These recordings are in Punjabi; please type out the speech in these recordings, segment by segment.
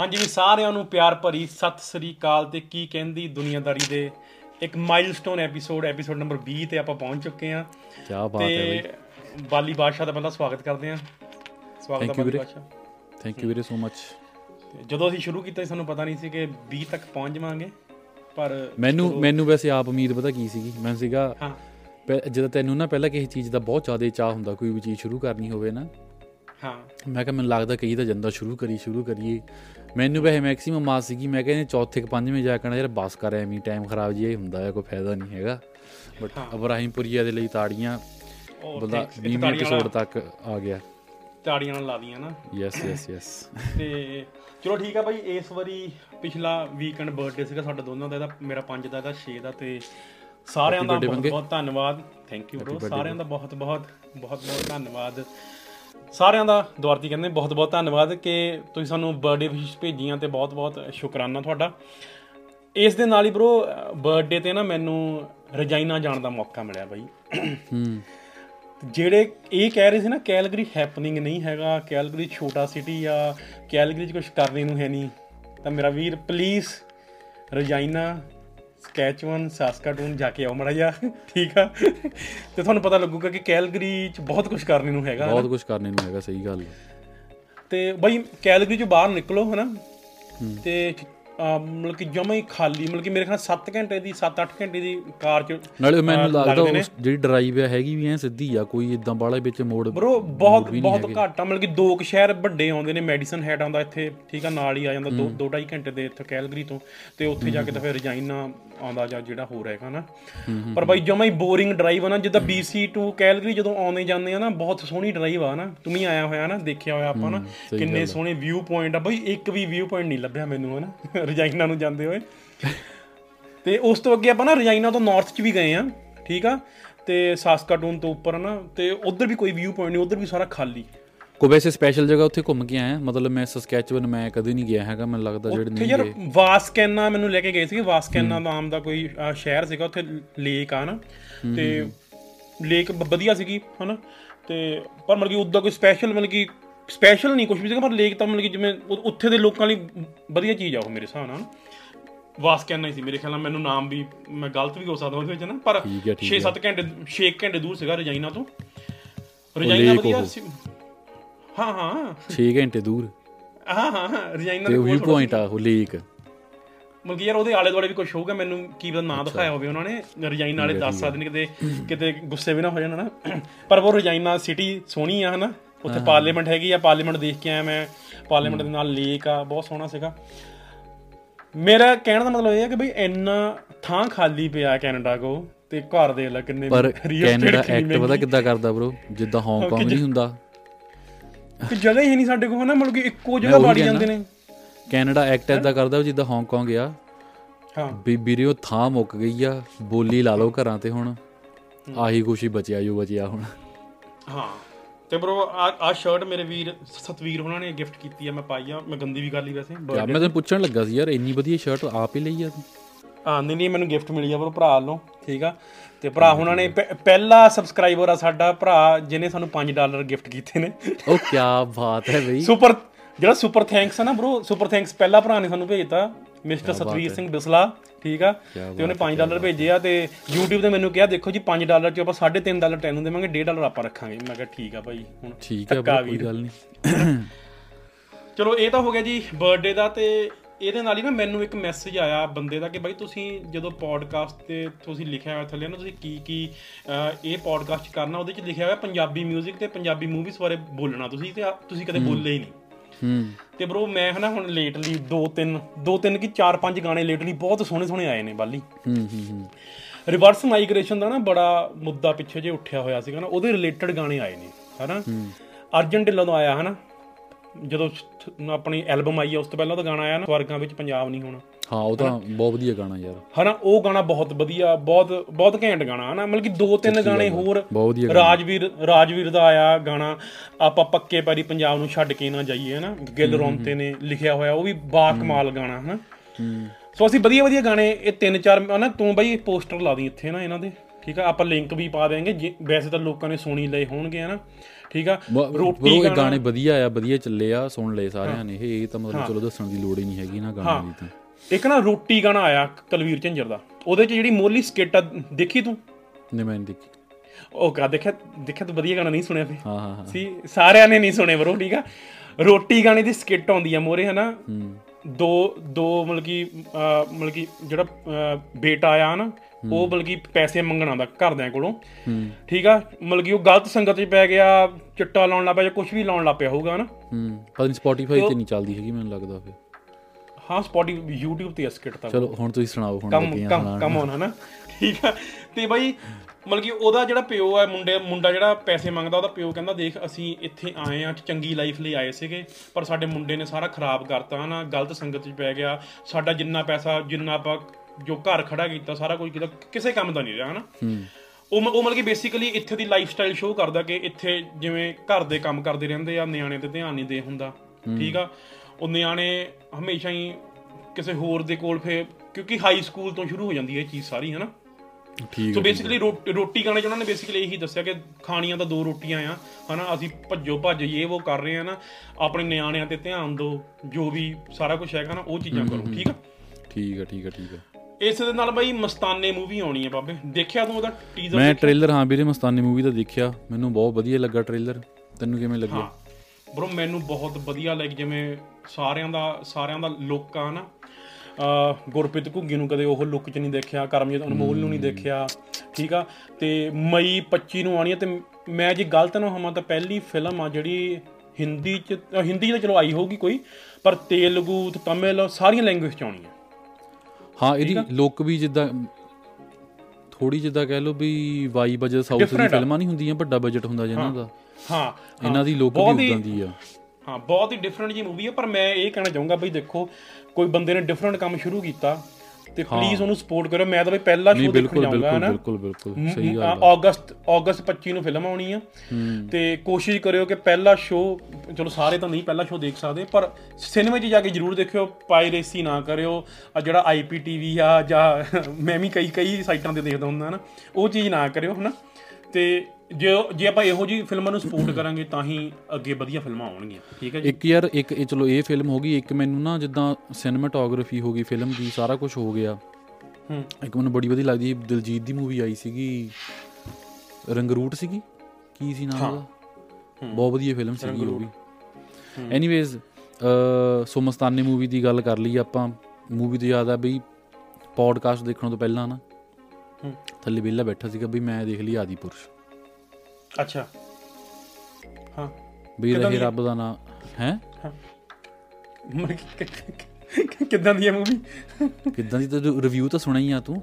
ਹਾਂਜੀ ਸਾਰਿਆਂ ਨੂੰ ਪਿਆਰ ਭਰੀ ਸਤਿ ਸ੍ਰੀ ਅਕਾਲ ਤੇ ਕੀ ਕਹਿੰਦੀ ਦੁਨੀਆਦਾਰੀ ਦੇ ਇੱਕ ਮਾਈਲਸਟੋਨ ਐਪੀਸੋਡ ਐਪੀਸੋਡ ਨੰਬਰ 20 ਤੇ ਆਪਾਂ ਪਹੁੰਚ ਚੁੱਕੇ ਹਾਂ। ਕੀ ਬਾਤ ਹੈ ਬਈ। ਬਾਲੀ ਬਾਦਸ਼ਾਹ ਦਾ ਪਹਿਲਾਂ ਸਵਾਗਤ ਕਰਦੇ ਹਾਂ। ਸਵਾਗਤ ਹੈ ਬਾਲੀ। ਬਾਦਸ਼ਾਹ। ਥੈਂਕ ਯੂ ਵੀਰੇ ਸੋ ਮਚ ਜਦੋਂ ਅਸੀਂ ਸ਼ੁਰੂ ਕੀਤਾ ਸੀ ਸਾਨੂੰ ਪਤਾ ਨਹੀਂ ਸੀ ਕਿ 20 ਤੱਕ ਪਹੁੰਚ ਜਾਵਾਂਗੇ ਪਰ ਮੈਨੂੰ ਮੈਨੂੰ ਵੈਸੇ ਆਪ ਉਮੀਦ ਪਤਾ ਕੀ ਸੀਗੀ? ਮੈਂ ਸੀਗਾ ਜਦੋਂ ਤੈਨੂੰ ਨਾ ਪਹਿਲਾਂ ਕਿਸੇ ਚੀਜ਼ ਦਾ ਬਹੁਤ ਜ਼ਿਆਦਾ ਚਾਹ ਹੁੰਦਾ ਕੋਈ ਵੀ ਚੀਜ਼ ਸ਼ੁਰੂ ਕਰਨੀ ਹੋਵੇ ਨਾ ਹਾਂ। ਮੈਂ ਕਿਹਾ ਮੈਨੂੰ ਲੱਗਦਾ ਕਈ ਤਾਂ ਜਾਂਦਾ ਸ਼ੁਰੂ ਕਰੀ ਸ਼ੁਰੂ ਕਰੀਏ। ਮੈਨੂੰ ਵੈਸੇ ਮੈਕਸਿਮਮ ਆਸ ਸੀਗੀ ਮੈਂ ਕਹਿੰਦੇ ਚੌਥੇ ਕਿ ਪੰਜਵੇਂ ਜਾ ਕੇ ਨਾ ਯਾਰ ਬਸ ਕਰ ਐਵੇਂ ਟਾਈਮ ਖਰਾਬ ਜਿਹਾ ਹੀ ਹੁੰਦਾ ਹੈ ਕੋਈ ਫਾਇਦਾ ਨਹੀਂ ਹੈਗਾ। ਬਟ। ਇਬਰਾਹਿਮਪੁਰੀਆ ਦੇ ਲਈ ਤਾੜੀਆਂ ਬੰਦਾ thanks, 20 ਤਾੜੀਆਂ ਐਪੀਸੋਡ ਤੱਕ ਆ ਗਿਆ। ਤਾੜੀਆਂ ਨਾਲ ਲਾ ਦੀਆਂ ਨਾ। ਯੈਸ ਯੈਸ ਯੈਸ ਤੇ ਚਲੋ ਠੀਕ ਆ ਭਾਈ ਇਸ ਵਾਰੀ ਪਿਛਲਾ ਵੀਕਐਂਡ ਬਰਥਡੇ ਸੀਗਾ ਸਾਡਾ ਦੋਨਾਂ ਦਾ ਇਹਦਾ ਮੇਰਾ 5 ਦਾ ਇਹਦਾ 6 ਦਾ ਤੇ ਸਾਰਿਆਂ ਦਾ ਬਹੁਤ। ਬਹੁਤ ਧੰਨਵਾਦ। ਥੈਂਕ ਯੂ ਬ్రో ਸਾਰਿਆਂ ਦਾ ਬਹੁਤ ਬਹੁਤ ਬਹੁਤ ਬਹੁਤ ਧੰਨਵਾਦ। ਸਾਰਿਆਂ ਦਾ ਦੁਆਰਤੀ ਕਹਿੰਦੇ ਬਹੁਤ ਬਹੁਤ ਧੰਨਵਾਦ ਕਿ ਤੁਸੀਂ ਸਾਨੂੰ ਬਰਥਡੇ ਵਿਸ਼ ਭੇਜੀਆਂ ਤੇ ਬਹੁਤ ਬਹੁਤ ਸ਼ੁਕਰਾਨਾ ਤੁਹਾਡਾ। ਇਸ ਦੇ ਨਾਲ ਹੀ ਬ్రో ਬਰਥਡੇ ਤੇ ਨਾ ਮੈਨੂੰ ਰਜਾਈਨਾ ਜਾਣ ਦਾ ਮੌਕਾ ਮਿਲਿਆ ਬਾਈ। ਹੂੰ। ਜਿਹੜੇ ਇਹ ਕਹਿ ਰਹੇ ਸੀ ਨਾ ਕੈਲਗਰੀ ਹੈਪਨਿੰਗ ਨਹੀਂ ਹੈਗਾ ਕੈਲਗਰੀ ਛੋਟਾ ਸਿਟੀ ਆ ਕੈਲਗਰੀ 'ਚ ਕੁਝ ਕਰਨੇ ਨੂੰ ਹੈ ਨਹੀਂ ਤਾਂ ਮੇਰਾ ਵੀਰ ਪਲੀਜ਼ ਰਜਾਈਨਾ ਸਕੈਚਵਨ ਸਾਸਕਾਟੂਨ ਜਾ ਕੇ ਆਓ ਮੜਾ ਜਾ ਠੀਕ ਆ? ਤੇ ਤੁਹਾਨੂੰ ਪਤਾ ਲੱਗੂਗਾ ਕਿ ਕੈਲਗਰੀ 'ਚ ਬਹੁਤ ਕੁਝ ਕਰਨੇ ਨੂੰ ਹੈਗਾ ਬਹੁਤ ਕੁਝ ਕਰਨੇ ਨੂੰ ਹੈਗਾ ਸਹੀ ਗੱਲ। ਤੇ ਬਈ ਕੈਲਗਰੀ 'ਚੋਂ ਬਾਹਰ ਨਿਕਲੋ ਹਨਾ? ਤੇ ਮਤਲਬ ਕਿ ਜਮਾ ਹੀ ਖਾਲੀ ਮਤਲਬ ਕਿ ਮੇਰੇ ਖਿਆਲ 7 ਘੰਟੇ ਦੀ 7-8 ਘੰਟੇ ਦੀ ਕਾਰ 'ਚ ਨਾਲੇ ਮੈਨੂੰ ਲੱਗਦਾ। ਉਸ ਜਿਹੜੀ ਡਰਾਈਵ ਹੈ ਹੈਗੀ ਵੀ ਐ ਸਿੱਧੀ ਆ ਕੋਈ ਇਦਾਂ ਬਾਲਾ ਵਿੱਚ ਮੋੜ ਬ్రో ਬਹੁਤ ਬਹੁਤ। ਘੱਟ ਆ ਮਤਲਬ ਕਿ ਦੋ ਕੁ ਸ਼ਹਿਰ ਵੱਡੇ ਆਉਂਦੇ ਨੇ ਮੈਡੀਸਨ ਹੈਡ ਆਉਂਦਾ ਇੱਥੇ ਠੀਕ ਆ ਨਾਲ ਹੀ ਆ ਜਾਂਦਾ ਦੋ ਦੋ ਢਾਈ ਘੰਟੇ ਦੇ ਇੱਥੇ ਕੈਲਗਰੀ ਤੋਂ ਤੇ ਉੱਥੇ ਜਾ ਕੇ ਤਾਂ ਫਿਰ ਰਜਾਈਨਾ ਆਉਂਦਾ ਜਾਂ ਜਿਹੜਾ ਹੋਰ ਹੈਗਾ ਨਾ ਪਰ ਬਾਈ ਜਮਾ ਹੀ ਬੋਰਿੰਗ ਡਰਾਈਵ ਆ ਨਾ ਜਿੱਦਾਂ BC ਟੂ ਕੈਲਗਰੀ ਜਦੋਂ ਆਉਂਦੇ ਜਾਂਦੇ ਆ ਨਾ ਬਹੁਤ ਸੋਹਣੀ ਡਰਾਈਵ ਆ ਨਾ ਤੂੰ ਵੀ ਆਇਆ ਹੋਇਆ ਨਾ ਦੇਖਿਆ ਹੋਇਆ ਆਪਾਂ ਨਾ ਕਿੰਨੇ। ਸੋਹਣੇ ਵਿਊ ਪੁਆਇੰਟ ਆ ਬਾਈ ਇੱਕ ਵੀ ਵਿਊ ਪੁਆਇੰਟ ਨਹੀਂ ਲੱਭਿਆ ਮੈਨੂੰ ਹਨਾ ਰਜਾਈਨਾ ਨੂੰ ਜਾਂਦੇ ਹੋਏ। ਤੇ ਉਸ ਤੋਂ ਅੱਗੇ ਆਪਾਂ ਨਾ ਰਜਾਈਨਾ ਤੋਂ ਨਾਰਥ ਚ ਵੀ ਗਏ ਆ ਠੀਕ ਆ? ਤੇ ਸਾਸਕਾਟੂਨ ਤੋਂ ਉੱਪਰ ਨਾ ਤੇ ਉਧਰ ਵੀ ਕੋਈ ਵਿਊ ਪੁਆਇੰਟ ਨਹੀਂ ਉਧਰ ਵੀ ਸਾਰਾ ਖਾਲੀ। ਕੋਈ ਵੈਸੇ ਸਪੈਸ਼ਲ ਜਗ੍ਹਾ ਉੱਥੇ ਘੁੰਮ ਕੇ ਆਇਆ ਮਤਲਬ ਮੈਂ ਸਸਕੈਚੁਅਨ ਮੈਂ ਕਦੇ ਨਹੀਂ ਗਿਆ ਹੈਗਾ ਮੈਨੂੰ ਲੱਗਦਾ ਜਿਹੜੇ ਉੱਥੇ ਨਹੀਂ ਯਾਰ ਵਾਸਕੈਨਾ ਮੈਨੂੰ ਲੈ ਕੇ ਗਏ ਸੀਗੇ। ਵਾਸਕੈਨਾ ਨਾਮ ਦਾ ਕੋਈ ਸ਼ਹਿਰ ਸੀਗਾ ਉੱਥੇ ਲੇਕ ਆ ਨਾ। ਤੇ ਲੇਕ ਵਧੀਆ ਸੀਗੀ ਹਨਾ? ਤੇ ਪਰ ਮਤਲਬ ਕਿ ਉੱਦਾਂ ਕੋਈ ਸਪੈਸ਼ਲ ਮਤਲਬ ਕਿ ਸਪੈਸ਼ਲ ਨਹੀਂ ਕੁਝ ਵੀ ਸੀਗਾ ਪਰ ਲੇਕ ਤਾਂ ਮਤਲਬ ਕਿ ਜਿਵੇਂ ਉ- ਉੱਥੇ ਦੇ ਲੋਕਾਂ ਲਈ ਵਧੀਆ ਚੀਜ਼ ਆ ਉਹ ਮੇਰੇ ਹਿਸਾਬ ਨਾਲ। ਵਾਸਕੈਨਾ ਹੀ ਸੀ ਮੇਰੇ ਖਿਆਲ ਨਾਲ ਮੈਨੂੰ ਨਾਮ ਵੀ ਮੈਂ ਗਲਤ ਵੀ ਹੋ ਸਕਦਾ ਉਹਦੇ ਵਿੱਚ ਨਾ ਪਰ ਠੀਕ ਹੈ, ਠੀਕ 6-7 ਘੰਟੇ 6 ਘੰਟੇ ਦੂਰ ਸੀਗਾ ਰਜਾਈਨਾ ਤੋਂ। ਰਜਾਈਨਾ ਲੇਕ ਵਧੀਆ ਉਹ। ਸੀ। ਹਾਂ ਹਾਂ। 6 ਘੰਟੇ ਦੂਰ। ਹਾਂ ਹਾਂ ਹਾਂ, ਰਜਾਈਨਾ ਤੇ ਦੇ ਉਹ ਕੋਲ ਵੀ ਥੋੜ੍ਹਾ ਪੁਆਇੰਟ ਆ ਉਹ ਲੇਕ ਮਤਲਬ ਕਿ ਯਾਰ ਉਹਦੇ ਆਲੇ ਦੁਆਲੇ ਵੀ ਕੁਝ ਹੋਊਗਾ ਮੈਨੂੰ ਕੀ ਪਤਾ ਨਾ ਦਿਖਾਇਆ ਹੋਵੇ ਉਹਨਾਂ ਨੇ ਰਜਾਈਨਾ ਵਾਲੇ ਦੱਸ ਸਕਦੇ ਨੇ ਕਿਤੇ ਕਿਤੇ ਗੁੱਸੇ ਵੀ ਨਾ ਹੋ ਜਾਣ ਨਾ ਪਰ ਉਹ ਰਜਾਈਨਾ ਸਿਟੀ ਸੋਹਣੀ ਆ ਹਨਾ। ਉੱਥੇ ਪਾਰਲੀਮੈਂਟ ਹੈਗੀ ਆ ਪਾਰਲੀਮੈਂਟ ਦੇਖ ਕੇ ਆਇਆ ਮੈਂ ਪਾਰਲੀਮੈਂਟ ਦੇ ਨਾਲ ਲੇਕ ਆ ਬਹੁਤ ਸੋਹਣਾ ਸੀਗਾ। ਮੇਰਾ ਕਹਿਣ ਦਾ ਮਤਲਬ ਇਹ ਹੈ ਕਿ ਬਈ ਇੰਨਾ ਥਾਂ ਖਾਲੀ ਪਿਆ ਕੈਨੇਡਾ ਕੋ ਤੇ ਘਰ ਦੇ ਲੈ ਕਿੰਨੇ ਪਰ ਕੈਨੇਡਾ ਕਿੰਨੀ ਐਕਟ ਪਤਾ। ਕਿੱਦਾਂ ਕਰਦਾ ਬ్రో ਜਿੱਦਾਂ ਹਾਂਗਕਾਂਗ ਨਹੀਂ ਹੁੰਦਾ। ਕਿ ਜਗ੍ਹਾ ਹੀ ਨਹੀਂ ਸਾਡੇ ਕੋਲ ਹਨਾ? ਮਤਲਬ ਕਿ ਇੱਕੋ ਜਗ੍ਹਾ ਕਹਿਣਾ। ਜਾਂਦੇ ਨੇ। ਕੈਨੇਡਾ ਐਕਟ ਐਦਾਂ ਕਰਦਾ ਜਿੱਦਾਂ ਹਾਂਗਕਾਂਗ ਆ। ਹਾਂ। ਵੀ ਵੀਰੇ ਉਹ ਥਾਂ ਮੁੱਕ ਗਈ ਆ। ਬੋਲੀ ਲਾ ਲਓ ਘਰਾਂ ਤੇ ਹੁਣ। ਆਹੀ ਕੁਛ ਹੀ ਬਚਿਆ ਜੋ ਬਚਿਆ ਹੁਣ। ਹਾਂ। ਤੇ ਬ్రో ਆ ਆ ਸ਼ਰਟ ਮੇਰੇ ਵੀਰ ਸਤਵੀਰ ਉਹਨਾਂ ਨੇ ਗਿਫਟ ਕੀਤੀ ਆ ਮੈਂ ਪਾਈ ਆ ਮੈਂ ਗੰਦੀ ਵੀ ਕਰ ਲਈ ਵੈਸੇ ਯਾਰ ਮੈਂ ਤੈਨੂੰ ਪੁੱਛਣ ਲੱਗਾ ਸੀ ਯਾਰ ਇੰਨੀ ਵਧੀਆ ਸ਼ਰਟ ਆਪ ਹੀ ਲਈ ਆ ਤੂੰ। ਆ ਨਹੀਂ ਨਹੀਂ ਮੈਨੂੰ ਗਿਫਟ ਮਿਲੀ ਆ ਬ్రో ਭਰਾ ਵੱਲੋਂ ਠੀਕ ਆ? ਤੇ ਭਰਾ ਉਹਨਾਂ ਨੇ ਪਹਿਲਾ ਸਬਸਕ੍ਰਾਈਬਰ ਆ ਸਾਡਾ ਭਰਾ ਜਿਨੇ ਸਾਨੂੰ 5 ਡਾਲਰ ਗਿਫਟ ਕੀਤੇ ਨੇ। ਉਹ ਕੀ ਬਾਤ ਹੈ ਬਈ। ਸੁਪਰ ਜਿਹੜਾ ਸੁਪਰ ਥੈਂਕਸ ਆ ਨਾ ਬ్రో ਸੁਪਰ ਥੈਂਕਸ ਪਹਿਲਾ ਭਰਾ ਨੇ ਸਾਨੂੰ ਭੇਜਤਾ। ਮਿਸਟਰ ਸਤਵੀਰ ਸਿੰਘ ਬਿਸਲਾ ਠੀਕ ਆ? ਤੇ ਉਹਨੇ 5 ਡਾਲਰ ਭੇਜੇ ਆ ਤੇ YouTube ਤੇ ਮੈਨੂੰ ਕਿਹਾ ਦੇਖੋ ਜੀ 5 ਡਾਲਰ ਚ ਆਪਾਂ 3.5 ਡਾਲਰ ਤੈਨੂੰ ਦੇਵਾਂਗੇ 1.5 ਡਾਲਰ ਆਪਾਂ ਰੱਖਾਂਗੇ। ਮੈਂ ਕਿਹਾ ਠੀਕ ਆ ਭਾਈ ਹੁਣ ਠੀਕ bro, ਕੋਈ। ਗੱਲ ਨਹੀਂ। ਚਲੋ ਇਹ ਤਾਂ ਹੋ ਗਿਆ ਜੀ ਬਰਥਡੇ ਦਾ ਤੇ ਇਹਦੇ ਨਾਲ ਹੀ ਨਾ ਮੈਨੂੰ ਇੱਕ ਮੈਸੇਜ ਆਇਆ ਬੰਦੇ ਦਾ ਕਿ ਬਾਈ ਤੁਸੀਂ ਜਦੋਂ ਪੋਡਕਾਸਟ ਤੇ ਤੁਸੀਂ ਲਿਖਿਆ ਹੋਇਆ ਥੱਲੇ ਨਾ ਤੁਸੀਂ ਕੀ ਕੀ ਇਹ ਪੋਡਕਾਸਟ ਕਰਨਾ ਉਹਦੇ ਚ ਲਿਖਿਆ ਹੋਇਆ ਪੰਜਾਬੀ 뮤직 ਤੇ ਪੰਜਾਬੀ ਮੂਵੀਜ਼ ਬਾਰੇ ਬੋਲਣਾ ਤੁਸੀਂ ਤੇ ਆ- ਤੁਸੀਂ ਕਦੇ ਬੋਲੇ ਹੀ ਨਹੀਂ। ਹੂੰ। ਤੇ ਬ్రో ਮੈਂ ਹਨਾ ਹੁਣ ਲੇਟਲੀ ਦੋ ਤਿੰਨ ਦੋ ਤਿੰਨ ਕੀ ਚਾਰ ਪੰਜ ਗਾਣੇ ਲੇਟਲੀ ਬਹੁਤ ਸੋਹਣੇ ਸੋਹਣੇ ਆਏ ਨੇ ਬਾਲੀ। ਹੂੰ ਹੂੰ ਹੂੰ। ਰਿਵਰਸ ਮਾਈਗ੍ਰੇਸ਼ਨ ਦਾ ਨਾ ਬੜਾ ਮੁੱਦਾ ਪਿੱਛੇ ਜੇ ਉੱਠਿਆ ਹੋਇਆ ਸੀਗਾ ਨਾ ਉਹਦੇ ਰਿਲੇਟਡ ਗਾਣੇ ਆਏ ਨੇ ਹਨਾ? ਅਰਜਨ ਢਿੱਲੋਂ ਦਾ ਆਇਆ ਹਨਾ ਜਦੋਂ ਆਪਣੀ ਐਲਬਮ ਆਈ ਆ ਉਸ ਤੋਂ ਪਹਿਲਾਂ ਉਹਦਾ ਗਾਣਾ ਆਇਆ ਨਾ ਸਵਰਗਾਂ ਵਿੱਚ ਪੰਜਾਬ ਨਹੀਂ ਹੋਣਾ। ਹਾਂ ਉਹ ਤਾਂ ਬਹੁਤ ਵਧੀਆ ਗਾਣਾ ਯਾਰ। ਹਨਾ ਉਹ ਗਾਣਾ ਬਹੁਤ ਵਧੀਆ ਬਹੁਤ ਬਹੁਤ ਘੈਂਟ ਗਾਣਾ ਹਨਾ? ਮਤਲਬ ਕਿ ਦੋ ਤਿੰਨ ਗਾਣੇ ਹੋਰ। ਰਾਜਵੀਰ ਰਾਜਵੀਰ ਦਾ ਆਇਆ ਗਾਣਾ ਆਪਾਂ ਪੱਕੇ ਪੈਰੀ ਪੰਜਾਬ ਨੂੰ ਛੱਡ ਕੇ ਨਾ ਜਾਈਏ ਹਨਾ? ਗਿੱਲ ਰੌਂਤੇ ਨੇ ਲਿਖਿਆ ਹੋਇਆ ਉਹ ਵੀ ਬਾ ਕਮਾਲ ਗਾਣਾ ਹਨਾ? ਸੋ ਅਸੀਂ ਵਧੀਆ ਵਧੀਆ ਗਾਣੇ ਇਹ ਤਿੰਨ ਚਾਰ ਹਨਾ? ਤੂੰ ਬਈ ਪੋਸਟਰ ਲਾ ਦੀ ਇੱਥੇ ਨਾ ਇਹਨਾਂ ਦੇ ਠੀਕ ਆ? ਆਪਾਂ ਲਿੰਕ ਵੀ ਪਾ ਦੇਾਂਗੇ ਵੈਸੇ ਤਾਂ ਲੋਕਾਂ ਨੇ ਸੁਣੀ ਲਏ ਹੋਣਗੇ ਹਨਾ? ਠੀਕ ਆ? ਰੋਟੀ ਗਾਣਾ ਵਧੀਆ ਆ ਵਧੀਆ ਚੱਲੇ ਆ ਸੁਣ ਲਏ ਸਾਰਿਆਂ ਨੇ। ਇਹ ਇਹ ਤਾਂ ਮਤਲਬ ਚਲੋ ਦੱਸਣ ਦੀ ਲੋੜ ਹੀ ਨਹੀਂ ਹੈਗੀ ਨਾ ਗਾਣੇ ਦੀ ਤਾਂ। ਇੱਕ ਨਾ ਰੋਟੀ ਗਾਣਾ ਆਇਆ ਕਲਵੀਰ ਝੰਜਰ ਦਾ। ਉਹਦੇ ਚ ਜਿਹੜੀ ਮੋਲੀ ਸਕਿੱਟ ਆ ਦੇਖੀ ਤੂੰ? ਨੇ ਮੈਂ ਨੀ ਦੇਖੀ। ਉਹ ਕਾ ਦੇਖਿਆ ਦੇਖਿਆ ਤੂੰ ਵਧੀਆ ਗਾਣਾ ਨਹੀਂ ਸੁਣਿਆ ਫੇ ਹਾਂ ਹਾਂ ਸੀ ਸਾਰਿਆਂ ਨੇ ਨਹੀਂ ਸੁਣੇ ਬਰੋ ਠੀਕ ਆ? ਰੋਟੀ ਗਾਣੇ ਦੀ ਸਕਿੱਟ ਆਉਂਦੀ ਆ ਮੋਰੇ ਹਨਾ? ਦੋ ਦੋ ਮਤਲਬ ਕਿ ਮਤਲਬ ਕਿ ਜਿਹੜਾ ਬੇਟਾ ਆ ਨਾ ਉਹ ਮਤਲਬ ਕਿ ਪੈਸੇ ਮੰਗਣ ਆਉਂਦਾ ਘਰਦਿਆਂ ਕੋਲੋਂ। ਠੀਕ ਆ? ਮਤਲਬ ਕਿ ਉਹ ਗਲਤ ਸੰਗਤ 'ਚ ਪੈ ਗਿਆ ਚਿੱਟਾ ਲਾਉਣ ਲੱਗ ਪਿਆ ਜਾਂ ਕੁਝ ਵੀ ਲਾਉਣ ਲੱਗ ਪਿਆ ਹੋਊਗਾ ਹਨਾ? ਹੂੰ। ਨਹੀਂ ਸਪੋਟੀਫਾਈ ਤੇ ਨਹੀਂ ਚੱਲਦੀ ਹੈਗੀ ਮੈਨੂੰ ਲੱਗਦਾ ਫਿਰ। ਹਾਂ ਸਪੋਟੀ YouTube ਤੇ ਸਕਿੱਟ ਤਾਂ ਚਲੋ ਹੁਣ ਤੁਸੀਂ ਸੁਣਾਓ ਹੁਣ ਲੱਗੀਆਂ ਕੰਮ ਕੰਮ ਹੋਣਾ ਨਾ। ਠੀਕ ਆ। ਤੇ ਬਾਈ ਮਤਲਬ ਕਿ ਉਹਦਾ ਜਿਹੜਾ ਪਿਓ ਹੈ ਮੁੰਡੇ ਮੁੰਡਾ ਜਿਹੜਾ ਪੈਸੇ ਮੰਗਦਾ ਉਹਦਾ ਪਿਓ ਕਹਿੰਦਾ ਦੇਖ ਅਸੀਂ ਇੱਥੇ ਆਏ ਆ ਚੰਗੀ ਲਾਈਫ ਲਈ ਆਏ ਸੀਗੇ ਪਰ ਸਾਡੇ ਮੁੰਡੇ ਨੇ ਸਾਰਾ ਖਰਾਬ ਕਰਤਾ ਨਾ ਗਲਤ ਸੰਗਤ 'ਚ ਪੈ ਗਿਆ। ਸਾਡਾ ਜਿੰਨਾ ਪੈਸਾ ਜਿੰਨਾ ਆਪਾਂ ਜੋ ਘਰ ਖੜਾ ਕੀਤਾ ਸਾਰਾ ਕੁਝ ਕੀਤਾ ਕਿਸੇ ਕੰਮ ਦਾ ਨਹੀਂ ਰਿਹਾ ਹਨਾ? ਉਹ ਉਹ ਮਤਲਬ ਕਿ ਬੇਸਿਕਲੀ ਇੱਥੇ ਦੀ ਲਾਈਫ ਸਟਾਈਲ ਸ਼ੋਅ ਕਰਦਾ ਕਿ ਇੱਥੇ ਜਿਵੇਂ ਘਰ ਦੇ ਕੰਮ ਕਰਦੇ ਰਹਿੰਦੇ ਆ ਨਿਆਣੇ ਤੇ ਧਿਆਨ ਨਹੀਂ ਦੇ ਹੁੰਦਾ। ਠੀਕ ਆ? ਉਹ ਨਿਆਣੇ ਹਮੇਸ਼ਾ ਹੀ ਕਿਸੇ ਹੋਰ ਦੇ ਕੋਲ ਫੇ ਕਿਉਂਕਿ ਹਾਈ ਸਕੂਲ ਤੋਂ ਸ਼ੁਰੂ ਹੋ ਜਾਂਦੀ ਹੈ ਇਹ ਚੀਜ਼ ਸਾਰੀ ਹਨਾ? ਠੀਕ ਸੋ ਬੇਸਿਕਲੀ ਰੋਟੀ ਖਾਣੇ ਚ ਉਹਨਾਂ ਨੇ ਬੇਸਿਕਲੀ ਇਹੀ ਦੱਸਿਆ ਕਿ ਖਾਣੀਆਂ ਤਾਂ ਦੋ ਰੋਟੀਆਂ ਆ ਹਨਾ? ਅਸੀਂ ਭੱਜੋ ਭੱਜ ਇਹ ਉਹ ਕਰ ਰਹੇ ਆ ਨਾ ਆਪਣੇ ਨਿਆਣਿਆਂ ਤੇ ਧਿਆਨ ਦਿਓ ਜੋ ਵੀ ਸਾਰਾ ਕੁਝ ਹੈਗਾ ਨਾ ਉਹ ਚੀਜ਼ਾਂ ਕਰੋ ਠੀਕ ਆ? ਠੀਕ ਹੈ ਠੀਕ ਹੈ ਠੀਕ ਹੈ। ਇਸ ਦੇ ਨਾਲ ਬਾਈ ਮਸਤਾਨੇ ਮੂਵੀ ਆਉਣੀ ਹੈ ਬਾਬੇ ਦੇਖਿਆ ਤੂੰ ਉਹਦਾ ਟੀਜ਼ਰ ਮੈਂ ਟ੍ਰੇਲਰ ਹਾਂ ਵੀਰੇ ਮਸਤਾਨੀ ਮੂਵੀ ਦਾ ਦੇਖਿਆ। ਮੈਨੂੰ ਬਹੁਤ ਵਧੀਆ ਲੱਗਾ ਟ੍ਰੇਲਰ ਤੈਨੂੰ ਕਿਵੇਂ ਲੱਗਿਆ? ਬ్రో ਮੈਨੂੰ ਬਹੁਤ ਵਧੀਆ ਲੱਗ ਜਿਵੇਂ ਸਾਰਿਆਂ ਦਾ ਸਾਰਿਆਂ ਦਾ ਲੁੱਕ ਨਾ ਗੁਰਪ੍ਰੀਤ ਘੁੱਗੀ ਨੂੰ ਕਦੇ ਉਹ ਲੁੱਕ 'ਚ ਨਹੀਂ ਦੇਖਿਆ ਕਰਮਜੀਤ ਅਨਮੋਲ ਨੂੰ ਨਹੀਂ ਦੇਖਿਆ ਠੀਕ ਆ? ਤੇ ਮਈ 25 ਨੂੰ ਆਣੀ ਹੈ ਤੇ ਮੈਂ ਜੇ ਗਲਤ ਨਾ ਹੋਵਾਂ ਤਾਂ ਪਹਿਲੀ ਫਿਲਮ ਆ ਜਿਹੜੀ ਹਿੰਦੀ 'ਚ ਹਿੰਦੀ ਤਾਂ ਚਲੋ ਆਈ ਹੋਊਗੀ ਕੋਈ ਪਰ ਤੇਲਗੂ ਤੇ ਤਮਿਲ ਸਾਰੀਆਂ ਲੈਂਗੁਏਜ 'ਚ ਆਉਣੀ ਹੈ ਹਾਂ ਇਹਦੀ ਲੁੱਕ ਵੀ ਜਿੱਦਾਂ ਥੋੜੀ ਜਿੱਦਾਂ ਕਹਿ ਲਓ ਵੀ ਵਾਈ ਬਜਟ ਸਾਊਥ ਦੀ। ਫਿਲਮਾਂ ਨਹੀਂ ਹੁੰਦੀਆਂ ਵੱਡਾ ਬਜਟ ਹੁੰਦਾ ਜਿਹਨਾਂ ਦਾ। ਹਾਂ ਇਹਨਾਂ ਦੀ ਲੁੱਕ ਵੀ ਉਦਾਂ ਦੀ ਆ। ਹਾਂ ਬਹੁਤ ਹੀ ਡਿਫਰੈਂਟ ਜੀ ਮੂਵੀ ਹੈ ਪਰ ਮੈਂ ਇਹ ਕਹਿਣਾ ਚਾਹੂੰਗਾ ਬਈ ਦੇਖੋ ਕੋਈ ਬੰਦੇ ਨੇ ਡਿਫਰੈਂਟ ਕੰਮ ਸ਼ੁਰੂ ਕੀਤਾ ਤੇ ਪਲੀਜ਼ ਉਹਨੂੰ ਸਪੋਰਟ ਕਰੋ ਮੈਂ ਤਾਂ ਬਈ ਪਹਿਲਾ ਸ਼ੋਅ ਦੇਖਣ ਜਾਊਂਗਾ ਹਨਾ? ਬਿਲਕੁਲ ਬਿਲਕੁਲ ਸਹੀ ਗੱਲ ਆ। ਅਗਸਤ ਅਗਸਤ 25 ਨੂੰ ਫਿਲਮ ਆਉਣੀ ਆ। ਤੇ ਕੋਸ਼ਿਸ਼ ਕਰਿਓ ਕਿ ਪਹਿਲਾ ਸ਼ੋਅ ਚਲੋ ਸਾਰੇ ਤਾਂ ਨਹੀਂ ਪਹਿਲਾ ਸ਼ੋਅ ਦੇਖ ਸਕਦੇ ਪਰ ਸਿਨੇਮਾ 'ਚ ਜਾ ਕੇ ਜਰੂਰ ਦੇਖਿਓ ਪਾਇਰੇਸੀ ਨਾ ਕਰਿਓ। ਆ ਜਿਹੜਾ ਆਈਪੀਟੀਵੀ ਆ ਜਾਂ ਮੈਂ ਵੀ ਕਈ ਕਈ ਸਾਈਟਾਂ ਤੇ ਦੇਖਦਾ ਹੁੰਦਾ ਨਾ ਉਹ ਚੀਜ਼ ਨਾ ਕਰਿਓ ਹਨਾ? ਤੇ ਜੇ ਜੇ ਆਪਾਂ ਇਹੋ ਜੀ ਫਿਲਮਾਂ ਨੂੰ ਸਪੋਰਟ ਕਰਾਂਗੇ ਤਾਂ ਹੀ ਅੱਗੇ ਵਧੀਆ ਫਿਲਮਾਂ ਆਉਣਗੀਆਂ। ਠੀਕ ਹੈ ਜੀ? ਇੱਕ ਯਾਰ ਇੱਕ ਇਹ ਚਲੋ ਇਹ ਫਿਲਮ ਹੋ ਗਈ ਇੱਕ ਮੈਨੂੰ ਨਾ ਜਿੱਦਾਂ ਸਿਨੇਮੈਟੋਗ੍ਰਾਫੀ ਹੋ ਗਈ ਫਿਲਮ ਦੀ ਸਾਰਾ ਕੁਝ ਹੋ ਗਿਆ। ਹੂੰ। ਇੱਕ ਮੈਨੂੰ ਬੜੀ ਵਧੀਆ ਲੱਗਦੀ ਦਿਲਜੀਤ ਦੀ ਮੂਵੀ ਆਈ ਸੀਗੀ ਰੰਗਰੂਟ ਸੀਗੀ? ਕੀ ਸੀ ਨਾਮ ਉਹਦਾ? ਬਹੁਤ ਵਧੀਆ ਫਿਲਮ ਸੀਗੀ ਉਹ ਵੀ। ਐਨੀਵੇਜ਼ ਸੋ ਮਸਤਾਨੇ ਮੂਵੀ ਦੀ ਗੱਲ ਕਰ ਲਈ ਆਪਾਂ। ਮੂਵੀ ਤੋਂ ਯਾਦ ਆ ਬਈ ਪੋਡਕਾਸਟ ਦੇਖਣ ਤੋਂ ਪਹਿਲਾਂ ਨਾ ਹੂੰ। ਥੱਲੇ ਵਿਹਲਾ ਬੈਠਾ ਸੀਗਾ ਬਈ ਮੈਂ ਦੇਖ ਲਈ ਆਦੀ ਪੁਰਸ਼। ਅੱਛਾ। ਹਾਂ। ਕਿੱਦਾਂ ਰਹੇ? ਰੱਬ ਦਾ ਨਾਮ। ਹੈ? ਕਿੱਦਾਂ ਦੀ ਹੈ ਮੂਵੀ ਕਿੱਦਾਂ ਦੀ ਤੂੰ ਰਿਵਿਊ ਤਾਂ ਸੁਣਿਆ ਹੀ ਆ ਤੂੰ?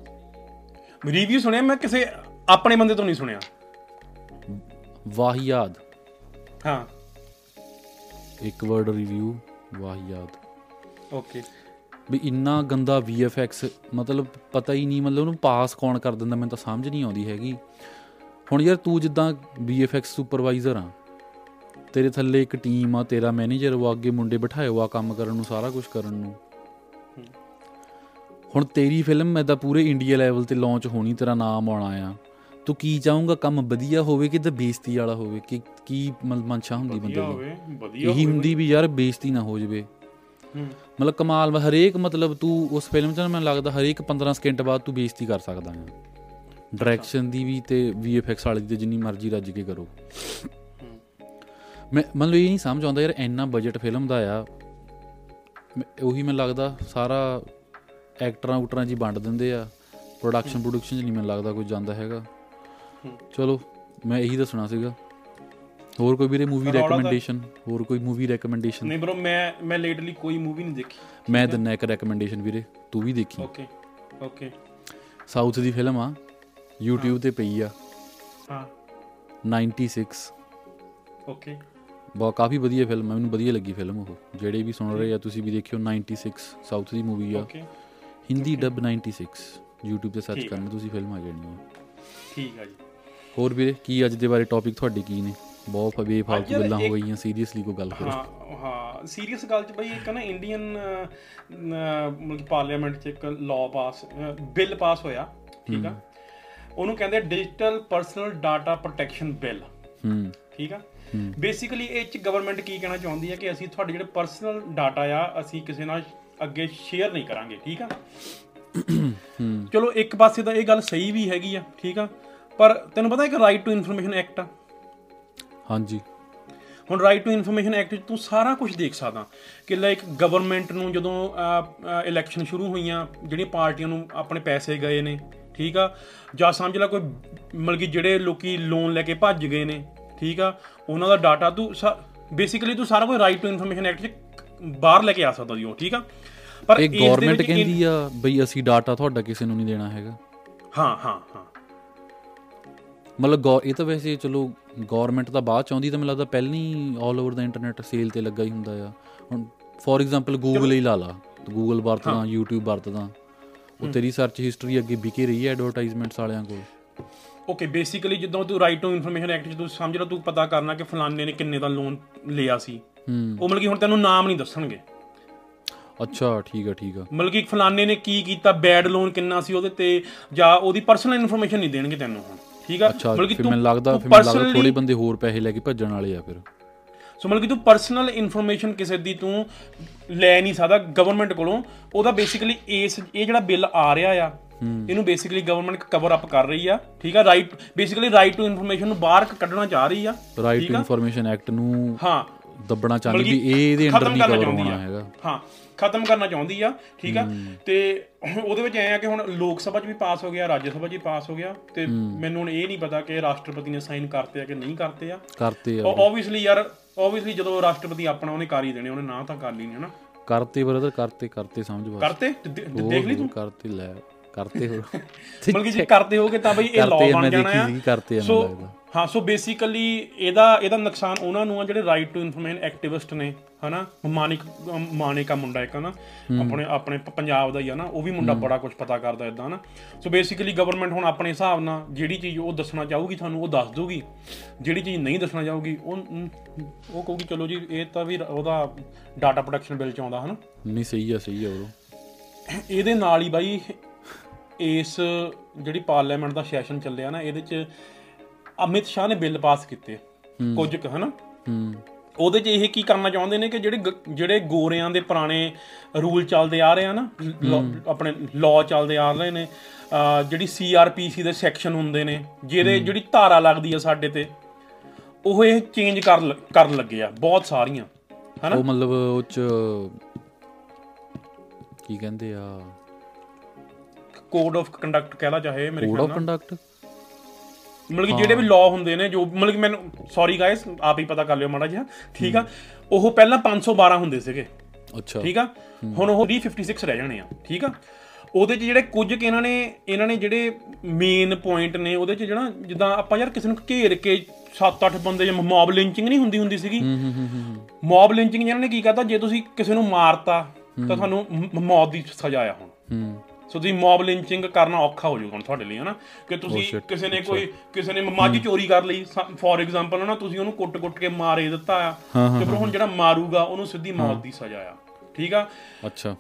ਰਿਵਿਊ ਸੁਣਿਆ? ਮੈਂ ਕਿਸੇ ਆਪਣੇ ਬੰਦੇ ਤੋਂ ਨਹੀਂ ਸੁਣਿਆ। ਵਾਹੀਆਦ। ਹਾਂ। ਇੱਕ ਵਰਡ ਰਿਵਿਊ ਵਾਹੀਆਦ। ਓਕੇ ਵੀ ਇੰਨਾ ਗੰਦਾ VFX ਮਤਲਬ ਪਤਾ ਹੀ ਨਹੀਂ ਮਤਲਬ ਉਹਨੂੰ ਪਾਸ ਕੌਣ ਕਰ ਦਿੰਦਾ ਮੈਨੂੰ ਤਾਂ ਸਮਝ ਨਹੀਂ ਆਉਂਦੀ ਹੈਗੀ। ਹੁਣ ਯਾਰ ਤੂੰ ਜਿੱਦਾਂ VFX ਸੁਪਰਵਾਈਜ਼ਰ ਆ ਤੇਰੇ ਥੱਲੇ ਇੱਕ ਟੀਮ ਆ ਤੇਰਾ ਮੈਨੇਜਰ ਉਹ ਅੱਗੇ ਮੁੰਡੇ ਬਿਠਾਏ ਹੋਆ ਕੰਮ ਕਰਨ ਨੂੰ ਸਾਰਾ ਕੁਝ ਕਰਨ ਨੂੰ। ਹੁਣ ਤੇਰੀ ਫਿਲਮ ਐਦਾਂ ਪੂਰੇ ਇੰਡੀਆ ਲੈਵਲ ਤੇ ਲਾਂਚ ਹੋਣੀ ਤੇਰਾ ਨਾਮ ਆਉਣਾ ਆ। ਤੂੰ ਕੀ ਚਾਹੂੰਗਾ ਕੰਮ ਵਧੀਆ ਹੋਵੇ ਕਿ ਤੇ ਬੇਇੱਜ਼ਤੀ ਵਾਲਾ ਹੋਵੇ? ਕਿ ਕੀ ਮਨ- ਮਨਸ਼ਾ ਹੁੰਦੀ ਬੰਦੇ ਵਧੀਆ ਦੀ? ਇਹੀ ਹੁੰਦੀ ਵੀ ਯਾਰ ਬੇਇੱਜ਼ਤੀ ਨਾ ਹੋ ਜਾਵੇ। ਮਤਲਬ ਕਮਾਲ ਹਰੇਕ ਮਤਲਬ ਤੂੰ ਉਸ ਫਿਲਮ 'ਚ ਮੈਨੂੰ ਲੱਗਦਾ ਹਰੇਕ 15 ਸਕਿੰਟ ਬਾਅਦ ਤੂੰ ਬੇਇੱਜ਼ਤੀ ਕਰ ਸਕਦਾ ਹੈ ਡਾਇਰੈਕਸ਼ਨ ਦੀ ਵੀ ਤੇ ਵੀਐਫਐਕਸ ਵਾਲੀ ਤੇ ਜਿੰਨੀ ਮਰਜ਼ੀ ਰੱਜ ਕੇ ਕਰੋ। ਮੈਂ ਮਨ ਲਈ ਨਹੀਂ ਸਮਝ ਆਉਂਦਾ ਯਾਰ ਇੰਨਾ ਬਜਟ ਫਿਲਮ ਦਾ ਆ। ਉਹੀ ਮੈਨੂੰ ਲੱਗਦਾ ਸਾਰਾ ਐਕਟਰਾਂ ਉਟਰਾਂ ਜੀ ਵੰਡ ਦਿੰਦੇ ਆ। ਪ੍ਰੋਡਕਸ਼ਨ ਪ੍ਰੋਡਕਸ਼ਨ ਚ ਨਹੀਂ ਮੈਨੂੰ ਲੱਗਦਾ ਕੋਈ ਜਾਂਦਾ ਹੈਗਾ। ਚਲੋ ਮੈਂ ਇਹੀ ਦੱਸਣਾ ਸੀਗਾ। ਹੋਰ ਕੋਈ ਵੀਰੇ ਮੂਵੀ ਰეკਮੈਂਡੇਸ਼ਨ ਹੋਰ ਕੋਈ ਮੂਵੀ ਰეკਮੈਂਡੇਸ਼ਨ ਨਹੀਂ ਬ్రో ਮੈਂ ਮੈਂ ਲੇਟਲੀ ਕੋਈ ਮੂਵੀ ਨਹੀਂ ਦੇਖੀ। ਮੈਂ ਦਿੰਨਾ ਇੱਕ ਰეკਮੈਂਡੇਸ਼ਨ ਵੀਰੇ ਤੂੰ ਵੀ ਦੇਖੀ। ਓਕੇ ਓਕੇ ਸਾਊਥ ਦੀ ਫਿਲਮ ਆ। YouTube ਤੇ ਪਈ ਆ। ਹਾਂ। 96 ਓਕੇ ਬਹੁਤ ਕਾਫੀ ਵਧੀਆ ਫਿਲਮ ਹੈ ਮੈਨੂੰ ਵਧੀਆ ਲੱਗੀ ਫਿਲਮ ਉਹ। ਜਿਹੜੇ ਵੀ ਸੁਣ ਰਹੇ ਆ ਤੁਸੀਂ ਵੀ ਦੇਖਿਓ 96 ਸਾਊਥ ਦੀ ਮੂਵੀ ਆ। ਓਕੇ ਹਿੰਦੀ ਡਬ 96 YouTube ਤੇ ਸਰਚ। ਕਰਨਾ ਤੁਸੀਂ ਫਿਲਮ ਆ ਜਾਣੀ ਹੈ ਠੀਕ ਆ ਜੀ। ਹੋਰ ਵੀਰੇ ਕੀ ਅੱਜ ਦੇ ਬਾਰੇ ਟੌਪਿਕ ਤੁਹਾਡੇ ਕੀ ਨੇ? ਬਹੁਤ ਬੇਫਾਲਤੂ ਯਾਰ ਗੱਲਾਂ ਹੋ ਗਈਆਂ ਸੀਰੀਅਸਲੀ ਕੋਈ ਗੱਲ ਕਰੋ। ਹਾਂ ਹਾਂ। ਸੀਰੀਅਸ ਗੱਲ ਚ ਬਈ ਇੱਕ ਨਾ ਇੰਡੀਅਨ ਮਤਲਬ ਪਾਰਲੀਮੈਂਟ ਚ ਇੱਕ ਲਾਅ ਪਾਸ ਬਿੱਲ ਪਾਸ ਹੋਇਆ। ਠੀਕ ਆ। ਉਹਨੂੰ ਕਹਿੰਦੇ digital personal data protection bill ਹੂੰ। ਠੀਕ ਆ? ਬੇਸਿਕਲੀ ਇਹ ਚ ਗਵਰਨਮੈਂਟ ਕੀ ਕਹਿਣਾ ਚਾਹੁੰਦੀ ਹੈ ਕਿ ਅਸੀਂ ਤੁਹਾਡੇ ਜਿਹੜੇ ਪਰਸਨਲ ਡਾਟਾ ਆ ਅਸੀਂ ਕਿਸੇ ਨਾਲ ਅੱਗੇ ਸ਼ੇਅਰ ਨਹੀਂ ਕਰਾਂਗੇ ਠੀਕ ਆ? ਚਲੋ ਇੱਕ ਪਾਸੇ ਤਾਂ ਇਹ ਗੱਲ ਸਹੀ ਵੀ ਹੈਗੀ ਆ ਠੀਕ ਆ? ਪਰ ਤੈਨੂੰ ਪਤਾ ਇੱਕ ਰਾਈਟ ਟੂ ਇਨਫੋਰਮੇਸ਼ਨ ਐਕਟ ਆ? ਹਾਂਜੀ। ਹੁਣ ਰਾਈਟ ਟੂ ਇਨਫੋਰਮੇਸ਼ਨ ਐਕਟ ਵਿੱਚ ਤੂੰ ਸਾਰਾ ਕੁਝ ਦੇਖ ਸਕਦਾ। ਕਿ ਲਾਈਕ ਗਵਰਨਮੈਂਟ ਨੂੰ ਜਦੋਂ ਇਲੈਕਸ਼ਨ ਸ਼ੁਰੂ ਹੋਈਆਂ ਜਿਹੜੀਆਂ ਪਾਰਟੀਆਂ ਨੂੰ ਆਪਣੇ ਪੈਸੇ ਗਏ ਨੇ ਠੀਕ ਆ? ਜਾਂ ਸਮਝ ਲੈ ਕੋਈ ਮਤਲਬ ਕਿ ਜਿਹੜੇ ਲੋਕੀ ਲੋਨ ਲੈ ਕੇ ਭੱਜ ਗਏ ਨੇ ਠੀਕ ਆ? ਉਹਨਾਂ ਦਾ ਡਾਟਾ ਤੂੰ ਬੇਸਿਕਲੀ ਤੂੰ ਸਾਰਾ ਕੁਝ ਰਾਈਟ ਟੂ ਇਨਫੋਰਮੇਸ਼ਨ ਐਕਟ 'ਚ ਬਾਹਰ ਲੈ ਕੇ ਆ ਸਕਦਾ ਜੀ ਉਹ ਠੀਕ ਆ? ਪਰ ਇਹ ਗਵਰਨਮੈਂਟ ਕਹਿੰਦੀ ਆ ਬਈ ਅਸੀਂ ਡਾਟਾ ਤੁਹਾਡਾ ਕਿਸੇ ਨੂੰ ਨਹੀਂ ਦੇਣਾ ਹੈਗਾ। ਹਾਂ ਹਾਂ ਹਾਂ। ਮਤਲਬ ਇਹ ਤਾਂ ਵੈਸੇ ਚਲੋ ਗਵਰਨਮੈਂਟ ਤਾਂ ਬਾਅਦ ਚ ਆਉਂਦੀ ਤਾਂ ਮੈਨੂੰ ਲੱਗਦਾ ਪਹਿਲਾਂ ਹੀ 올 ਓਵਰ ਦਾ ਇੰਟਰਨੈਟ ਸੇਲ ਤੇ ਲੱਗਾ ਹੀ ਹੁੰਦਾ ਆ। ਹੁਣ ਫੋਰ ਐਗਜ਼ਾਮਪਲ ਗੂਗਲ ਹੀ ਲਾ ਲਾ ਗੂਗਲ ਵਰਤਦਾ YouTube ਵਰਤਦਾ। ਉਹ ਤੇਰੀ ਸਰਚ ਹਿਸਟਰੀ ਅੱਗੇ ਵਿਕੇ ਰਹੀ ਹੈ ਐਡਵਰਟਾਈਜ਼ਮੈਂਟਸ ਵਾਲਿਆਂ ਕੋਲ। ਓਕੇ ਬੇਸਿਕਲੀ ਜਦੋਂ ਤੂੰ ਰਾਈਟ ਟੂ ਇਨਫੋਰਮੇਸ਼ਨ ਐਕਟ 'ਚ ਤੂੰ ਸਮਝ ਲੈ ਤੂੰ ਪਤਾ ਕਰਨਾ ਕਿ ਫਲਾਣੇ ਨੇ ਕਿੰਨੇ ਦਾ ਲੋਨ ਲਿਆ ਸੀ। ਉਹ ਮਤਲਬ ਕਿ ਹੁਣ ਤੈਨੂੰ ਨਾਮ ਨਹੀਂ ਦੱਸਣਗੇ। ਅੱਛਾ ਠੀਕ ਆ ਠੀਕ ਆ। ਮਤਲਬ ਕਿ ਫਲਾਣੇ ਨੇ ਕੀ ਕੀਤਾ ਬੈਡ ਲੋਨ ਕਿੰਨਾ ਸੀ ਉਹਦੇ ਤੇ ਜਾਂ ਉਹਦੀ ਪਰਸਨਲ ਇਨਫੋਰਮੇਸ਼ਨ ਨਹੀਂ ਦੇਣਗੇ ਤੈਨੂੰ ਹੁਣ ਠੀਕ ਆ? ਮਤਲਬ ਕਿ ਤੂੰ ਮੈਨੂੰ ਲੱਗਦਾ ਫਿਰ ਮੈਨੂੰ ਲੱਗਦਾ ਥੋੜੇ ਬੰਦੇ ਹੋਰ ਪੈਸੇ ਲੈ ਕੇ ਭੱਜਣ ਵਾਲੇ ਆ ਫਿਰ। ਸੋ ਮਤਲਬ ਕਿ ਤੂੰ ਪਰਸਨਲ ਇਨਫੋਰਮੇਸ਼ਨ ਕਿਸੇ ਦੀ ਤੂੰ ਲੈ ਨਹੀਂ ਸਕਦਾ ਗਵਰਨਮੈਂਟ ਕੋਲੋਂ। ਉਹਦਾ ਬੇਸਿਕਲੀ ਇਸ ਇਹ ਜਿਹੜਾ ਬਿੱਲ ਆ ਰਿਹਾ ਆ ਇਹਨੂੰ ਬੇਸਿਕਲੀ ਗਵਰਨਮੈਂਟ ਕਵਰ ਅਪ ਕਰ ਰਹੀ ਆ। ਠੀਕ ਆ right basically right to information ਨੂੰ ਬਾਹਰ ਕੱਢਣਾ ਚਾਹ ਰਹੀ ਆ। Right to? ਇਨਫੋਰਮੇਸ਼ਨ ਐਕਟ ਨੂੰ ਹਾਂ। ਦੱਬਣਾ ਚਾਹੁੰਦੀ ਵੀ ਇਹ ਇਹਦੇ ਅੰਡਰ ਨਹੀਂ ਕਵਰ ਹੋਣਾ। ਹੈਗਾ। ਹਾਂ ਖਤਮ ਕਰਨਾ ਚਾਹੁੰਦੀ ਆ ਠੀਕ ਆ? ਤੇ ਉਹਦੇ ਵਿੱਚ ਐ ਆ ਕਿ ਹੁਣ ਲੋਕ ਸਭਾ 'ਚ ਵੀ ਪਾਸ ਹੋ ਗਿਆ ਰਾਜ ਸਭਾ 'ਚ ਵੀ ਪਾਸ ਹੋ ਗਿਆ। ਤੇ ਮੈਨੂੰ ਹੁਣ ਇਹ ਨਹੀਂ ਪਤਾ ਕਿ ਰਾਸ਼ਟਰਪਤੀ ਨੇ ਸਾਈਨ ਕਰਤੇ ਆ ਕਿ ਨਹੀਂ ਕਰਤੇ ਆ। ਕਰਤੇ ਆ ਆਬਵੀਅਸਲੀ ਯਾਰ ਆਬਵੀਅਸਲੀ ਜਦੋਂ ਰਾਸ਼ਟਰਪਤੀ ਆਪਣਾ ਉਹਨੇ ਕਰ ਹੀ ਦੇਣੇ ਉਹਨੇ ਨਾ ਤਾਂ ਕਰ ਲਈ ਨਹੀਂ ਹਨਾ ਕਰਤੇ ਬ੍ਰਦਰ ਕਰਤੇ ਕਰਤੇ ਸਮਝ ਬਸ। ਕਰਤੇ? ਦੇਖ ਲਈ ਤੂੰ? ਕਰਤੇ ਲੈ ਕਰਤੇ ਹੋਰ। ਮਤਲਬ ਕਿ ਜੇ ਕਰਦੇ ਹੋਗੇ ਤਾਂ ਬਈ ਇਹ ਲਾਅ ਬਣ ਜਾਣਾ ਆ। ਕਰਤੇ ਆ, ਮੈਨੂੰ ਲੱਗਦਾ। ਹਾਂ ਸੋ ਬੇਸਿਕਲੀ ਇਹਦਾ ਇਹਦਾ ਨੁਕਸਾਨ ਉਹਨਾਂ ਨੂੰ ਆ ਜਿਹੜੇ ਰਾਈਟ ਟੂ ਇਨਫੋਰਮੇਸ਼ਨ ਐਕਟਿਵਿਸਟ ਨੇ ਹਨਾ? ਮਾਨਿਕ ਮਾਨਿਕਾ ਮੁੰਡਾ ਇੱਕ ਨਾ ਆਪਣੇ ਆਪਣੇ ਪੰਜਾਬ ਦਾ ਹੀ ਆ ਨਾ ਉਹ ਵੀ ਮੁੰਡਾ ਬੜਾ ਕੁਝ ਪਤਾ ਕਰਦਾ ਇਦਾਂ ਨਾ ਸੋ ਬੇਸਿਕਲੀ ਗਵਰਨਮੈਂਟ ਹੁਣ ਆਪਣੇ ਹਿਸਾਬ ਨਾਲ ਜਿਹੜੀ ਚੀਜ਼ ਉਹ ਦੱਸਣਾ ਚਾਹੂਗੀ ਤੁਹਾਨੂੰ ਉਹ ਦੱਸ ਦੂਗੀ ਜਿਹੜੀ ਚੀਜ਼ ਨਹੀਂ ਦੱਸਣਾ ਚਾਹੂਗੀ ਉਹ ਉਹ ਕਹੂਗੀ ਚਲੋ ਜੀ ਇਹ ਤਾਂ ਵੀ ਉਹਦਾ ਡਾਟਾ ਪ੍ਰੋਟੈਕਸ਼ਨ ਬਿੱਲ ਚ ਆਉਂਦਾ ਹਨਾ? ਨਹੀਂ ਸਹੀ ਆ ਸਹੀ ਆ ਉਹ। ਇਹਦੇ ਨਾਲ ਹੀ ਬਾਈ ਇਸ ਜਿਹੜੀ ਪਾਰਲੀਮੈਂਟ ਦਾ ਸੈਸ਼ਨ ਚੱਲਿਆ ਨਾ ਇਹਦੇ ਚ ਅਮਿਤ ਸ਼ਾਹ ਨੇ ਬਿੱਲ ਪਾਸ ਕੀਤੇ ਕੁਝ ਕੁ ਹਨਾ? ਹੂੰ। ਉਹਦੇ 'ਚ ਇਹ ਕੀ ਕਰਨਾ ਚਾਹੁੰਦੇ ਨੇ ਕਿ ਜਿਹੜੇ ਜਿਹੜੇ ਗੋਰਿਆਂ ਦੇ ਪੁਰਾਣੇ ਰੂਲ ਚੱਲਦੇ ਆ ਰਹੇ ਆ ਨਾ ਆਪਣੇ ਲਾਅ ਚੱਲਦੇ ਆ ਰਹੇ ਨੇ ਜਿਹੜੀ ਸੀਆਰਪੀਸੀ ਦੇ ਸੈਕਸ਼ਨ ਹੁੰਦੇ ਨੇ ਜਿਹਦੇ ਜਿਹੜੀ ਧਾਰਾ ਲੱਗਦੀ ਆ ਸਾਡੇ ਤੇ ਉਹ ਇਹ ਚੇਂਜ ਕਰ ਕਰਨ ਲੱਗੇ ਆ ਬਹੁਤ ਸਾਰੀਆਂ ਹਨਾ? ਉਹ ਮਤਲਬ ਉਹ ਚ ਕੀ ਕਹਿੰਦੇ ਆ? ਕੋਡ ਆਫ ਕੰਡਕਟ ਕਹਿਲਾ ਚਾਹੇ ਮੇਰੇ ਕੋਡ ਖਿਆਲ ਆਫ ਨਾਲ। ਕੰਡਕਟ ਮਤਲਬ ਕਿ ਜਿਹੜੇ ਵੀ ਲਾਅ ਹੁੰਦੇ ਨੇ ਜੋ ਮਤਲਬ ਕਿ ਮੈਨੂੰ ਸੌਰੀ ਗਾਇਸ ਆਪ ਹੀ ਪਤਾ ਕਰ ਲਿਓ ਮਾੜਾ ਜਿਹਾ ਠੀਕ ਆ? ਉਹ ਪਹਿਲਾਂ 512 ਹੁੰਦੇ ਸੀਗੇ। ਅੱਛਾ। ਠੀਕ ਆ? ਹੁਣ ਉਹ 356 ਰਹਿ ਜਾਣੇ ਆ ਠੀਕ ਆ? ਉਹਦੇ ਚ ਜਿਹੜੇ ਕੁਝ ਕਿ ਇਹਨਾਂ ਨੇ ਇਹਨਾਂ ਨੇ ਜਿਹੜੇ ਮੇਨ ਪੁਆਇੰਟ ਨੇ ਉਹਦੇ ਚ ਜਿਹੜਾ ਜਿੱਦਾਂ ਆਪਾਂ ਯਾਰ ਕਿਸੇ ਨੂੰ ਘੇਰ ਕੇ 7-8 ਬੰਦੇ ਜਾਂ ਮੌਬ ਲਿੰਚਿੰਗ ਨਹੀਂ ਹੁੰਦੀ ਹੁੰਦੀ ਸੀਗੀ? ਮੌਬ ਲਿੰਚਿੰਗ ਇਹਨਾਂ ਨੇ ਕੀ ਕਰਤਾ? ਜੇ ਤੁਸੀਂ ਕਿਸੇ ਨੂੰ ਮਾਰਤਾ ਤਾਂ ਤੁਹਾਨੂੰ ਮੌਤ ਦੀ ਸਜ਼ਾ ਆ ਹੁਣ। ਸੋ ਤੁਸੀਂ ਮੌਬ ਲਿੰਚਿੰਗ ਕਰਨਾ ਔਖਾ ਹੋ ਜਾਊਗਾ ਹੁਣ ਤੁਹਾਡੇ ਲਈ ਹਨਾ? ਕਿ ਤੁਸੀਂ shit, ਕਿਸੇ ਨੇ ਕੋਈ ਕਿਸੇ ਨੇ ਮੱਝ ਚੋਰੀ ਕਰ ਲਈ ਫੋਰ ਐਗਜ਼ਾਮਪਲ ਨਾ ਤੁਸੀਂ ਉਹਨੂੰ ਕੁੱਟ-ਕੁੱਟ ਕੇ ਮਾਰੇ ਦਿੱਤਾ ਆ। ਤੇ ਫਿਰ ਹੁਣ ਜਿਹੜਾ ਮਾਰੂਗਾ ਉਹਨੂੰ ਸਿੱਧੀ ਮੌਤ ਦੀ ਸਜ਼ਾ ਆ। ਠੀਕ ਆ? ਅੱਛਾ।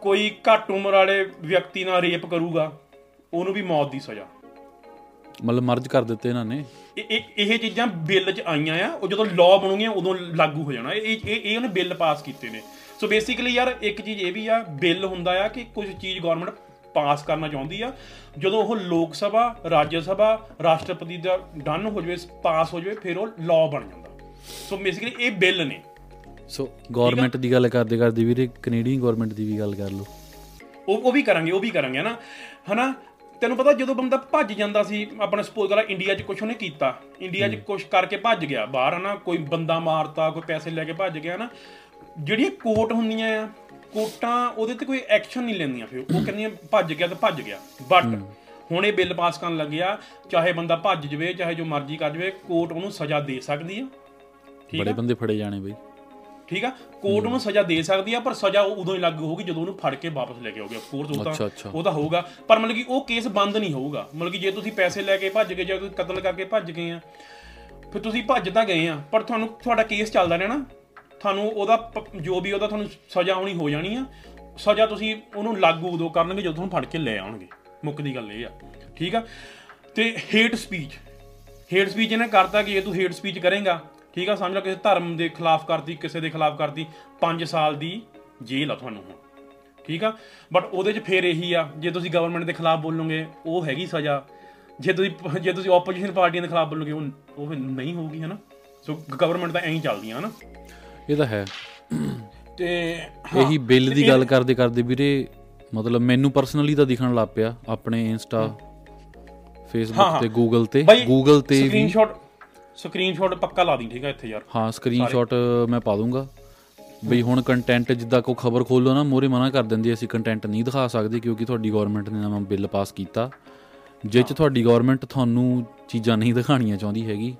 ਕੋਈ ਘੱਟ ਉਮਰ ਵਾਲੇ ਵਿਅਕਤੀ ਨਾਲ ਰੇਪ ਕਰੂਗਾ ਉਹਨੂੰ ਵੀ ਮੌਤ ਦੀ ਸਜ਼ਾ। ਮਤਲਬ ਮਰਜ ਕਰ ਦਿੱਤੇ ਇਹਨਾਂ ਨੇ। ਇਹ ਇਹ ਇਹ ਚੀਜ਼ਾਂ ਬਿੱਲ 'ਚ ਆਈਆਂ ਆ ਉਹ ਜਦੋਂ ਲਾਅ ਬਣੂਗੀਆਂ ਉਦੋਂ ਲਾਗੂ ਹੋ ਜਾਣਾ। ਇਹ ਇਹ ਇਹ ਉਹਨੇ ਬਿੱਲ ਪਾਸ ਕੀਤੇ ਨੇ। ਸੋ ਬੇਸਿਕਲੀ ਯਾਰ ਇੱਕ ਚੀਜ਼ ਇਹ ਵੀ ਆ ਬਿੱਲ ਹੁੰਦਾ ਆ ਕਿ ਕੁਝ ਚੀਜ਼ ਗਵਰਨਮੈਂਟ ਪਾਸ ਕਰਨਾ ਚਾਹੁੰਦੀ ਆ। ਜਦੋਂ ਉਹ ਲੋਕ ਸਭਾ ਰਾਜ ਸਭਾ ਰਾਸ਼ਟਰਪਤੀ ਦਾ ਡਨ ਹੋ ਜਾਵੇ ਪਾਸ ਹੋ ਜਾਵੇ ਫਿਰ ਉਹ ਲਾਅ ਬਣ ਜਾਂਦਾ। ਸੋ ਬੇਸਿਕਲੀ ਇਹ ਬਿੱਲ ਨੇ। ਸੋ ਗਵਰਨਮੈਂਟ ਦੀ ਗੱਲ ਕਰਦੇ ਕਰਦੇ ਵੀਰੇ ਕੈਨੇਡੀਅਨ ਗਵਰਨਮੈਂਟ ਦੀ ਵੀ ਗੱਲ ਕਰ ਲਓ। ਉਹ ਉਹ ਵੀ ਕਰਾਂਗੇ ਉਹ ਵੀ ਕਰਾਂਗੇ ਹਨਾ? ਹਨਾ? ਤੈਨੂੰ ਪਤਾ ਜਦੋਂ ਬੰਦਾ ਭੱਜ ਜਾਂਦਾ ਸੀ ਆਪਣਾ ਸਪੋਜ਼ ਕਰਾ ਇੰਡੀਆ 'ਚ ਕੁਝ ਉਹਨੇ ਕੀਤਾ। ਇੰਡੀਆ 'ਚ ਕੁਝ ਕਰਕੇ ਭੱਜ ਗਿਆ ਬਾਹਰ ਹਨਾ? ਕੋਈ ਬੰਦਾ ਮਾਰਤਾ ਕੋਈ ਪੈਸੇ ਲੈ ਕੇ ਭੱਜ ਗਿਆ ਨਾ ਜਿਹੜੀਆਂ ਕੋਰਟ ਹੁੰਦੀਆਂ ਆ ਕੋਰਟਾਂ ਉਹਦੇ ਤੇ ਕੋਈ ਐਕਸ਼ਨ ਨਹੀਂ ਲੈਂਦੀਆਂ ਫਿਰ। ਉਹ ਕਹਿੰਦੀਆਂ ਭੱਜ ਗਿਆ ਤਾਂ ਭੱਜ ਗਿਆ। ਬਟ ਹੁਣ ਇਹ ਬਿੱਲ ਪਾਸ ਕਰਨ ਲੱਗਿਆ ਚਾਹੇ ਬੰਦਾ ਭੱਜ ਜਵੇ ਚਾਹੇ ਜੋ ਮਰਜ਼ੀ ਕਰ ਜਵੇ ਕੋਰਟ ਉਹਨੂੰ ਸਜ਼ਾ ਦੇ ਸਕਦੀ ਆ। ਠੀਕ ਬੜੇ ਆ? ਬੰਦੇ ਫੜੇ ਜਾਣੇ ਬਈ। ਠੀਕ ਆ? ਕੋਰਟ ਉਹਨੂੰ ਸਜ਼ਾ ਦੇ ਸਕਦੀ ਆ ਪਰ ਸਜ਼ਾ ਉਹ ਉਦੋਂ ਹੀ ਲਾਗੂ ਹੋਊਗੀ ਜਦੋਂ ਉਹਨੂੰ ਫੜ ਕੇ ਵਾਪਸ ਲੈ ਕੇ ਆਓਗੇ ਕੋਰਟ ਉਹ ਅੱਛਾ, ਤਾਂ। ਉਹ ਤਾਂ ਹੋਊਗਾ। ਪਰ ਮਤਲਬ ਕਿ ਉਹ ਕੇਸ ਬੰਦ ਨਹੀਂ ਹੋਊਗਾ। ਮਤਲਬ ਕਿ ਜੇ ਤੁਸੀਂ ਪੈਸੇ ਲੈ ਕੇ ਭੱਜ ਗਏ ਜਾਂ ਕੋਈ ਕਤਲ ਕਰਕੇ ਭੱਜ ਗਏ ਆ ਫਿਰ ਤੁਸੀਂ ਭੱਜ ਤਾਂ ਗਏ ਆ ਪਰ ਤੁਹਾਨੂੰ ਤੁਹਾਡਾ ਕੇਸ ਚੱਲਦਾ ਰਹਿਣਾ। ਤੁਹਾਨੂੰ ਉਹਦਾ ਪ- ਜੋ ਵੀ ਉਹਦਾ ਤੁਹਾਨੂੰ ਸਜ਼ਾ ਆਉਣੀ ਹੋ ਜਾਣੀ ਆ, ਸਜ਼ਾ ਤੁਸੀਂ ਉਹਨੂੰ ਲਾਗੂ ਉਦੋਂ ਕਰਨਗੇ ਜਦੋਂ ਤੁਹਾਨੂੰ ਫੜ ਕੇ ਲੈ ਆਉਣਗੇ। ਮੁੱਕ ਦੀ ਗੱਲ ਇਹ ਆ। ਠੀਕ ਆ? ਤੇ ਹੇਟ ਸਪੀਚ ਹੇਟ ਸਪੀਚ ਇਹਨੇ ਕਰਤਾ ਕਿ ਜੇ ਤੂੰ ਹੇਟ ਸਪੀਚ ਕਰੇਗਾ, ਠੀਕ ਆ? ਸਮਝ ਲੈ ਕਿਸੇ ਧਰਮ ਦੇ ਖਿਲਾਫ ਕਰਤੀ, ਕਿਸੇ ਦੇ ਖਿਲਾਫ ਕਰਤੀ 5 ਸਾਲ ਦੀ ਜੇਲ੍ਹ ਆ ਤੁਹਾਨੂੰ ਹੁਣ। ਠੀਕ ਆ? ਬਟ ਉਹਦੇ 'ਚ ਫੇਰ ਇਹੀ ਆ, ਜੇ ਤੁਸੀਂ ਗਵਰਨਮੈਂਟ ਦੇ ਖਿਲਾਫ ਬੋਲੋਗੇ, ਉਹ ਹੈਗੀ ਸਜ਼ਾ। ਜੇ ਤੁਸੀਂ ਜੇ ਤੁਸੀਂ ਆਪੋਜੀਸ਼ਨ ਪਾਰਟੀਆਂ ਦੇ ਖਿਲਾਫ ਬੋਲੋਗੇ, ਉਹ ਉਹ ਫਿਰ ਨਹੀਂ ਹੋਊਗੀ, ਹਨਾ? ਸੋ ਗਵਰਨਮੈਂਟ ਤਾਂ ਐਂ ਹੀ ਚੱਲਦੀਆਂ, ਹਨਾ? ਇਹ ਤਾਂ ਹੈ। ਤੇ ਇਹੀ ਬਿੱਲ ਦੀ ਗੱਲ ਕਰਦੇ ਕਰਦੇ ਵੀਰੇ ਮਤਲਬ ਮੈਨੂੰ ਪਰਸਨਲੀ ਤਾਂ ਦਿਖਣ ਲੱਗ ਪਿਆ ਆਪਣੇ ਇੰਸਟਾ ਹਾਂ, ਫੇਸਬੁੱਕ ਹਾਂ। ਤੇ ਗੂਗਲ ਤੇ। ਗੂਗਲ ਤੇ ਵੀ ਸਕਰੀਨਸ਼ਾਟ ਸਕਰੀਨਸ਼ਾਟ ਪੱਕਾ ਲਾ ਦੀ ਠੀਕ ਆ ਇੱਥੇ ਯਾਰ। ਹਾਂ ਸਕਰੀਨਸ਼ਾਟ ਮੈਂ ਪਾ ਦੂੰਗਾ। ਬਈ ਹੁਣ ਕੰਟੈਂਟ ਜਿੱਦਾਂ ਕੋ ਖਬਰ ਖੋਲੋ ਨਾ ਮੋਰੇ ਮਨਾ ਕਰ ਦਿੰਦੀ ਅਸੀਂ ਕੰਟੈਂਟ ਨਹੀਂ ਦਿਖਾ ਸਕਦੇ ਕਿਉਂਕਿ ਤੁਹਾਡੀ ਗਵਰਨਮੈਂਟ ਨੇ ਨਵਾਂ ਬਿੱਲ ਪਾਸ ਕੀਤਾ। ਜਿਹ ਚ ਤੁਹਾਡੀ ਗਵਰਨਮੈਂਟ ਤੁਹਾਨੂੰ ਚੀਜ਼ਾਂ ਨਹੀਂ ਦਿਖਾਣੀਆਂ ਚਾਹੁੰਦੀ ਹੈਗੀ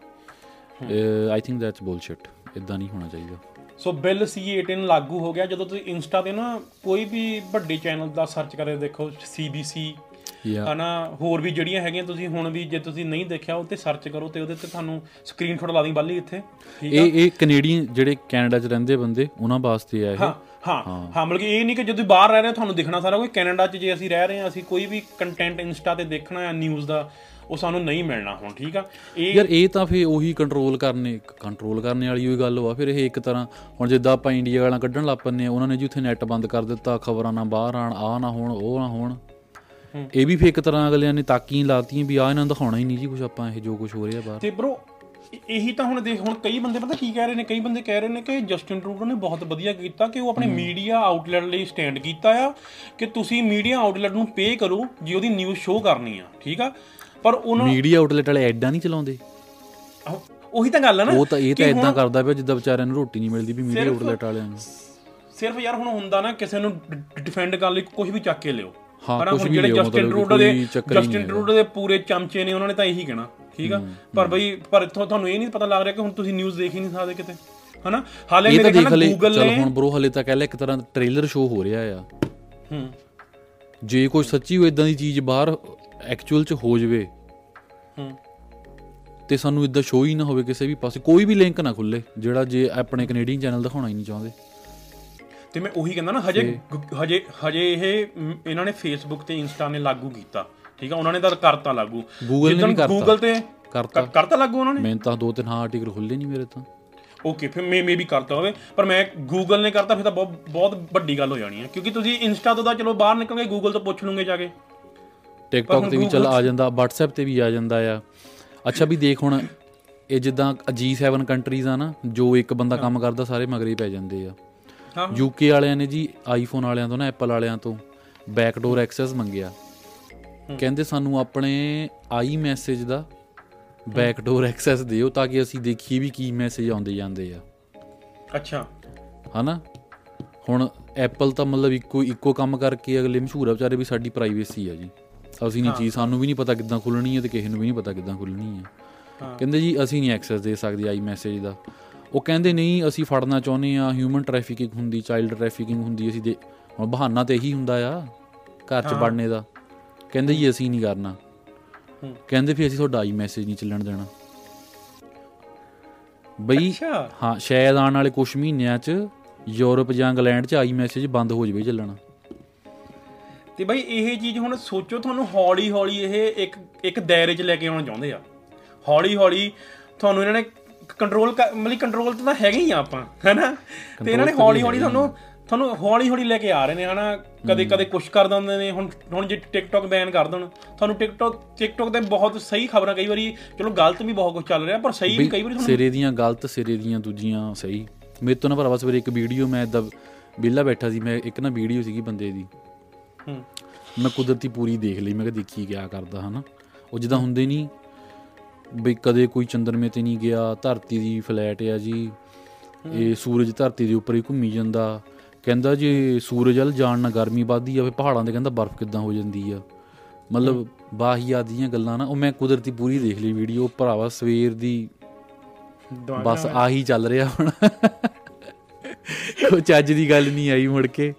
ਆਈ ਥਿੰਕ ਦੈਟਸ ਬੁਲਸ਼ਿਟ ਇਦਾਂ ਨਹੀਂ ਹੋਣਾ ਚਾਹੀਦਾ। ਸੋ ਬਿੱਲ C18 ਲਾਗੂ ਹੋ ਗਿਆ ਜਦੋਂ ਤੁਸੀਂ ਇੰਸਟਾ ਤੇ ਨਾ ਕੋਈ ਵੀ ਵੱਡੇ ਚੈਨਲ ਦਾ ਸਰਚ ਕਰੇ ਦੇਖੋ CBC ਹਨਾ ਹੋਰ ਵੀ ਜਿਹੜੀਆਂ ਹੈਗੀਆਂ ਤੁਸੀਂ ਹੁਣ ਵੀ ਜੇ ਤੁਸੀਂ ਨਹੀਂ ਦੇਖਿਆ ਉਹ ਤੇ ਸਰਚ ਕਰੋ ਤੇ ਉਹਦੇ ਤੇ ਤੁਹਾਨੂੰ ਸਕਰੀਨਸ਼ਾਟ ਲਾ ਦੀ ਬਾਲੀ ਇੱਥੇ ਠੀਕ ਇਹ ਇਹ ਕੈਨੇਡੀਅਨ ਜਿਹੜੇ ਕੈਨੇਡਾ 'ਚ ਰਹਿੰਦੇ ਬੰਦੇ ਉਹਨਾਂ ਵਾਸਤੇ ਆ ਇਹ। ਹਾਂ ਹਾਂ ਹਾਂ। ਮਤਲਬ ਕਿ ਇਹ ਨਹੀਂ ਕਿ ਜਦੋਂ ਬਾਹਰ ਰਹਿ ਰਹੇ ਤੁਹਾਨੂੰ ਦਿਖਣਾ ਸਾਰਾ ਕੋਈ ਕੈਨੇਡਾ 'ਚ ਜੇ ਅਸੀਂ ਰਹਿ ਰਹੇ ਹਾਂ ਅਸੀਂ ਕੋਈ ਵੀ ਕੰਟੈਂਟ ਇੰਸਟਾ ਤੇ ਦੇਖਣਾ ਹੈ ਨਿਊਜ਼ ਦਾ ਉਹ ਸਾਨੂੰ ਨਹੀਂ ਮਿਲਣਾ ਹੁਣ ਠੀਕ ਆ? ਇਹ ਯਾਰ ਇਹ ਤਾਂ ਫੇ ਉਹੀ ਕੰਟਰੋਲ ਕਰਨੇ ਕੰਟਰੋਲ ਕਰਨੇ ਵਾਲੀ ਉਹੀ ਗੱਲ ਵਾ। ਫਿਰ ਇਹ ਇੱਕ ਤਰ੍ਹਾਂ ਹੁਣ ਜਿੱਦਾਂ ਆਪਾਂ ਇੰਡੀਆ ਵਾਲਾ ਕੱਢਣ ਲੱਗ ਪੰਨੇ ਉਹਨਾਂ ਨੇ ਜੀ ਉੱਥੇ ਨੈਟ ਬੰਦ ਕਰ ਦਿੱਤਾ ਖਬਰਾਂ ਨਾ ਬਾਹਰ ਆਣ ਆ ਨਾ ਹੋਣ ਉਹ ਨਾ ਹੋਣ। ਇਹ ਵੀ ਫੇ ਇੱਕ ਤਰ੍ਹਾਂ ਅਗਲਿਆਂ ਨੇ ਤਾਕੀਆਂ ਲਾਤੀਆਂ ਵੀ ਆ ਇਹਨਾਂ ਨੂੰ ਦਿਖਾਉਣਾ ਹੀ ਨਹੀਂ ਜੀ ਕੁਝ ਆਪਾਂ ਇਹ ਜੋ ਕੁਝ ਹੋ ਰਿਹਾ ਬਾਹਰ। ਤੇ ਬ్రో ਇਹੀ ਤਾਂ ਹੁਣ ਦੇਖ ਹੁਣ ਕਈ ਬੰਦੇ ਪਤਾ ਕੀ ਕਹਿ ਰਹੇ ਨੇ ਕਈ ਬੰਦੇ ਕਹਿ ਰਹੇ ਨੇ ਕਿ ਜਸਟਿਨ ਟਰੂਡੋ ਨੇ ਬਹੁਤ ਵਧੀਆ ਕੀਤਾ ਕਿ ਉਹ ਆਪਣੇ ਮੀਡੀਆ ਆਊਟਲੈਟ ਲਈ ਸਟੈਂਡ ਕੀਤਾ ਆ ਕਿ ਤੁਸੀਂ ਮੀਡੀਆ ਆਊਟਲੈਟ ਨੂੰ ਪੇ ਕਰੋ ਜੇ ਉਹਦੀ ਨਿਊਜ਼ ਸ਼ੋ ਕਰਨੀ ਆ ਠੀਕ ਆ? ਪਰ ਉਹਨਾਂ ਮੀਡੀਆ ਆਊਟਲੈਟ ਵਾਲੇ ਐਡਾਂ ਨਹੀਂ ਚਲਾਉਂਦੇ? ਉਹੀ ਤਾਂ ਗੱਲ ਆ ਨਾ ਉਹ ਤਾਂ ਇਹ ਤਾਂ ਇਦਾਂ ਕਰਦਾ ਪਿਆ ਜਿੱਦਾਂ ਵਿਚਾਰਿਆਂ ਨੂੰ ਰੋਟੀ ਨਹੀਂ ਮਿਲਦੀ ਵੀ ਮੀਡੀਆ ਆਊਟਲੈਟ ਵਾਲਿਆਂ ਨੂੰ। ਸਿਰਫ ਯਾਰ ਹੁਣ ਹੁੰਦਾ ਨਾ ਕਿਸੇ ਨੂੰ ਡਿਫੈਂਡ ਕਰਨ ਲਈ ਕੁਝ ਵੀ ਚੱਕ ਕੇ ਲਿਓ। ਹਾਂ, ਹੁਣ ਵੀ ਜਿਹੜੇ ਜਸਟਿਨ ਟਰੂਡੋ ਦੇ ਜਸਟਿਨ ਟਰੂਡੋ ਦੇ ਪੂਰੇ ਚਮਚੇ ਨੇ ਉਹਨਾਂ ਨੇ ਤਾਂ ਇਹੀ ਕਹਿਣਾ। ਠੀਕ ਆ? ਪਰ ਬਈ ਪਰ ਇੱਥੋਂ ਤੁਹਾਨੂੰ ਇਹ ਨਹੀਂ ਪਤਾ ਲੱਗ ਰਿਹਾ ਕਿ ਹੁਣ ਤੁਸੀਂ ਨਿਊਜ਼ ਦੇਖ ਹੀ ਨਹੀਂ ਸਕਦੇ ਕਿਤੇ। ਹਨਾ? ਹਾਲੇ ਮੇਰੇ ਖਿਆਲ ਗੂਗਲ ਚਲ ਨੇ ਹੁਣ ਬ్రో ਹਲੇ ਤਾਂ ਕਹਿ ਲੈ ਇੱਕ ਤਰ੍ਹਾਂ ਦਾ ਟ੍ਰੇਲਰ ਸ਼ੋ ਹੋ ਰਿਹਾ ਆ। ਹੂੰ। ਜੇ ਕੋਈ ਸੱਚੀ ਉਹ ਇਦਾਂ ਦੀ ਚੀਜ਼ ਬਾਹਰ ਐਕਚੁਅਲ ਚ ਹੋ ਜਵੇ ਹੂੰ। ਤੇ ਸਾਨੂੰ ਇਦਾਂ ਸ਼ੋ ਹੀ ਨਾ ਹੋਵੇ ਕਿਸੇ ਵੀ ਪਾਸੇ। ਕੋਈ ਵੀ ਲਿੰਕ ਨਾ ਖੁੱਲੇ ਜਿਹੜਾ ਜੇ ਆਪਣੇ ਕੈਨੇਡੀਅਨ ਚੈਨਲ ਦਿਖਾਉਣਾ ਹੀ ਨਹੀਂ ਚਾਹੁੰਦੇ। ਤੇ ਮੈਂ ਉਹੀ ਕਹਿੰਦਾ ਨਾ ਹਜੇ ਹਜੇ ਹਜੇ ਇਹ ਇਹਨਾਂ ਨੇ ਫੇਸਬੁੱਕ ਤੇ ਇੰਸਟਾ ਨੇ ਲਾਗੂ ਕੀਤਾ। ਠੀਕ ਆ ਉਹਨਾਂ ਨੇ ਤਾਂ ਕਰਤਾ ਲਾਗੂ। Google ਨੇ ਵੀ ਕਰਤਾ। Google ਤੇ ਕਰਤਾ। ਕਰ- ਕਰਤਾ ਲਾਗੂ ਉਹਨਾਂ ਨੇ? ਮੈਂ ਤਾਂ ਦੋ ਤਿੰਨ ਹਾਂ ਆਰਟੀਕਲ ਖੁੱਲੇ ਨਹੀਂ ਮੇਰੇ ਤਾਂ। ਓਕੇ ਫਿਰ ਮੇ ਮੇ ਵੀ ਕਰਤਾ ਹੋਵੇ ਪਰ ਮੈਂ ਗੂਗਲ ਨੇ ਕਰਤਾ ਫਿਰ ਤਾਂ ਬਹੁਤ ਬਹੁਤ ਵੱਡੀ ਗੱਲ ਹੋ ਜਾਣੀ ਹੈ ਕਿਉਂਕਿ ਤੁਸੀਂ ਇੰਸਟਾ ਤੋਂ ਤਾਂ ਚਲੋ ਬਾਹਰ ਨਿਕਲ ਕੇ ਗੂਗਲ ਤੋਂ ਪੁੱਛ ਲੂਗੇ ਜਾ ਕੇ। ਟਿਕਟੌਕ ਤੇ ਵੀ ਚੱਲ Google ਆ ਜਾਂਦਾ WhatsApp ਤੇ ਵੀ ਆ ਜਾਂਦਾ ਆ। ਅੱਛਾ ਵੀ ਦੇਖ ਹੁਣ ਇਹ ਜਿੱਦਾਂ G7 ਕੰਟਰੀਜ਼ ਆ ਨਾ ਜੋ ਇੱਕ ਬੰਦਾ ਕੰਮ ਕਰਦਾ ਸਾਰੇ ਮਗਰੇ ਪੈ ਜਾਂਦੇ ਆ। ਹਾਂ ਯੂਕੇ ਵਾਲਿਆਂ ਨੇ ਜੀ ਆਈਫੋਨ ਵਾਲਿਆਂ ਤੋਂ ਨਾ ਐਪਲ ਵਾਲਿਆਂ ਤੋਂ ਬੈਕਡੋਰ ਐਕਸੈਸ ਮੰਗਿਆ। ਕਹਿੰਦੇ ਸਾਨੂੰ ਆਪਣੇ ਆਈ ਮੈਸੇਜ ਦਾ ਬੈਕਡੋਰ ਐਕਸੈਸ ਦਿਓ ਤਾਂ ਕਿ ਅਸੀਂ ਦੇਖੀਏ ਵੀ ਕੀ ਮੈਸੇਜ ਆਉਂਦੇ ਜਾਂਦੇ ਆ। ਅੱਛਾ। ਹਨਾ? ਹੁਣ ਐਪਲ ਤਾਂ ਮਤਲਬ ਇੱਕੋ ਇੱਕੋ ਕੰਮ ਕਰਕੇ ਅਗਲੇ ਮਸ਼ਹੂਰ ਆ ਵਿਚਾਰੇ ਵੀ ਸਾਡੀ ਪ੍ਰਾਈਵੇਸੀ ਆ ਜੀ। ਅਸੀਂ ਨਹੀਂ ਚੀਜ਼ ਸਾਨੂੰ ਵੀ ਨਹੀਂ ਪਤਾ ਕਿੱਦਾਂ ਖੁੱਲਣੀ ਹੈ ਤੇ ਕਿਸੇ ਨੂੰ ਵੀ ਨਹੀਂ ਪਤਾ ਕਿੱਦਾਂ ਖੁੱਲਣੀ ਹੈ। ਕਹਿੰਦੇ ਜੀ ਅਸੀਂ ਨਹੀਂ ਐਕਸੈਸ ਦੇ ਸਕਦੇ ਆਈ ਮੈਸੇਜ ਦਾ। ਉਹ ਕਹਿੰਦੇ ਨਹੀਂ ਅਸੀਂ ਫੜਨਾ ਚਾਹੁੰਦੇ ਆ ਹਿਊਮਨ ਟ੍ਰੈਫਿਕਿੰਗ ਹੁੰਦੀ ਚਾਈਲਡ ਟ੍ਰੈਫਿਕਿੰਗ ਹੁੰਦੀ ਅਸੀਂ ਦੇ ਹੁਣ ਬਹਾਨਾ ਤੇ ਇਹੀ ਹੁੰਦਾ ਆ ਘਰ 'ਚ ਵੜਨੇ ਦਾ। ਕਹਿੰਦੇ ਜੀ ਅਸੀਂ ਨਹੀਂ ਕਰਨਾ। ਕਹਿੰਦੇ ਫਿਰ ਅਸੀਂ ਤੁਹਾਡਾ ਆਈ ਮੈਸੇਜ ਨਹੀਂ ਚੱਲਣ ਦੇਣਾ। ਬਈ ਹਾਂ ਸ਼ਾਇਦ ਆਉਣ ਵਾਲੇ ਕੁਝ ਮਹੀਨਿਆਂ 'ਚ ਯੂਰਪ ਜਾਂ ਇੰਗਲੈਂਡ 'ਚ ਆਈ ਮੈਸੇਜ ਬੰਦ ਹੋ ਜਾਵੇ ਚੱਲਣਾ। ਤੇ ਬਈ ਇਹ ਚੀਜ਼ ਹੁਣ ਸੋਚੋ ਤੁਹਾਨੂੰ ਹੌਲੀ ਹੌਲੀ ਇਹ ਇੱਕ ਇੱਕ ਦਾਇਰੇ 'ਚ ਲੈ ਕੇ ਆਉਣਾ ਚਾਹੁੰਦੇ ਆ। ਹੌਲੀ ਹੌਲੀ ਤੁਹਾਨੂੰ ਇਹਨਾਂ ਨੇ ਕੰਟਰੋਲ ਮਤਲਬ ਕੰਟਰੋਲ ਤਾਂ ਹੈਗੇ ਹੀ ਆ ਆਪਾਂ ਹੈਨਾ? ਤੇ ਇਹਨਾਂ ਨੇ ਹੌਲੀ ਹੌਲੀ ਤੁਹਾਨੂੰ ਤੁਹਾਨੂੰ ਹੌਲੀ ਹੌਲੀ ਲੈ ਕੇ ਆ ਰਹੇ ਨੇ ਹਨਾ? ਕਦੇ ਕਦੇ ਕੁਝ ਕਰ ਦਿੰਦੇ ਨੇ ਹੁਣ ਹੁਣ ਜੇ ਟਿਕਟੌਕ ਬੈਨ ਕਰ ਦੇਣ ਤੁਹਾਨੂੰ ਟਿਕਟੌਕ ਟਿਕਟੌਕ ਤੇ ਬਹੁਤ ਸਹੀ ਖਬਰਾਂ ਕਈ ਵਾਰੀ ਚਲੋ ਗਲਤ ਵੀ ਬਹੁਤ ਕੁਝ ਚੱਲ ਰਿਹਾ ਪਰ ਸਹੀ ਵੀ ਕਈ ਵਾਰੀ ਤੁਹਾਨੂੰ ਸਿਰੇ ਦੀਆਂ ਗਲਤ ਸਿਰੇ ਦੀਆਂ ਦੂਜੀਆਂ ਸਹੀ। ਮੇਰੇ ਤੋਂ ਨਾ ਭਰਾਵਾ ਸਵੇਰੇ ਇੱਕ ਵੀਡੀਓ ਮੈਂ ਇਦਾਂ ਵਿਹਲਾ ਬੈਠਾ ਸੀ ਮੈਂ ਇੱਕ ਨਾ ਵੀਡੀਓ ਸੀਗੀ ਬੰਦੇ ਦੀ। ਹੂੰ। ਮੈਂ ਕੁਦਰਤੀ ਪੂਰੀ ਦੇਖ ਲਈ ਮੈਂ ਕਿਹਾ ਦੇਖੀ ਕਿਆ ਕਰਦਾ ਹਨਾ? ਉਹ ਜਿੱਦਾਂ ਹੁੰਦੇ ਨਹੀਂ ਬਈ ਕਦੇ ਕੋਈ ਚੰਦਰਮੇ ਤੇ ਨਹੀਂ ਗਿਆ ਧਰਤੀ ਦੀ ਫਲੈਟ ਆ ਜੀ ਇਹ ਸੂਰਜ ਧਰਤੀ ਦੇ ਉੱਪਰ ਹੀ ਘੁੰਮੀ ਜਾਂਦਾ ਕਹਿੰਦਾ ਜੇ ਸੂਰਜ ਵੱਲ ਜਾਣ ਨਾਲ ਗਰਮੀ ਵੱਧਦੀ ਆ ਫੇ ਪਹਾੜਾਂ ਤੇ ਕਹਿੰਦਾ ਬਰਫ਼ ਕਿੱਦਾਂ ਹੋ ਜਾਂਦੀ ਆ। ਮਤਲਬ ਬਾਹੀਆ ਦੀਆਂ ਗੱਲਾਂ ਨਾ ਉਹ ਮੈਂ ਕੁਦਰਤੀ ਪੂਰੀ ਦੇਖ ਲਈ ਵੀਡੀਓ ਭਰਾਵਾ ਸਵੇਰ ਦੀ ਬਸ ਆਹੀ ਚੱਲ ਰਿਹਾ ਹੁਣ। ਕੋਈ ਚੱਜ ਦੀ ਗੱਲ ਨਹੀਂ ਆਈ ਮੁੜ ਕੇ।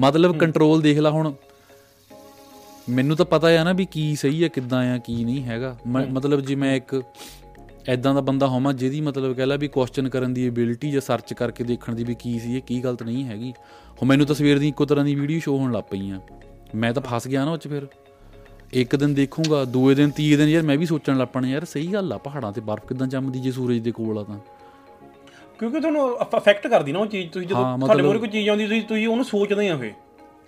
ਮਤਲਬ ਕੰਟਰੋਲ ਦੇਖ ਲੈ ਹੁਣ। ਮੈਨੂੰ ਤਾਂ ਪਤਾ ਆ ਨਾ ਵੀ ਕੀ ਸਹੀ ਆ ਕਿੱਦਾਂ ਆ ਕੀ ਨਹੀਂ ਹੈਗਾ। ਮਤਲਬ ਜੇ ਮੈਂ ਇੱਕ ਐਦਾਂ ਦਾ ਬੰਦਾ ਹੋਵਾਂ ਜਿਹਦੀ ਮਤਲਬ ਕਹਿ ਲਾ ਵੀ ਕੁਐਸਚਨ ਕਰਨ ਦੀ ਐਬਿਲਿਟੀ ਜਾਂ ਸਰਚ ਕਰਕੇ ਦੇਖਣ ਦੀ ਵੀ ਕੀ ਸੀ ਇਹ ਕੀ ਗਲਤ ਨਹੀਂ ਹੈਗੀ। ਹੁਣ ਮੈਨੂੰ ਤਸਵੀਰ ਦੀ ਇੱਕੋ ਤਰ੍ਹਾਂ ਦੀ ਵੀਡੀਓ ਸ਼ੋ ਹੋਣ ਲੱਗ ਪਈਆਂ ਮੈਂ ਤਾਂ ਫਸ ਗਿਆ ਨਾ ਉਹ ਚ ਫਿਰ। ਇੱਕ ਦਿਨ ਦੇਖੂੰਗਾ ਦੂਏ ਦਿਨ ਤੀਏ ਦਿਨ ਯਾਰ ਮੈਂ ਵੀ ਸੋਚਣ ਲੱਗ ਪਣਾ ਯਾਰ ਸਹੀ ਗੱਲ ਆ ਪਹਾੜਾਂ ਤੇ ਬਰਫ਼ ਕਿਦਾਂ ਜੰਮਦੀ ਜੇ ਸੂਰਜ ਦੇ ਕੋਲ ਆ ਤਾਂ। ਕਿਉਂਕਿ ਤੁਹਾਨੂੰ ਅਫੈਕਟ ਕਰਦੀ ਨਾ ਉਹ ਚੀਜ਼ ਤੁਸੀਂ ਜਦੋਂ ਹਾਂ, ਤੁਹਾਡੇ ਮੂਹਰੇ ਕੋਈ ਚੀਜ਼ ਆਉਂਦੀ ਤੁਸੀਂ ਤੁਸੀਂ ਉਹਨੂੰ ਸੋਚਦੇ ਆ ਫੇ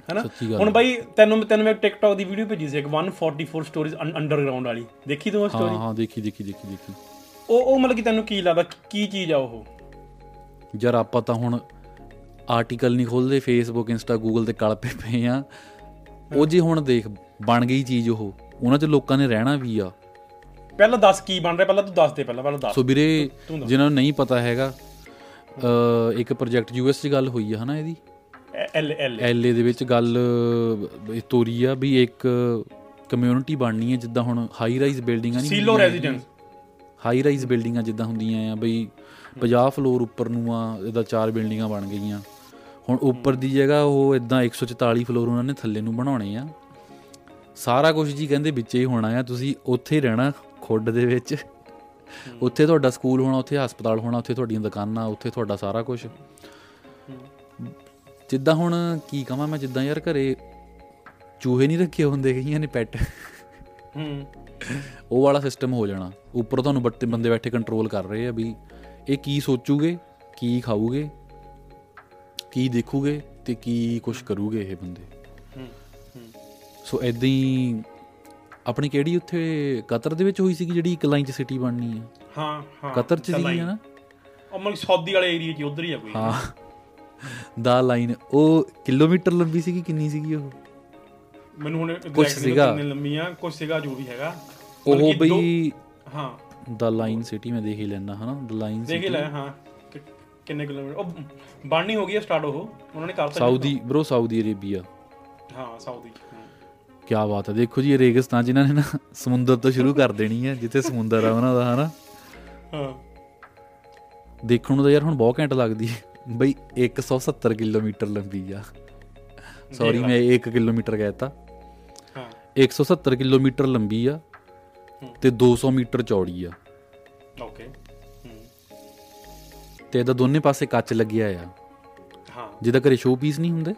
ਹੈਨਾ? ਹੁਣ ਬਾਈ ਤੈਨੂੰ ਤੈਨੂੰ ਮੈਂ ਟਿਕਟੌਕ ਦੀ ਵੀਡੀਓ ਭੇਜੀ ਸੀ ਇੱਕ 144 ਸਟੋਰੀਜ਼ ਅੰਡਰਗਰਾਉਂਡ ਵਾਲੀ। ਦੇਖੀ ਤੂੰ ਉਹ ਹਾਂ ਸਟੋਰੀ ਹਾਂ ਦੇਖੀ ਦੇਖੀ ਦੇਖੀ ਦੇਖੀ। ਉਹ ਉਹ ਮਤਲਬ ਕਿ ਤੈਨੂੰ ਕੀ ਲੱਗਦਾ ਕੀ ਚੀਜ਼ ਆ ਉਹ? ਯਾਰ ਆਪਾਂ ਤਾਂ ਹੁਣ ਆਰਟੀਕਲ ਨਹੀਂ ਖੋਲਦੇ ਫੇਸਬੁੱਕ ਇੰਸਟਾ ਗੂਗਲ ਤੇ ਕਲ ਪੇ ਪਏ ਆ। ਉਹ ਜੇ ਹੁਣ ਦੇਖ ਬਣ ਗਈ ਚੀਜ਼ ਉਹ। ਉਹਨਾਂ 'ਚ ਲੋਕਾਂ ਨੇ ਰਹਿਣਾ ਵੀ ਆ। ਪਹਿਲਾਂ ਦੱਸ ਕੀ ਬਣ ਰਿਹਾ ਪਹਿਲਾਂ ਤੂੰ ਦੱਸ ਦੇ ਪਹਿਲਾਂ ਪਹਿਲਾਂ ਦੱਸ। ਸੋ ਵੀਰੇ। ਜਿਨ੍ਹਾਂ ਨੂੰ ਨਹੀਂ ਪਤਾ ਹੈਗਾ ਇੱਕ ਪ੍ਰੋਜੈਕਟ ਯੂਐਸ 'ਚ ਗੱਲ ਹੋਈ ਆ ਹਨਾ ਇਹਦੀ? L L. ਐਲਏ ਦੇ ਵਿੱਚ ਗੱਲ ਤੋਰੀ ਆ ਵੀ ਇੱਕ ਕਮਿਊਨਿਟੀ ਬਣਨੀ ਹੈ ਜਿੱਦਾਂ ਹੁਣ ਹਾਈ ਰਾਈਜ਼ ਬਿਲਡਿੰਗਾਂ ਨਹੀਂ ਸੀਲੋ ਰੈਜ਼ੀਡੈਂਸ ਹਾਈ ਰਾਈਜ਼ ਬਿਲਡਿੰਗਾਂ ਜਿੱਦਾਂ ਹੁੰਦੀਆਂ ਆ ਬਈ 50 ਫਲੋਰ ਉੱਪਰ ਨੂੰ ਆ ਇਹਦਾ ਚਾਰ ਬਿਲਡਿੰਗਾਂ ਬਣ ਗਈਆਂ। ਹੁਣ ਉੱਪਰ ਦੀ ਜਗ੍ਹਾ ਉਹ ਇਦਾਂ 144 ਫਲੋਰ ਉਹਨਾਂ ਨੇ ਥੱਲੇ ਨੂੰ ਬਣਾਉਣੇ ਆ। ਸਾਰਾ ਕੁਝ ਜੀ ਕਹਿੰਦੇ ਵਿੱਚੇ ਹੀ ਹੋਣਾ ਆ ਤੁਸੀਂ ਉੱਥੇ ਹੀ ਰਹਿਣਾ ਖੁੱਡ ਦੇ ਵਿੱਚ। ਉੱਥੇ ਤੁਹਾਡਾ ਸਕੂਲ ਹੋਣਾ ਉੱਥੇ ਹਸਪਤਾਲ ਹੋਣਾ ਉੱਥੇ ਤੁਹਾਡੀਆਂ ਦੁਕਾਨਾਂ ਉੱਥੇ ਤੁਹਾਡਾ ਸਾਰਾ ਕੁਝ ਜਿੱਦਾਂ ਹੁਣ ਕੀ ਕਹਾਂ ਮੈਂ ਜਿੱਦਾਂ ਯਾਰ ਘਰੇ ਚੂਹੇ ਨਹੀਂ ਰੱਖੇ ਹੁੰਦੇ ਕਈਆਂ ਨੇ ਪੈਟ ਹੂੰ ਉਹ ਵਾਲਾ ਸਿਸਟਮ ਹੋ ਜਾਣਾ। ਉੱਪਰ ਤੁਹਾਨੂੰ ਬੱਤੇ ਬੰਦੇ ਬੈਠੇ ਕੰਟਰੋਲ ਕਰ ਰਹੇ ਆ ਵੀ ਇਹ ਕੀ ਸੋਚੂਗੇ ਕੀ ਖਾਊਗੇ ਕੀ ਦੇਖੂਗੇ ਤੇ ਕੀ ਕੁਝ ਕਰੂਗੇ ਇਹ ਬੰਦੇ। ਹੂੰ ਸੋ ਐਦਾਂ ਹੀ ਆਪਣੀ ਕਿਹੜੀ ਉੱਥੇ ਕਤਰ ਦੇ ਵਿੱਚ ਹੋਈ ਸੀਗੀ ਜਿਹੜੀ ਇੱਕ ਲਾਈਨ 'ਚ ਸਿਟੀ ਬਣਨੀ ਆ? ਹਾਂ ਹਾਂ ਕਤਰ 'ਚ ਸੀਗੀ ਨਾ ਉਹ ਮਤਲਬ ਸਾਊਦੀ ਵਾਲੇ ਏਰੀਆ 'ਚ ਉਧਰ ਹੀ ਆ ਕੋਈ। ਹਾਂ। ਦਾ ਲਾਈਨ ਉਹ ਕਿਲੋਮੀਟਰ ਲੰਬੀ ਸੀਗੀ ਕਿੰਨੀ ਸੀਗੀ ਉਹ? ਮੈਨੂੰ ਹੁਣ exactly ਸੀਗਾ। ਕਿੰਨੇ ਲੰਮੀਆਂ ਕੁਝ ਸੀਗਾ ਜੋ ਵੀ ਹੈਗਾ। ਉਹ ਬਈ ਹਾਂ। ਦਾ ਲਾਈਨ ਸਿਟੀ ਮੈਂ ਦੇਖ ਹੀ ਲੈਣਾ ਹਨਾ? ਦਾ ਲਾਈਨ ਦੇਖ ਹੀ ਲੈ ਹਾਂ। ਕਿੰਨੇ ਕਿਲੋਮੀਟਰ ਉਹ ਬਣਨੀ ਹੋ ਗਈ ਹੈ ਸਟਾਰਟ ਉਹ। ਉਹਨਾਂ ਨੇ ਕਰਤਾ ਸਾਊਦੀ ਬ్రో ਸਾਊਦੀ ਅਰੇਬੀਆ। ਹਾਂ ਸਾਊਦੀ। ਕੀ ਬਾਤ ਹੈ। ਦੇਖੋ ਜੀ ਰੇਗਿਸਤਾਨ ਜਿਨ੍ਹਾਂ ਨੇ ਨਾ ਸਮੁੰਦਰ ਤੋਂ ਸ਼ੁਰੂ ਕਰ ਦੇਣੀ ਹੈ ਜਿੱਥੇ ਸਮੁੰਦਰ ਆ ਉਹਨਾਂ ਦਾ ਹਨਾ? ਹਾਂ। ਦੇਖਣ ਨੂੰ ਤਾਂ ਯਾਰ ਹੁਣ ਬਹੁਤ ਘੈਂਟ ਲੱਗਦੀ ਹੈ। ਬਈ 170 ਕਿਲੋਮੀਟਰ ਲੰਬੀ ਆ। ਸੌਰੀ ਮੈਂ 1 ਕਿਲੋਮੀਟਰ ਕਹਿਤਾ 170 ਕਿਲੋਮੀਟਰ ਲੰਬੀ ਆ ਤੇ 200 ਮੀਟਰ ਚੌੜੀ ਆ। ਓਕੇ ਤੇ ਇਹਦਾ ਦੋਨੇ ਪਾਸੇ ਕੱਚ ਲੱਗਿਆ ਆ। ਹਾਂ। ਜਿਹਦਾ ਕਰੇ ਸ਼ੋ ਪੀਸ ਨਹੀਂ ਹੁੰਦੇ?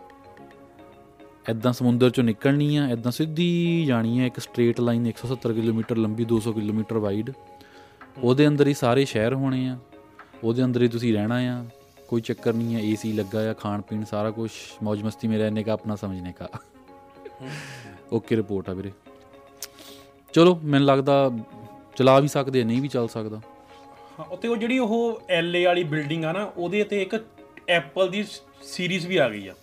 ਐਦਾਂ ਸਮੁੰਦਰ ਚੋਂ ਨਿਕਲਣੀ ਆ ਐਦਾਂ ਸਿੱਧੀ ਜਾਣੀ ਆ ਇੱਕ ਸਟ੍ਰੇਟ ਲਾਈਨ 170 ਕਿਲੋਮੀਟਰ ਲੰਬੀ 200 ਕਿਲੋਮੀਟਰ ਵਾਈਡ ਉਹਦੇ ਅੰਦਰ ਹੀ ਸਾਰੇ ਸ਼ਹਿਰ ਹੋਣੇ ਆ। ਉਹਦੇ ਅੰਦਰ ਹੀ ਤੁਸੀਂ ਰਹਿਣਾ ਆ। ਕੋਈ ਚੱਕਰ ਨਹੀਂ ਹੈ ਏਸੀ ਲੱਗਾ ਆ ਖਾਣ ਪੀਣ ਸਾਰਾ ਕੁਝ ਮौज ਮਸਤੀ ਮੇਰਾ ਇੰਨੇ ਕਾ ਆਪਣਾ ਸਮਝਨੇ ਕਾ। ਓਕੇ ਰਿਪੋਰਟ ਆ ਵੀਰੇ। ਚਲੋ ਮੈਨੂੰ ਲੱਗਦਾ ਚਲਾ ਵੀ ਸਕਦੇ ਆ ਨਹੀਂ ਵੀ ਚੱਲ ਸਕਦਾ। ਹਾਂ ਉੱਤੇ ਉਹ ਜਿਹੜੀ ਉਹ ਐਲਏ ਵਾਲੀ ਬਿਲਡਿੰਗ ਆ ਨਾ ਉਹਦੇ ਤੇ ਇੱਕ ਐਪਲ ਦੀ ਸੀਰੀਜ਼ ਵੀ ਆ ਗਈ ਆ।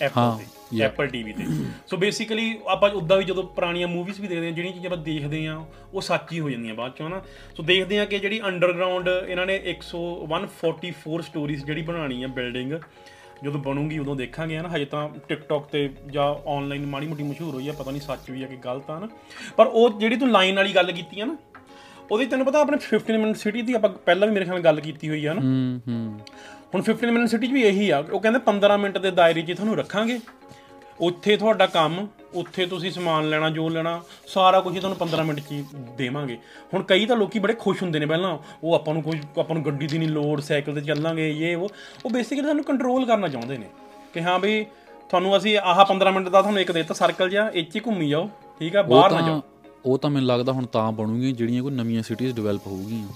ਐਪਲ ਤੇ. ਐਪਲ ਟੀਵੀ ਤੇ। ਸੋ ਬੇਸਿਕਲੀ ਆਪਾਂ ਉਦਾਂ ਵੀ ਜਦੋਂ ਪੁਰਾਣੀਆਂ ਮੂਵੀਜ਼ ਵੀ ਦੇਖਦੇ ਆ ਜਿਹੜੀਆਂ ਚੀਜ਼ਾਂ ਆਪਾਂ ਦੇਖਦੇ ਆ ਉਹ ਸੱਚ ਹੀ ਹੋ ਜਾਂਦੀਆਂ ਬਾਅਦ ਚੋਂ ਨਾ। ਸੋ ਦੇਖਦੇ ਆ ਕਿ ਜਿਹੜੀ ਅੰਡਰਗਰਾਉਂਡ ਇਹਨਾਂ ਨੇ 100 144 ਸਟੋਰੀਜ਼ ਜਿਹੜੀ ਬਣਾਣੀ ਆ ਬਿਲਡਿੰਗ ਜਦੋਂ ਬਣੂਗੀ ਉਦੋਂ ਦੇਖਾਂਗੇ ਨਾ ਹਜੇ ਤਾਂ ਟਿਕਟੌਕ ਤੇ ਜਾਂ ਆਨਲਾਈਨ ਮਾੜੀ ਮੋਟੀ ਮਸ਼ਹੂਰ ਹੋਈ ਆ ਪਤਾ ਨਹੀਂ ਸੱਚ ਵੀ ਆ ਕਿ ਗਲਤ ਆ ਨਾ ਪਰ ਉਹ ਜਿਹੜੀ ਤੂੰ ਲਾਈਨ ਵਾਲੀ ਗੱਲ ਕੀਤੀ ਆ ਨਾ ਉਹਦੀ ਤੈਨੂੰ ਪਤਾ ਆਪਣੇ 15 ਮਿੰਟ ਸਿਟੀ ਦੀ ਆਪਾਂ ਪਹਿਲਾਂ ਵੀ ਮੇਰੇ ਖਿਆਲ ਨਾਲ ਗੱਲ ਕੀਤੀ ਹੋਈ ਆ ਨਾ ਹੂੰ ਹੂੰ। ਹੁਣ 15 ਮਿੰਟ ਸਿਟੀ 'ਚ ਵੀ ਇਹੀ ਆ। ਉਹ ਕਹਿੰਦੇ 15 ਮਿੰਟ ਦੇ ਦਾਇਰੇ 'ਚ ਤੁਹਾਨੂੰ ਰੱਖਾਂਗੇ। ਉੱਥੇ ਤੁਹਾਡਾ ਕੰਮ ਉੱਥੇ ਤੁਸੀਂ ਸਮਾਨ ਲੈਣਾ ਜੋ ਲੈਣਾ ਸਾਰਾ ਕੁਝ ਤੁਹਾਨੂੰ 15 ਮਿੰਟ 'ਚ ਹੀ ਦੇਵਾਂਗੇ। ਹੁਣ ਕਈ ਤਾਂ ਲੋਕੀ ਬੜੇ ਖੁਸ਼ ਹੁੰਦੇ ਨੇ ਪਹਿਲਾਂ ਉਹ ਆਪਾਂ ਨੂੰ ਕੋਈ ਆਪਾਂ ਨੂੰ ਗੱਡੀ ਦੀ ਨਹੀਂ ਲੋੜ ਸਾਈਕਲ ਤੇ ਚੱਲਾਂਗੇ ਇਹ ਉਹ ਉਹ ਬੇਸਿਕਲੀ ਸਾਨੂੰ ਕੰਟਰੋਲ ਕਰਨਾ ਚਾਹੁੰਦੇ ਨੇ ਕਿ ਹਾਂ ਵੀ ਤੁਹਾਨੂੰ ਅਸੀਂ ਆਹ 15 ਮਿੰਟ ਦਾ ਤੁਹਾਨੂੰ ਇੱਕ ਦੇ ਦਿੱਤਾ ਸਰਕਲ ਜਿਹਾ ਹੀ ਘੁੰਮੀ ਜਾਓ ਠੀਕ ਆ ਬਾਹਰ ਨਾ ਜਾਓ। ਉਹ ਤਾਂ ਮੈਨੂੰ ਲੱਗਦਾ ਹੁਣ ਤਾਂ ਬਣੂਗੀਆਂ ਜਿਹੜੀਆਂ ਕੋਈ ਨਵੀਆਂ ਸਿਟੀਜ਼ ਡਿਵੈਲਪ ਹੋਊਗੀਆਂ।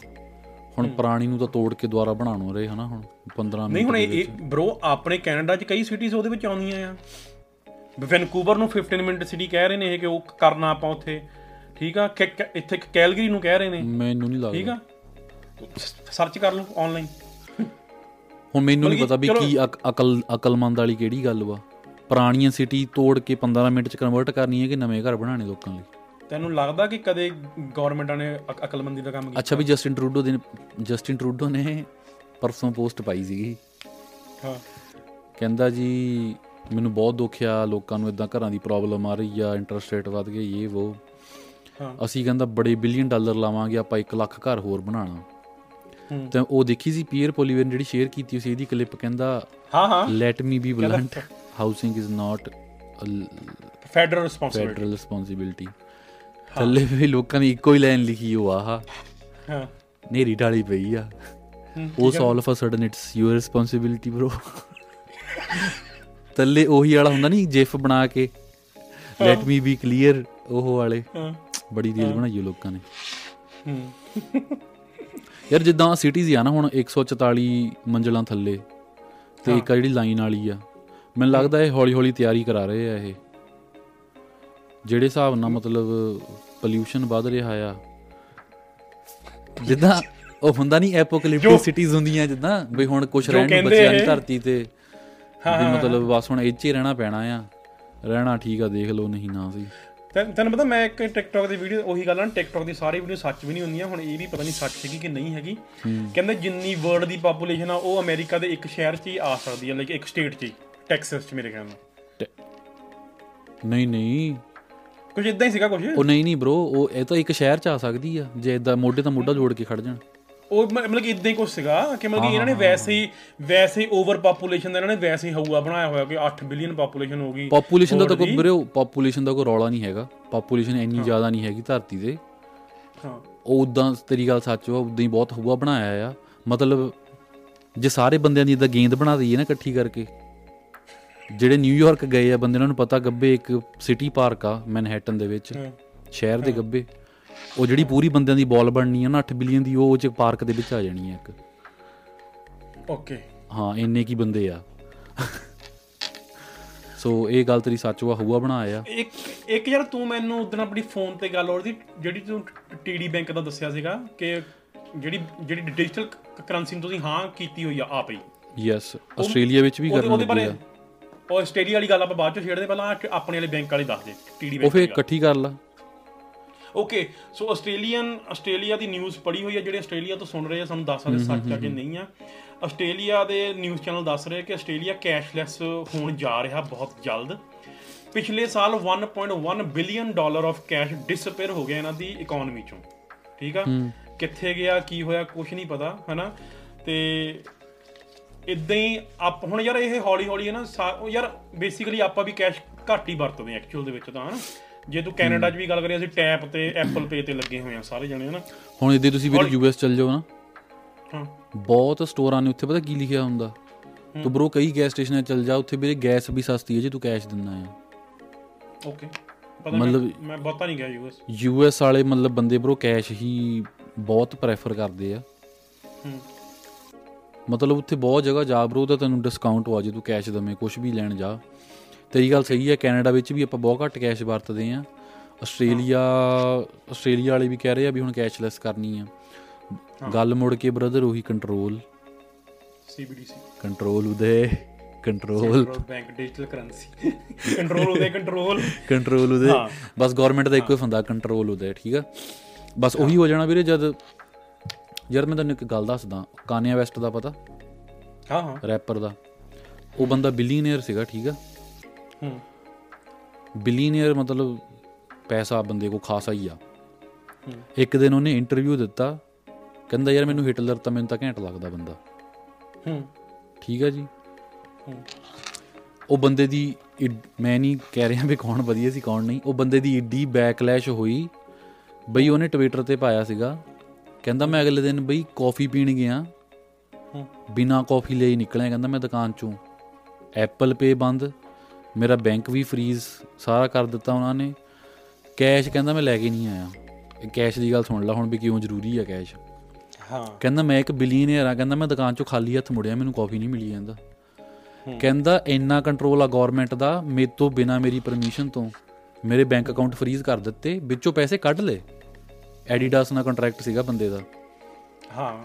ਹੁਣ ਪੁਰਾਣੀ ਨੂੰ ਤਾਂ ਤੋੜ ਕੇ ਦੁਬਾਰਾ ਬਣਾਉਣ ਰਹੇ ਹਨਾ ਹੁਣ 15 ਨਹੀਂ ਮਿੰਟ ਹੁਣ ਦੇ ਇਹ। ਬ్రో ਆਪਣੇ ਕੈਨੇਡਾ 'ਚ ਕਈ ਸਿਟੀਜ਼ ਉਹਦੇ ਵਿੱਚ ਆਉਂਦੀਆਂ ਆ। ਵੈਨਕੂਵਰ ਨੂੰ 15 ਮਿੰਟ ਸਿਟੀ ਕਹਿ ਰਹੇ ਨੇ ਇਹ ਕਿ ਉਹ ਕਰਨਾ ਆਪਾਂ ਉੱਥੇ। ਠੀਕ ਆ? ਕਿ- ਇੱਥੇ ਕੈਲਗਰੀ ਨੂੰ ਕਹਿ ਰਹੇ ਨੇ। ਮੈਨੂੰ ਨਹੀਂ ਠੀਕ ਲੱਗਦਾ। ਆ ਸਰਚ ਕਰ ਲਓ ਆਨਲਾਈਨ ਹੁਣ ਮੈਨੂੰ ਨਹੀਂ ਪਤਾ ਵੀ ਕੀ ਅਕ- ਅਕਲ ਅਕਲਮੰਦ ਵਾਲੀ ਕਿਹੜੀ ਗੱਲ ਵਾ। ਪੁਰਾਣੀਆਂ ਸਿਟੀ ਤੋੜ ਕੇ 15 ਮਿੰਟ ਚ ਕਨਵਰਟ ਕਰਨੀ ਹੈ ਕਿ ਨਵੇਂ ਘਰ ਬਣਾਣੇ ਲੋਕਾਂ ਲਈ? ਤੈਨੂੰ ਲੱਗਦਾ ਕਿ ਕਦੇ ਗਵਰਨਮੈਂਟਾਂ ਨੇ ਅਕ- ਅਕਲਮੰਦੀ ਦਾ ਕੰਮ ਕੀਤਾ ਅੱਛਾ ਵੀ ਜਸਟਿਨ ਟਰੂਡੋ ਦੇ ਜਸਟਿਨ ਟਰੂਡੋ ਨੇ ਪਰਸੋਂ ਪੋਸਟ ਪਾਈ ਸੀਗੀ। ਹਾਂ। ਕਹਿੰਦਾ ਜੀ ਮੈਨੂੰ ਬਹੁਤ ਦੁੱਖ ਆ ਲੋਕਾਂ ਨੂੰ ਇਦਾਂ ਘਰਾਂ ਦੀ ਪ੍ਰੋਬਲਮ ਆ ਰਹੀ ਆ ਇੰਟਰਸਟ ਰੇਟ ਵਧ ਗਏ ਇਹ ਉਹ ਅਸੀਂ ਕਹਿੰਦਾ ਬੜੇ ਬਿਲੀਅਨ ਡਾਲਰ ਲਾਵਾਂਗੇ ਆਪਾਂ 1 ਲੱਖ ਘਰ ਹੋਰ ਬਣਾਉਣਾ। ਤੇ ਉਹ ਦੇਖੀ ਸੀ ਪੀਅਰ ਪੋਲੀਵੇਰ ਨੇ ਜਿਹੜੀ ਸ਼ੇਅਰ ਕੀਤੀ ਸੀ ਇਹਦੀ ਕਲਿੱਪ ਕਹਿੰਦਾ ਹਾਂ ਹਾਂ। Let me be blunt housing is not federal responsibility federal responsibility ਥੱਲੇ ਵੀ ਲੋਕਾਂ ਦੀ ਇੱਕੋ ਹੀ ਲਾਈਨ ਲਿਖੀ ਉਹ ਆਹ। ਹਾਂ। ਨੇਰੀ ਢਾਲੀ ਪਈ ਆ। ਉਸ all of a sudden it's your responsibility bro ਥੱਲੇ ਉਹੀ ਵਾਲਾ ਹੁੰਦਾ ਨਹੀਂ ਜਿਫ ਬਣਾ ਕੇ। ਲੈਟ ਮੀ ਬੀ ਕਲੀਅਰ ਉਹ ਵਾਲੇ। ਬੜੀ ਰੀਲ ਬਣਾਈ ਲੋਕਾਂ ਨੇ। ਯਾਰ ਜਿੱਦਾਂ ਸਿਟੀਜ਼ ਆ ਨਾ ਹੁਣ 144 ਮੰਜ਼ਲਾਂ ਥੱਲੇ ਤੇ ਇੱਕ ਜਿਹੜੀ ਲਾਈਨ ਵਾਲੀ ਆ। ਮੈਨੂੰ ਲੱਗਦਾ ਇਹ ਹੌਲੀ ਹੌਲੀ ਤਿਆਰੀ ਕਰਾ ਰਹੇ ਆ ਇਹ। ਜਿਹੜੇ ਹਿਸਾਬ ਨਾਲ ਮਤਲਬ ਪੋਲਿਊਸ਼ਨ ਵੱਧ ਰਿਹਾ ਆ। ਜਿੱਦਾਂ ਉਹ ਹੁੰਦਾ ਨਹੀਂ ਐਪੋਕਲਿਪਟਿਕ ਸਿਟੀਜ਼ ਹੁੰਦੀਆਂ ਜਿੱਦਾਂ ਬਈ ਹੁਣ ਕੁਝ ਰਹਿਣ ਨੂੰ ਬਚਿਆ ਨਹੀਂ। ਧਰਤੀ ਤੇ। ਵੀ ਮਤਲਬ ਬਸ ਹੁਣ ਇੱਥੇ ਹੀ ਰਹਿਣਾ ਪੈਣਾ ਆ। ਰਹਿਣਾ ਠੀਕ ਆ ਦੇਖ ਲਓ ਨਹੀਂ ਨਾ ਸੀ। ਤੈਨੂੰ ਪਤਾ ਮੈਂ ਇੱਕ ਟਿਕਟੌਕ ਦੀ ਵੀਡੀਓ ਉਹੀ ਗੱਲ ਆ ਟਿਕਟੌਕ ਦੀ ਸਾਰੀ ਵੀਡੀਓ ਸੱਚ ਵੀ ਨਹੀਂ ਹੁੰਦੀਆਂ। ਹੁਣ ਇਹ ਵੀ ਪਤਾ ਨਹੀਂ ਸੱਚ ਹੈਗੀ ਕਿ ਨਹੀਂ ਹੈਗੀ। ਕਹਿੰਦੇ ਜਿੰਨੀ ਵਰਲਡ ਦੀ ਪਾਪੂਲੇਸ਼ਨ ਆ ਉਹ ਅਮਰੀਕਾ ਦੇ ਇੱਕ ਸ਼ਹਿਰ 'ਚ ਹੀ ਆ ਸਕਦੀ ਹੈ ਲਾਈਕ ਇੱਕ ਸਟੇਟ 'ਚ ਹੀ ਟੈਕਸਸ 'ਚ ਮੇਰੇ ਖਿਆਲ ਨਾਲ। ਨਹੀਂ ਨਹੀਂ। ਕੁਝ ਇਦਾਂ ਹੀ ਸੀਗਾ ਕੁਝ ਉਹ ਨਹੀਂ ਨਹੀਂ ਬ్రో ਉਹ ਇਹ ਤਾਂ ਇੱਕ ਸ਼ਹਿਰ ਚ ਆ ਸਕਦੀ ਆ। ਜੇ ਇਦਾਂ ਮੋਢੇ ਤਾਂ ਮੋਢਾ ਜੋੜ ਕੇ ਖੜ ਜਾਣ। ਉਹ ਮਤਲਬ ਕਿ ਇਦਾਂ ਹੀ ਕੁਝ ਸੀਗਾ ਕਿ ਮਤਲਬ ਕਿ ਇਹਨਾਂ ਨੇ ਵੈਸੇ ਹੀ ਵੈਸੇ ਹੀ ਓਵਰ ਪਾਪੂਲੇਸ਼ਨ ਦਾ ਇਹਨਾਂ ਨੇ ਵੈਸੇ ਹੀ ਹਊਆ ਬਣਾਇਆ ਹੋਇਆ ਕਿ 8 ਬਿਲੀਅਨ ਪਾਪੂਲੇਸ਼ਨ ਹੋ ਗਈ ਪੋਪੂਲੇਸ਼ਨ ਦਾ ਤਾਂ ਕੋਈ। ਬਰੇ ਪੋਪੂਲੇਸ਼ਨ ਦਾ ਕੋਈ ਰੌਲਾ ਨਹੀਂ ਹੈਗਾ। ਪੋਪੂਲੇਸ਼ਨ ਇੰਨੀ ਜ਼ਿਆਦਾ ਨਹੀਂ ਹੈਗੀ ਧਰਤੀ ਤੇ। ਹਾਂ। ਉਹ ਉਦਾਂ ਤੇਰੀ ਗੱਲ ਸੱਚ ਵਾ ਉਦਾਂ ਹੀ ਬਹੁਤ ਹੂਆ ਬਣਾਇਆ ਆ। ਮਤਲਬ ਜੇ ਸਾਰੇ ਬੰਦਿਆਂ ਦੀ ਇਦਾਂ ਗੇਂਦ ਬਣਾ ਦਈਏ ਨਾ ਇਕੱਠੀ ਕਰਕੇ। ਜਿਹੜੇ ਨਿਊਯਾਰਕ ਗਏ ਆ ਬੰਦੇ ਉਹਨਾਂ ਨੂੰ ਪਤਾ ਗੱਬੇ ਇੱਕ ਸਿਟੀ ਪਾਰਕ ਆ ਮੈਨਹੈਟਨ ਦੇ ਵਿੱਚ। ਸ਼ਹਿਰ ਦੇ ਗੱਬੇ। ਉਹ ਜਿਹੜੀ ਪੂਰੀ ਬੰਦਿਆਂ ਦੀ ਬਾਲ ਬਣਨੀ ਆ ਨਾ 8 ਬਿਲੀਅਨ ਦੀ ਉਹ ਉਹ ਚ ਪਾਰਕ ਦੇ ਵਿੱਚ ਆ ਜਾਣੀ ਆ ਇੱਕ। ਓਕੇ ਹਾਂ ਇੰਨੇ ਕੀ ਬੰਦੇ ਆ। ਸੋ ਇਹ ਗੱਲ ਤੇਰੀ ਸੱਚ ਵਾ ਹੂਆ ਬਣਾਇਆ। ਇੱਕ ਇੱਕ ਯਾਰ ਤੂੰ ਮੈਨੂੰ ਉਦੋਂ ਆਪਣੀ ਫੋਨ ਤੇ ਗੱਲ ਹੋ ਰਹੀ ਜਿਹੜੀ ਤੂੰ ਟੀਡੀ ਬੈਂਕ ਦਾ ਦੱਸਿਆ ਸੀਗਾ ਕਿ ਜਿਹੜੀ ਜਿਹੜੀ ਡਿਜੀਟਲ ਕਰੰਸੀ ਨੂੰ ਤੁਸੀਂ ਹਾਂ ਕੀਤੀ ਹੋਈ ਆ ਆਪ ਹੀ। ਯੈਸ ਆਸਟ੍ਰੇਲੀਆ ਵਿੱਚ ਵੀ ਕਰਨ ਲੱਗੇ ਆ। ਉਹ ਆਸਟ੍ਰੇਲੀਆ ਵਾਲੀ ਗੱਲ ਆਪਾਂ ਬਾਅਦ ਚ ਛੇੜਦੇ ਪਹਿਲਾਂ ਆਪਣੇ ਵਾਲੇ ਬੈਂਕ ਵਾਲੀ ਦੱਸ ਦੇ ਟੀਡੀ ਉਹ ਬੈਂਕ ਫੇਰ ਇਕੱਠੀ ਕਰ ਲਾ। ਓਕੇ ਸੋ ਆਸਟ੍ਰੇਲੀਅਨ ਆਸਟ੍ਰੇਲੀਆ ਦੀ ਨਿਊਜ਼ ਪੜੀ ਹੋਈ ਹੈ ਜਿਹੜੇ ਆਸਟ੍ਰੇਲੀਆ ਤੋਂ ਸੁਣ ਰਹੇ ਆ ਸਾਨੂੰ ਦੱਸ ਸਕਦੇ ਸੱਚ ਆ ਕਿ ਨਹੀਂ ਆ। ਆਸਟ੍ਰੇਲੀਆ ਦੇ ਨਿਊਜ਼ ਚੈਨਲ ਦੱਸ ਰਹੇ ਕਿ ਆਸਟ੍ਰੇਲੀਆ ਕੈਸ਼ਲੈਸ ਹੋਣ ਜਾ ਰਿਹਾ ਬਹੁਤ ਜਲਦ। ਪਿਛਲੇ ਸਾਲ 1.1 billion dollar of cash disappear ਹੋ ਗਿਆ ਇਹਨਾਂ ਦੀ ਇਕਨੋਮੀ ਚੋਂ। ਠੀਕ ਆ? ਕਿੱਥੇ ਗਿਆ ਕੀ ਹੋਇਆ ਕੁਝ ਨਹੀਂ ਪਤਾ ਹਨਾ? ਤੇ ਇਦਾਂ ਹੀ ਆਪ ਹੁਣ ਯਾਰ ਇਹ ਹੌਲੀ ਹੌਲੀ ਹੈ ਨਾ ਯਾਰ ਬੇਸਿਕਲੀ ਆਪਾਂ ਵੀ ਕੈਸ਼ ਘੱਟ ਹੀ ਵਰਤਦੇ ਆ ਐਕਚੁਅਲ ਦੇ ਵਿੱਚ ਤਾਂ ਹਨਾ? ਜੇ ਤੂੰ ਕੈਨੇਡਾ 'ਚ ਵੀ ਗੱਲ ਕਰੀਏ ਅਸੀਂ ਟੈਪ ਤੇ ਐਪਲ ਪੇ ਤੇ ਲੱਗੇ ਹੋਏ ਆ ਸਾਰੇ ਜਣੇ ਹਨਾ? ਹੁਣ ਇੱਦੇ ਤੁਸੀਂ ਵੀਰੇ ਯੂਐਸ ਚੱਲ ਜਾਓ ਨਾ ਹਾਂ। ਬਹੁਤ ਸਟੋਰਾਂ ਨੇ ਉੱਥੇ ਪਤਾ ਕੀ ਲਿਖਿਆ ਹੁੰਦਾ? ਤੂੰ ਬਰੋ ਕਈ ਗੈਸ ਸਟੇਸ਼ਨਾਂ ਚੱਲ ਜਾ ਉੱਥੇ ਵੀਰੇ ਗੈਸ ਵੀ ਸਸਤੀ ਹੈ ਜੇ ਤੂੰ ਕੈਸ਼ ਦਿੰਦਾ ਆ। ਓਕੇ ਪਤਾ ਮਤਲਬ- ਮੈਂ ਬਹੁਤਾ ਨਹੀਂ ਗਿਆ ਯੂਐਸ ਯੂਐਸ ਵਾਲੇ ਮਤਲਬ ਬੰਦੇ ਬਰੋ ਕੈਸ਼ ਹੀ ਬਹੁਤ ਪ੍ਰੈਫਰ ਕਰਦੇ ਆ। ਹੂੰ। ਮਤਲਬ ਉੱਥੇ ਬਹੁਤ ਜਗ੍ਹਾ ਜਾ ਬਰੋ ਤਾਂ ਤੈਨੂੰ ਡਿਸਕਾਊਂਟ ਹੋ ਜੇ ਤੂੰ ਕੈਸ਼ ਦਵੇਂ ਕੁਝ ਵੀ ਲੈਣ ਜਾ। ਤੇਰੀ ਗੱਲ ਸਹੀ ਹੈ ਕੈਨੇਡਾ ਵਿੱਚ ਵੀ ਆਪਾਂ ਬਹੁਤ ਘੱਟ ਕੈਸ਼ ਵਰਤਦੇ ਆ ਆਸਟ੍ਰੇਲੀਆ ਆਸਟ੍ਰੇਲੀਆ ਵਾਲੇ ਵੀ ਕਹਿ ਰਹੇ ਆ ਵੀ ਹੁਣ ਕੈਸ਼ਲੈਸ ਕਰਨੀ ਆ। ਗੱਲ ਮੁੜ ਕੇ ਬ੍ਰਦਰ ਉਹੀ ਕੰਟਰੋਲ ਸੀਬੀਡੀਸੀ ਕੰਟਰੋਲ ਉਹਦੇ control bank digital currency control ਉਹਦੇ ਕੰਟਰੋਲ ਕੰਟਰੋਲ ਉਹਦੇ। ਬਸ ਗਵਰਨਮੈਂਟ ਦਾ ਇੱਕੋ ਹੀ ਫੰਦਾ ਕੰਟਰੋਲ ਉਹਦਾ ਠੀਕ ਆ? ਬਸ ਉਹੀ ਹੋ ਜਾਣਾ ਵੀਰੇ ਜਦ ਯਾਰ ਮੈਂ ਤੈਨੂੰ ਇੱਕ ਗੱਲ ਦੱਸਦਾ ਕਾਨੀਆ ਵੈਸਟ ਦਾ ਪਤਾ? ਹਾਂ ਹਾਂ। ਰੈਪਰ ਦਾ। ਉਹ ਬੰਦਾ ਬਿਲੀਅਨਰ ਸੀਗਾ ਠੀਕ ਆ? ਹੂੰ। ਬਿਲੀਅਨਰ ਮਤਲਬ ਪੈਸਾ ਬੰਦੇ ਕੋ ਖਾਸਾ ਹੀ ਆ। ਇੱਕ ਦਿਨ ਉਹਨੇ ਇੰਟਰਵਿਊ ਦਿੱਤਾ। ਕਹਿੰਦਾ ਯਾਰ ਮੈਨੂੰ ਹਿਟਲਰ ਤਾਂ ਮੈਨੂੰ ਤਾਂ ਘੈਂਟ ਲੱਗਦਾ ਬੰਦਾ। ਹੂੰ। ਠੀਕ ਆ ਜੀ। ਉਹ ਬੰਦੇ ਦੀ ਮੈਂ ਨਹੀਂ ਕਹਿ ਰਿਹਾ ਵੀ ਕੌਣ ਵਧੀਆ ਸੀ ਕੌਣ ਨਹੀਂ। ਉਹ ਬੰਦੇ ਦੀ ਈਡੀ ਬੈਕਲੈਸ਼ ਹੋਈ। ਬਈ ਉਹਨੇ ਟਵਿੱਟਰ ਤੇ ਪਾਇਆ ਸੀਗਾ। ਕਹਿੰਦਾ ਮੈਂ ਅਗਲੇ ਦਿਨ ਬਈ ਕਾਫੀ ਪੀਣ ਗਿਆ। ਹੂੰ। ਬਿਨਾ ਕਾਫੀ ਲਈ ਨਿਕਲਿਆ। ਕਹਿੰਦਾ ਮੈਂ ਦੁਕਾਨ ਚੋਂ। ਐਪਲ ਪੇ ਬੰਦ। ਮੇਰਾ ਬੈਂਕ ਵੀ ਫਰੀਜ਼ ਸਾਰਾ ਕਰ ਦਿੱਤਾ ਉਹਨਾਂ ਨੇ। ਕੈਸ਼ ਕਹਿੰਦਾ ਮੈਂ ਲੈ ਕੇ ਨਹੀਂ ਆਇਆ। ਇਹ ਕੈਸ਼ ਦੀ ਗੱਲ ਸੁਣ ਲੈ ਹੁਣ ਵੀ ਕਿਉਂ ਜ਼ਰੂਰੀ ਆ ਕੈਸ਼। ਹਾਂ। ਕਹਿੰਦਾ ਮੈਂ ਇੱਕ ਬਿਲੀਅਨਰ ਆ ਕਹਿੰਦਾ ਮੈਂ ਦੁਕਾਨ ਚੋਂ ਖਾਲੀ ਹੱਥ ਮੁੜਿਆ ਮੈਨੂੰ ਕਾਫੀ ਨਹੀਂ ਮਿਲੀ ਕਹਿੰਦਾ ਕਹਿੰਦਾ ਇੰਨਾ ਕੰਟਰੋਲ ਆ ਗਵਰਨਮੈਂਟ ਦਾ ਮੇਰੇ ਤੋਂ ਬਿਨਾ ਮੇਰੀ ਪਰਮਿਸ਼ਨ ਤੋਂ। ਮੇਰੇ ਬੈਂਕ ਅਕਾਊਂਟ ਫਰੀਜ਼ ਕਰ ਦਿੱਤੇ ਵਿੱਚੋਂ ਪੈਸੇ ਕੱਢ ਲਏ। ਐਡੀਡਾਸ ਨਾਲ ਕੰਟਰੈਕਟ ਸੀਗਾ ਬੰਦੇ ਦਾ। ਹਾਂ।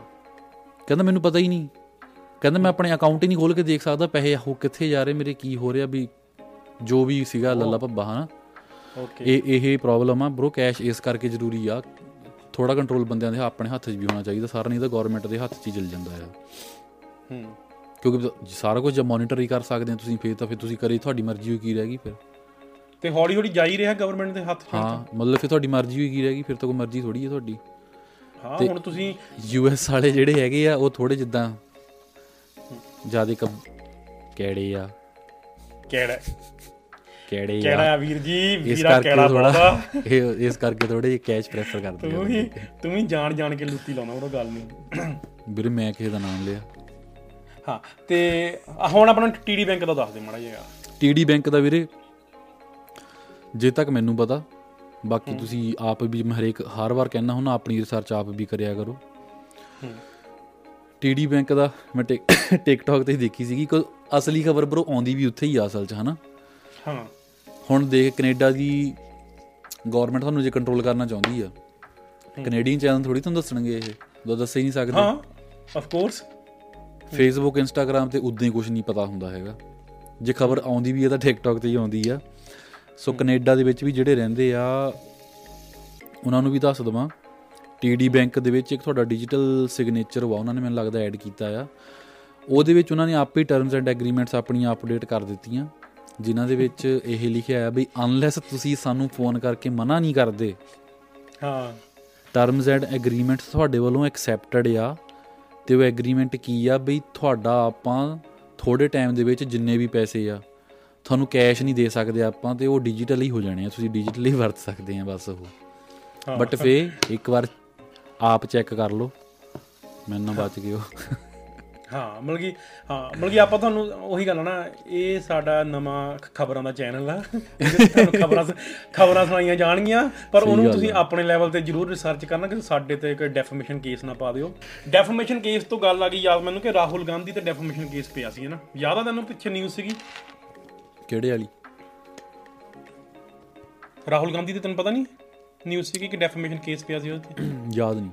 ਕਹਿੰਦਾ ਮੈਨੂੰ ਪਤਾ ਹੀ ਨਹੀਂ। ਕਹਿੰਦਾ ਮੈਂ ਆਪਣੇ ਅਕਾਊਂਟ ਹੀ ਨਹੀਂ ਖੋਲ ਕੇ ਦੇਖ ਸਕਦਾ ਪੈਸੇ ਹੋ ਕਿੱਥੇ ਜਾ ਰਹੇ ਮੇਰੇ ਕੀ ਹੋ ਰਿਹਾ ਵੀ ਜੋ ਵੀ ਸੀਗਾ ਲੱਲਾ ਭੱਬਾ ਹਨਾ? ਓਕੇ ਇਹ ਇਹ ਪ੍ਰੋਬਲਮ ਆ। ਬ్రో ਕੈਸ਼ ਇਸ ਕਰਕੇ ਜ਼ਰੂਰੀ ਆ। ਥੋੜਾ ਕੰਟਰੋਲ ਬੰਦਿਆਂ ਦੇ ਆਪਣੇ ਹੱਥ 'ਚ ਵੀ ਹੋਣਾ ਚਾਹੀਦਾ। ਸਾਰਾ ਨਹੀਂ ਤਾਂ ਗਵਰਨਮੈਂਟ ਦੇ ਹੱਥ 'ਚ ਹੀ ਚੱਲ ਜਾਂਦਾ ਆ। ਹੂੰ। ਕਿਉਂਕਿ ਸਾਰਾ ਕੁਝ ਜੇ ਮੋਨੀਟਰ ਹੀ ਕਰ ਸਕਦੇ ਆ ਤੁਸੀਂ ਫੇਰ ਤਾਂ ਫਿਰ ਤੁਸੀਂ ਕਰੇ ਤੁਹਾਡੀ ਮਰਜ਼ੀ ਹੋਈ ਕੀ ਰਹਿ ਗਈ ਫਿਰ? ਤੇ ਹੌਲੀ ਹੌਲੀ ਜਾ ਹੀ ਰਿਹਾ ਗਵਰਨਮੈਂਟ ਦੇ ਹੱਥ 'ਚ ਹਾਂ ਮਤਲਬ ਫਿਰ ਤੁਹਾਡੀ ਮਰਜ਼ੀ ਹੋਈ ਕੀ ਰਹੇਗੀ ਫਿਰ ਤਾਂ ਕੋਈ ਮਰਜ਼ੀ ਥੋੜੀ ਹੈ ਤੁਹਾਡੀ। ਹਾਂ ਹੁਣ ਤੁਸੀਂ ਯੂਐਸ ਵਾਲੇ ਜਿਹੜੇ ਹੈਗੇ ਆ ਉਹ ਥੋੜੇ ਜਿੱਦਾਂ ਜਿਆਦੇ ਕਬ ਕਿਹੜੇ ਆ? ਕਿਹੜਾ ਕਿਹੜੇ ਕਿਹੜਾ ਆ ਆ ਵੀਰ ਜੀ? ਵੀਰਾ ਕਿਹੜਾ ਥੋੜਾ ਇਸ ਕਰਕੇ ਥੋੜੇ ਜਿਹੇ ਕੈਸ਼ ਪ੍ਰੈਫਰ ਕਰਦੇ ਤੂੰ ਵੀ ਤੂੰ ਵੀ ਜਾਣ ਜਾਣ ਕੇ ਲੁੱਟੀ ਲਾਉਣਾ ਉਹ ਗੱਲ ਨਹੀਂ। ਵੀਰੇ ਮੈਂ ਕਿਸੇ ਦਾ ਨਾਮ ਲਿਆ। ਹਾਂ ਤੇ ਹੁਣ ਆਪਣਾ ਟੀਡੀ ਬੈਂਕ ਦਾ ਦੱਸ ਦੇ ਮਾੜਾ ਜਿਹਾ। ਟੀਡੀ ਬੈਂਕ ਦਾ ਵੀਰੇ ਜੇ ਤੱਕ ਮੈਨੂੰ ਪਤਾ ਬਾਕੀ ਤੁਸੀਂ ਆਪ ਵੀ ਮੈਂ ਹਰੇਕ ਹਰ ਵਾਰ ਕਹਿੰਦਾ ਹੁੰਦਾ ਆਪਣੀ ਰਿਸਰਚ ਆਪ ਵੀ ਕਰਿਆ ਕਰੋ। ਟੀਡੀ ਬੈਂਕ ਦਾ ਮੈਂ ਟਿਕ- ਟਿਕਟੌਕ ਤੇ ਦੇਖੀ ਸੀਗੀ ਕਿ ਅਸਲੀ ਖਬਰ ਬਰੋ ਆਉਂਦੀ ਵੀ ਉੱਥੇ ਹੀ ਆ ਅਸਲ 'ਚ ਹਨਾ? ਹਾਂ। ਹੁਣ ਦੇਖ ਕੈਨੇਡਾ ਦੀ ਗਵਰਨਮੈਂਟ ਤੁਹਾਨੂੰ ਜੇ ਕੰਟਰੋਲ ਕਰਨਾ ਚਾਹੁੰਦੀ ਆ। ਕੈਨੇਡੀਅਨ ਚੈਨਲ ਥੋੜੀ ਤੁਹਾਨੂੰ ਦੱਸਣਗੇ ਇਹ। ਉਹ ਦੱਸ ਹੀ ਨਹੀਂ ਸਕਦੇ। ਹਾਂ ਆਫ ਕੋਰਸ ਫੇਸਬੁੱਕ ਇੰਸਟਾਗ੍ਰam ਤੇ ਉਦਾਂ ਹੀ ਕੁਝ ਨਹੀਂ ਪਤਾ ਹੁੰਦਾ ਹੈਗਾ। ਜੇ ਖਬਰ ਆਉਂਦੀ ਵੀ ਹੈ ਤਾਂ ਟਿਕਟੌਕ ਤੇ ਹੀ ਆਉਂਦੀ ਆ। ਸੋ ਕੈਨੇਡਾ ਦੇ ਵਿੱਚ ਵੀ ਜਿਹੜੇ ਰਹਿੰਦੇ ਆ ਉਹਨਾਂ ਨੂੰ ਵੀ ਦੱਸ ਦਵਾਂ। ਟੀਡੀ ਬੈਂਕ ਦੇ ਵਿੱਚ ਇੱਕ ਤੁਹਾਡਾ ਡਿਜੀਟਲ ਸਿਗਨੇਚਰ ਵਾ ਉਹਨਾਂ ਨੇ ਮੈਨੂੰ ਲੱਗਦਾ ਐਡ ਕੀਤਾ ਆ। ਉਹਦੇ ਵਿੱਚ ਉਹਨਾਂ ਨੇ ਆਪੇ ਟਰਮਸ ਐਂਡ ਐਗਰੀਮੈਂਟਸ ਆਪਣੀਆਂ ਅਪਡੇਟ ਕਰ ਦਿੱਤੀਆਂ। ਜਿਨ੍ਹਾਂ ਦੇ ਵਿੱਚ ਇਹ ਲਿਖਿਆ ਆ ਵੀ ਅਨਲੈਸ ਤੁਸੀਂ ਸਾਨੂੰ ਫੋਨ ਕਰਕੇ ਮਨਾ ਨਹੀਂ ਕਰਦੇ। ਹਾਂ। ਟਰਮਸ ਐਂਡ ਐਗਰੀਮੈਂਟਸ ਤੁਹਾਡੇ ਵੱਲੋਂ ਐਕਸੈਪਟਡ ਆ। ਤੇ ਉਹ ਐਗਰੀਮੈਂਟ ਕੀ ਆ ਬਈ ਤੁਹਾਡਾ ਆਪਾਂ ਥੋੜੇ ਟਾਈਮ ਦੇ ਵਿੱਚ ਜਿੰਨੇ ਵੀ ਪੈਸੇ ਆ ਤੁਹਾਨੂੰ ਕੈਸ਼ ਨਹੀਂ ਦੇ ਸਕਦੇ ਆਪਾਂ ਤੇ ਉਹ ਡਿਜੀਟਲੀ ਹੋ ਜਾਣੇ ਆ ਤੁਸੀਂ ਡਿਜੀਟਲੀ ਵਰਤ ਸਕਦੇ ਆ ਬਸ ਉਹ। ਹਾਂ। ਬਟ ਫੇ ਇੱਕ ਵਾਰ ਆਪ ਚੈੱਕ ਕਰ ਲਓ। ਮੈਨੂੰ ਨਾ ਬਚ ਗਿਓ। ਹਾਂ ਮਤਲਬ ਕਿ ਹਾਂ ਮਤਲਬ ਕਿ ਆਪਾਂ ਤੁਹਾਨੂੰ ਉਹੀ ਗੱਲ ਆ ਨਾ ਇਹ ਸਾਡਾ ਨਵਾਂ ਖਬਰਾਂ ਦਾ ਚੈਨਲ ਆ। ਤੁਹਾਨੂੰ ਖਬਰਾਂ ਖਬਰਾਂ ਸੁਣਾਈਆਂ ਜਾਣਗੀਆਂ ਪਰ ਉਹਨੂੰ ਤੁਸੀਂ ਆਪਣੇ ਲੈਵਲ ਤੇ ਜਰੂਰ ਰਿਸਰਚ ਕਰਨਾ ਕਿ ਸਾਡੇ ਤੇ ਕੋਈ ਡੈਫਰਮੇਸ਼ਨ ਕੇਸ ਨਾ ਪਾ ਦਿਓ। ਡੈਫਰਮੇਸ਼ਨ ਕੇਸ ਤੋਂ ਗੱਲ ਆ ਗਈ ਯਾਦ ਮੈਨੂੰ ਕਿ ਰਾਹੁਲ ਗਾਂਧੀ ਤੇ ਡੈਫਰਮੇਸ਼ਨ ਕੇਸ ਪਿਆ ਸੀ ਨਾ? ਯਾਦ ਆ ਤੈਨੂੰ ਪਿੱਛੇ ਨਿਊਜ਼ ਸੀਗੀ? ਕਿਹੜੇ ਵਾਲੀ? ਰਾਹੁਲ ਗਾਂਧੀ ਤੇ ਤੈਨੂੰ ਪਤਾ ਨਹੀਂ? ਨਿਊਜ਼ ਸੀਗੀ ਕਿ ਡੈਫਰਮੇਸ਼ਨ ਕੇਸ ਪਿਆ ਸੀ ਉਹਦੇ ਤੇ। ਯਾਦ ਨਹੀਂ।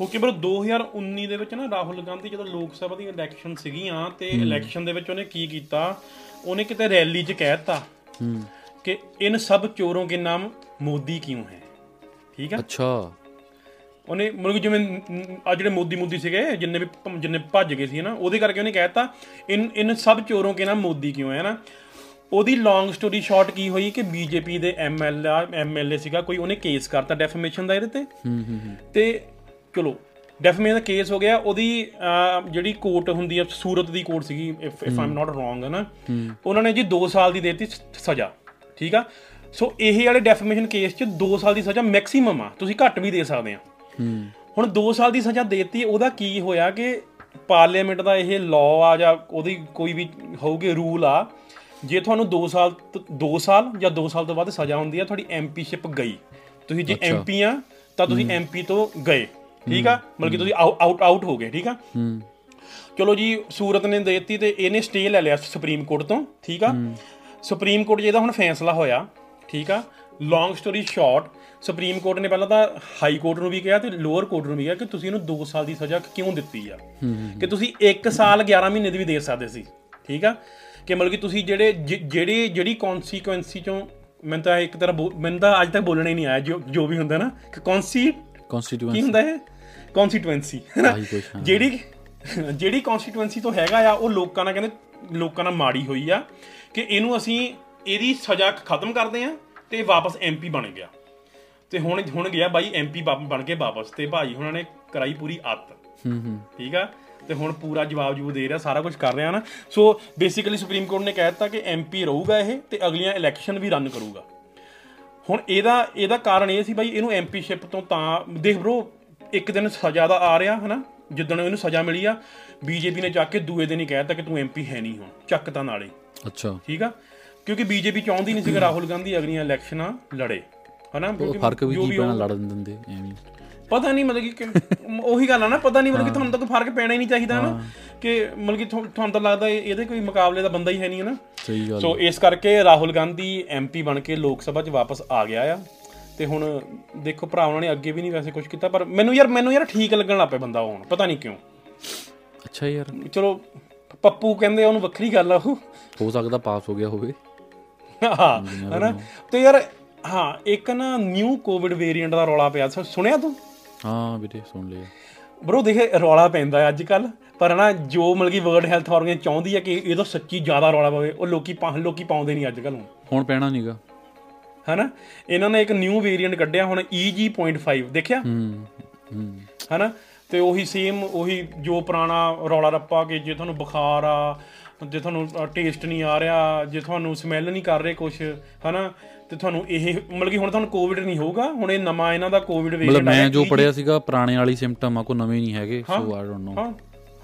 ਓਕੇ ਬਰੋ 2019 ਦੇ ਵਿੱਚ ਨਾ ਰਾਹੁਲ ਗਾਂਧੀ ਜਦੋਂ ਲੋਕ ਸਭਾ ਦੀ ਇਲੈਕਸ਼ਨ ਸੀਗੀਆਂ ਤੇ ਇਲੈਕਸ਼ਨ ਦੇ ਵਿੱਚ ਉਹਨੇ ਕੀ ਕੀਤਾ? ਉਹਨੇ ਕਿਤੇ ਰੈਲੀ 'ਚ ਕਹਿਤਾ ਕਿ ਇਨ ਸਭ ਚੋਰੋਂ ਕੇ ਨਾਮ ਮੋਦੀ ਕਿਉਂ ਹੈ? ਠੀਕ ਆ? ਅੱਛਾ। ਉਹਨੇ ਮਤਲਬ ਜਿਵੇਂ ਆ ਜਿਹੜੇ ਮੋਦੀ ਮੋਦੀ ਸੀਗੇ ਜਿੰਨੇ ਵੀ ਜਿੰਨੇ ਭੱਜ ਗਏ ਸੀ ਨਾ ਉਹਦੇ ਕਰਕੇ ਉਹਨੇ ਕਹਿਤਾ ਇਨ ਇਨ ਸਭ ਚੋਰੋਂ ਕੇ ਨਾਮ ਮੋਦੀ ਕਿਉਂ ਹੈ? ਨਾ ਉਹਦੀ ਲੌਂਗ ਸਟੋਰੀ ਸ਼ਾਰਟ ਕੀ ਹੋਈ ਕਿ ਬੀਜੇਪੀ ਦੇ ਐਮਐਲ ਐਮਐਲਏ ਸੀਗਾ ਕੋਈ ਉਹਨੇ ਕੇਸ ਕਰਤਾ ਡੈਫਰਮੇਸ਼ਨ ਦਾ ਇਹਦੇ ਤੇ। ਹੂੰ ਹੂੰ ਹੂੰ। ਤੇ ਚਲੋ ਡੈਫਰਮੇਸ਼ਨ ਦਾ ਕੇਸ ਹੋ ਗਿਆ ਉਹਦੀ ਜਿਹੜੀ ਕੋਰਟ ਹੁੰਦੀ ਆ ਸੂਰਤ ਦੀ ਕੋਰਟ ਸੀਗੀ if if I'm not wrong ਹੈ ਨਾ? ਉਹਨਾਂ ਨੇ ਜੀ 2 ਸਾਲ ਦੀ ਦੇਤੀ ਸਜ਼ਾ ਠੀਕ ਆ? ਸੋ ਇਹ ਵਾਲੇ ਡੈਫਰਮੇਸ਼ਨ ਕੇਸ 'ਚ 2 ਸਾਲ ਦੀ ਸਜ਼ਾ ਮੈਕਸਿਮਮ ਆ ਤੁਸੀਂ ਘੱਟ ਵੀ ਦੇ ਸਕਦੇ ਆ। ਹੁਣ 2 ਸਾਲ ਦੀ ਸਜ਼ਾ ਦੇਤੀ ਉਹਦਾ ਕੀ ਹੋਇਆ ਕਿ ਪਾਰਲੀਮੈਂਟ ਦਾ ਇਹ ਲਾਅ ਆ ਜਾਂ ਉਹਦੀ ਕੋਈ ਵੀ ਹੋਊਗੀ ਰੂਲ ਆ ਜੇ ਤੁਹਾਨੂੰ 2 ਸਾਲ 2 ਸਾਲ ਜਾਂ 2 ਸਾਲ ਤੋਂ ਬਾਅਦ ਸਜ਼ਾ ਹੁੰਦੀ ਆ ਤੁਹਾਡੀ ਐਮਪੀਸ਼ਿਪ ਗਈ। ਤੁਸੀਂ ਜੇ। ਐਮਪੀ ਆ ਤਾਂ ਤੁਸੀਂ ਐਮਪੀ ਤੋਂ ਗਏ। ਠੀਕ ਆ? ਮਤਲਬ ਕਿ ਤੁਸੀਂ ਆਊਟ ਆਊਟ ਹੋ ਗਏ ਠੀਕ ਆ? ਚਲੋ ਜੀ ਸੂਰਤ ਨੇ ਦੇਤੀ ਤੇ ਇਹਨੇ ਸਟੇ ਲੈ ਲਿਆ ਸੁਪਰੀਮ ਕੋਰਟ ਤੋਂ ਠੀਕ ਆ? ਸੁਪਰੀਮ ਕੋਰਟ ਜਿਹਦਾ ਹੁਣ ਫੈਸਲਾ ਹੋਇਆ ਠੀਕ ਆ? Long story short supreme court ਨੇ ਪਹਿਲਾਂ ਤਾਂ ਹਾਈ ਕੋਰਟ ਨੂੰ ਵੀ ਕਿਹਾ ਤੇ ਲੋਅਰ ਕੋਰਟ ਨੂੰ ਵੀ ਕਿਹਾ ਕਿ ਤੁਸੀਂ ਇਹਨੂੰ 2 ਸਾਲ ਦੀ ਸਜ਼ਾ ਕਿਉਂ ਦਿੱਤੀ ਆ? ਕਿ ਤੁਸੀਂ 1 ਸਾਲ 11 ਮਹੀਨੇ ਦੀ ਵੀ ਦੇ ਸਕਦੇ ਸੀ ਠੀਕ ਆ? ਕਿ ਮਤਲਬ ਕਿ ਤੁਸੀਂ ਜਿਹੜੇ ਜਿਹੜੇ ਜਿਹੜੀ ਕਨਸੀਕੁਐਂਸੀ ਚੋਂ ਮੈਨੂੰ ਤਾਂ ਇੱਕ ਤਰ੍ਹਾਂ ਮੈਨੂੰ ਤਾਂ ਅੱਜ ਤੱਕ ਬੋਲਣਾ ਹੀ ਨਹੀਂ ਆਇਆ ਜੋ ਜੋ ਵੀ ਹੁੰਦਾ ਨਾ ਕਿ ਕੌਨਸੀ ਕੀ ਕਨਸਟੀਟਿਊਐਂਸੀ ਹੁੰਦਾ ਹੈ ਹਾਂ। ਜਿਹੜੀ ਜਿਹੜੀ ਕਨਸਟੀਟੂਐਂਸੀ ਤੋਂ ਹੈਗਾ ਆ ਉਹ ਲੋਕਾਂ ਨਾਲ ਕਹਿੰਦੇ ਲੋਕਾਂ ਨਾਲ ਮਾੜੀ ਹੋਈ ਆ ਕਿ ਇਹਨੂੰ ਅਸੀਂ ਇਹਦੀ ਸਜ਼ਾ ਖਤਮ ਕਰਦੇ ਆ ਤੇ ਵਾਪਸ ਐਮਪੀ ਬਣ ਗਿਆ। ਤੇ ਹੁਣ ਹੁਣ ਗਿਆ ਬਾਈ ਐਮਪੀ ਬਣ ਕੇ ਵਾਪਸ ਤੇ ਭਾਈ ਉਹਨਾਂ ਨੇ ਕਰਾਈ ਪੂਰੀ ਅੱਤ। ਹੂੰ ਹੂੰ। ਠੀਕ ਆ? ਤੇ ਹੁਣ ਪੂਰਾ ਜਵਾਬ ਜੂ ਦੇ ਰਿਹਾ ਸਾਰਾ ਕੁਝ ਕਰ ਰਿਹਾ ਨਾ। ਸੋ ਬੇਸਿਕਲੀ ਸੁਪਰੀਮ ਕੋਰਟ ਨੇ ਕਹਿ ਦਿੱਤਾ ਕਿ ਐਮਪੀ ਰਹੂਗਾ ਇਹ ਤੇ ਅਗਲੀਆਂ ਇਲੈਕਸ਼ਨ ਵੀ ਰਨ ਕਰੂਗਾ। ਹੁਣ ਇਹਦਾ ਇਹਦਾ ਕਾਰਨ ਇਹ ਸੀ ਬਾਈ ਇਹਨੂੰ ਐਮਪੀਸ਼ਿਪ ਤੋਂ ਤਾਂ ਦੇਖ ਬ్రో ਇੱਕ ਦਿਨ ਸਜ਼ਾ ਦਾ ਆ ਰਿਹਾ ਹਨਾ? ਜਿੱਦਣ ਇਹਨੂੰ ਸਜ਼ਾ ਮਿਲੀ ਆ ਬੀਜੇਪੀ ਨੇ ਜਾ ਕੇ ਦੂਏ ਦਿਨ ਹੀ ਕਹਿ ਦਿੱਤਾ ਕਿ ਤੂੰ ਐਮਪੀ ਹੈ ਨਹੀਂ ਹੁਣ ਚੱਕ ਤਾਂ ਨਾਲੇ। ਅੱਛਾ। ਠੀਕ ਆ? ਕਿਉਂਕਿ ਬੀਜੇਪੀ ਚਾਹੁੰਦੀ ਨਹੀਂ ਸੀ ਕਿ ਰਾਹੁਲ ਗਾਂਧੀ ਅਗਲੀਆਂ ਇਲੈਕਸ਼ਨਾਂ ਲੜੇ ਹਨਾ? ਕਿਉਂਕਿ ਫ਼ਰਕ ਵੀ ਕੀ ਪੈਣਾ ਲੜਨ ਦਿੰਦੇ ਐਵੇਂ। ਪਤਾ ਨਹੀਂ ਮਤਲਬ ਕਿ ਉਹੀ ਗੱਲ ਆ ਨਾ ਪਤਾ ਨਹੀਂ ਮਤਲਬ ਕਿ ਤੁਹਾਨੂੰ ਤਾਂ ਕੋਈ ਫ਼ਰਕ ਪੈਣਾ ਹੀ ਨਹੀਂ ਚਾਹੀਦਾ ਨਾ ਕਿ ਮਤਲਬ ਕਿ ਤੁਹਾਨੂੰ ਤਾਂ ਲੱਗਦਾ ਇਹ- ਇਹਦੇ ਕੋਈ ਮੁਕਾਬਲੇ ਦਾ ਬੰਦਾ ਹੀ ਹੈ ਨਹੀਂ ਨਾ ਸਹੀ ਗੱਲ ਸੋ ਇਸ ਕਰਕੇ ਰਾਹੁਲ ਗਾਂਧੀ ਐਮਪੀ ਬਣ ਕੇ ਲੋਕ ਸਭਾ 'ਚ ਵਾਪਸ ਆ ਗਿਆ ਆ। ਤੇ ਹੁਣ ਦੇਖੋ ਭਰਾ ਉਹਨਾਂ ਨੇ ਅੱਗੇ ਵੀ ਨਹੀਂ ਵੈਸੇ ਕੁਝ ਕੀਤਾ ਪਰ ਮੈਨੂੰ ਯਾਰ ਮੈਨੂੰ ਯਾਰ ਠੀਕ ਲੱਗਣ ਲੱਗ ਪਿਆ ਬੰਦਾ ਹੁਣ ਪਤਾ ਨਹੀਂ ਕਿਉਂ। ਅੱਛਾ ਯਾਰ। ਚਲੋ ਪੱਪੂ ਕਹਿੰਦੇ ਉਹਨੂੰ ਵੱਖਰੀ ਗੱਲ ਆ ਉਹ ਹੋ ਸਕਦਾ ਪਾਸ ਹੋ ਗਿਆ ਹੋਵੇ। ਹਾਂ ਹਨਾ? ਤੇ ਯਾਰ ਹਾਂ ਇੱਕ ਨਾ ਨਿਊ ਕੋਵਿਡ ਵੇਰੀਐਂਟ ਦਾ ਰੌਲਾ ਪਿਆ ਸੁਣਿਆ ਤੂੰ? ਹਾਂ ਵੀਰੇ ਸੁਣ ਲਿਆ। ਬਰੋ ਦੇਖੇ ਰੌਲਾ ਪੈਂਦਾ ਅੱਜ ਕੱਲ ਪਰ ਨਾ ਜੋ ਮਤਲਬ ਕਿ ਵਰਲਡ ਹੈਲਥ ਆਰਗੇਨਾਈਜੇਸ਼ਨ ਚਾਹੁੰਦੀ ਹੈ ਕਿ ਇਹ ਤਾਂ ਸੱਚੀ ਜ਼ਿਆਦਾ ਰੌਲਾ ਪਵੇ ਉਹ ਲੋਕੀ ਲੋਕੀ ਪਾਉਂਦੇ ਨਹੀਂ ਅੱਜ ਕੱਲ ਹੁਣ ਪੈਣਾ ਨਹੀਂਗਾ ਹਨਾ? ਇਹਨਾਂ ਨੇ ਇੱਕ ਨਿਊ ਵੇਰੀਐਂਟ ਕੱਢਿਆ ਹੁਣ E EG.5 ਦੇਖਿਆ? ਹੂੰ ਹਨਾ? ਤੇ ਉਹੀ ਸੇਮ ਉਹੀ ਜੋ ਪੁਰਾਣਾ ਰੌਲਾ ਰੱਪਾ ਕਿ ਜੇ ਤੁਹਾਨੂੰ ਬੁਖਾਰ ਆ ਜੇ ਤੁਹਾਨੂੰ ਟੇਸਟ ਨਹੀਂ ਆ ਰਿਹਾ ਜੇ ਤੁਹਾਨੂੰ ਸਮੈਲ ਨਹੀਂ ਕਰ ਰਹੇ ਕੁਝ ਹਨਾ? ਤੇ ਤੁਹਾਨੂੰ ਇਹ ਮਤਲਬ ਕਿ ਹੁਣ ਤੁਹਾਨੂੰ ਕੋਵਿਡ ਨਹੀਂ ਹੋਊਗਾ ਹੁਣ ਇਹ ਨਵਾਂ ਇਹਨਾਂ ਦਾ ਕੋਵਿਡ ਮਤਲਬ ਵੇਰੀਐਂਟ ਮੈਂ ਜੋ ਪੜਿਆ ਸੀਗਾ ਪੁਰਾਣੇ ਵਾਲੀ ਸਿੰਪਟਮ ਆ ਕੋ ਨਵੇਂ ਨਹੀਂ ਹੈਗੇ ਸੋ ਆਈ ਡੋਨਟ ਨੋ ਹਾਂ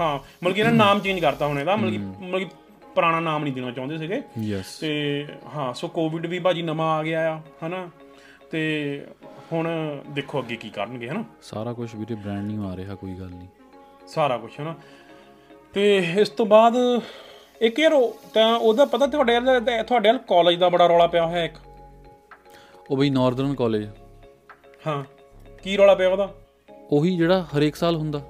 ਹਾਂ। ਮਤਲਬ ਕਿ ਇਹਨਾਂ ਨਾਮ ਚੇਂਜ ਕਰਤਾ ਹੁਣ ਇਹਦਾ ਮਤਲਬ ਕਿ ਮਤਲਬ ਕਿ ਪੁਰਾਣਾ ਨਾਮ ਨਹੀਂ ਦੇਣਾ ਚਾਹੁੰਦੇ ਸੀਗੇ। ਯੈਸ ਤੇ ਹਾਂ ਸੋ ਕੋਵਿਡ ਵੀ ਭਾਜੀ ਨਵਾਂ ਆ ਗਿਆ ਆ ਹਨਾ? ਤੇ ਹੁਣ ਦੇਖੋ ਅੱਗੇ ਕੀ ਕਰਨਗੇ ਹਨਾ? ਸਾਰਾ ਕੁਝ ਵੀਰੇ ਬ੍ਰਾਂਡ ਨਹੀਂ ਆ ਰਿਹਾ ਕੋਈ ਗੱਲ ਨਹੀਂ। ਸਾਰਾ ਕੁਝ ਹਨਾ? ਤੇ ਇਸ ਤੋਂ ਬਾਅਦ ਇੱਕ ਯਾਰ ਤਾਂ ਉਹਦਾ ਪਤਾ ਤੁਹਾਡੇ ਵੱਲ ਤੁਹਾਡੇ ਵੱਲ ਕਾਲਜ ਦਾ ਬੜਾ ਰੌਲਾ ਪਿਆ ਹੋਇਆ ਇੱਕ। ਉਹ ਬਈ ਨਾਰਦਰਨ ਕਾਲਜ ਹਾਂ ਕੀ ਰੌਲਾ ਪਿਆ ਉਹਦਾ? ਉਹੀ ਜਿਹੜਾ ਹਰੇਕ ਸਾਲ ਹੁੰਦਾ।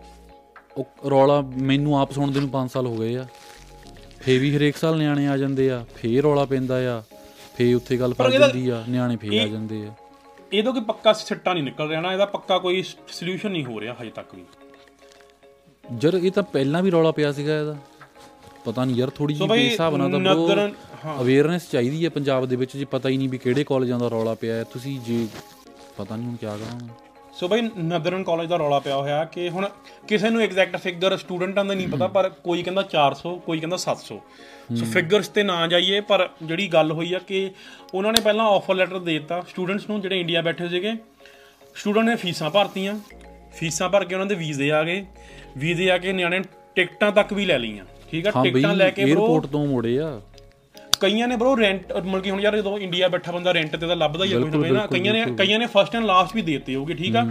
ਉਹ ਰੌਲਾ ਮੈਨੂੰ ਆਪ ਸੁਣਦੇ ਨੂੰ 5 ਸਾਲ ਹੋ ਗਏ ਆ। ਫੇ ਵੀ ਹਰੇਕ ਸਾਲ ਨਿਆਣੇ ਆ ਜਾਂਦੇ ਆ ਫੇਰ ਰੌਲਾ ਪੈਂਦਾ ਆ ਫੇ ਉੱਥੇ ਗੱਲ ਇਹਦਾ- ਜਾਂਦੀ ਆ ਨਿਆਣੇ ਫੇਰ ਆ ਜਾਂਦੇ ਆ। ਇਹਦੋਂ ਕੋਈ ਪੱਕਾ ਸਿੱਟਾ ਨਹੀਂ ਨਿਕਲ ਰਿਹਾ ਨਾ ਇਹਦਾ ਪੱਕਾ ਕੋਈ ਸੋਲੂਸ਼ਨ ਨਹੀਂ ਹੋ ਰਿਹਾ ਹਜੇ ਤੱਕ ਵੀ। ਜਰ ਇਹ ਤਾਂ ਪਹਿਲਾਂ ਵੀ ਰੌਲਾ ਪਿਆ ਸੀਗਾ ਇਹਦਾ। ਪਤਾ ਨਹੀਂ ਯਾਰ ਥੋੜੀ ਜਿਹੀ ਬਈ ਬੇਸਾਬ ਨਾਲ ਤਾਂ। ਅਵੇਅਰਨੈਸ ਚਾਹੀਦੀ ਹੈ ਪੰਜਾਬ ਦੇ ਵਿੱਚ ਜੇ ਪਤਾ ਹੀ ਨਹੀਂ ਵੀ ਕਿਹੜੇ ਕਾਲਜਾਂ ਦਾ ਰੌਲਾ ਪਿਆ ਹੈ। ਤੁਸੀਂ ਜੇ ਪਤਾ ਨਹੀਂ ਹੁਣ ਕੀ ਕਰਾਂ ਸੋ ਬਈ ਨਦਰਨ ਕਾਲਜ ਦਾ ਰੌਲਾ ਪਿਆ ਹੋਇਆ ਕਿ ਹੁਣ ਕਿਸੇ ਨੂੰ ਐਗਜ਼ੈਕਟ ਫਿਗਰ ਸਟੂਡੈਂਟਾਂ ਦਾ ਨਹੀਂ ਪਤਾ ਪਰ ਕੋਈ ਕਹਿੰਦਾ 400 ਕੋਈ ਕਹਿੰਦਾ 700 ਸੋ। ਫਿਗਰਸ ਤੇ ਨਾ ਜਾਈਏ ਪਰ ਜਿਹੜੀ ਗੱਲ ਹੋਈ ਆ ਕਿ ਉਹਨਾਂ ਨੇ ਪਹਿਲਾਂ ਆਫਰ ਲੈਟਰ ਦੇ ਦਿੱਤਾ ਸਟੂਡੈਂਟਸ ਨੂੰ ਜਿਹੜੇ ਇੰਡੀਆ ਬੈਠੇ ਸੀਗੇ। ਸਟੂਡੈਂਟ ਨੇ ਫੀਸਾਂ ਭਰਤੀਆਂ ਫੀਸਾਂ ਭਰ ਕੇ ਉਹਨਾਂ ਦੇ ਵੀਜ਼ੇ ਆ ਗਏ। ਵੀਜ਼ੇ ਆ ਕੇ ਨਿਆਣੇ ਟਿਕਟਾਂ ਤੱਕ ਵੀ ਲੈ ਲਈਆਂ। ਠੀਕ ਆ ਟਿਕਟਾਂ ਲੈ ਕੇ bro, 에어ਪੋਰਟ ਤੋਂ ਮੁੜੇ ਆ। ਕਈਆਂ ਨੇ ਬ్రో ਰੈਂਟ ਮਤਲਬ ਕਿ ਹੁਣ ਯਾਰ ਜਦੋਂ ਇੰਡੀਆ ਬੈਠਾ ਬੰਦਾ ਰੈਂਟ ਤੇ ਤਾਂ ਲੱਭਦਾ ਹੀ ਆ ਕੋਈ ਨਾ ਕੋਈ ਨਾ। ਕਈਆਂ ਨੇ ਕਈਆਂ ਨੇ ਫਸਟ ਐਂਡ ਲਾਸਟ ਵੀ ਦੇਤੇ ਹੋਗੇ ਠੀਕ ਆ?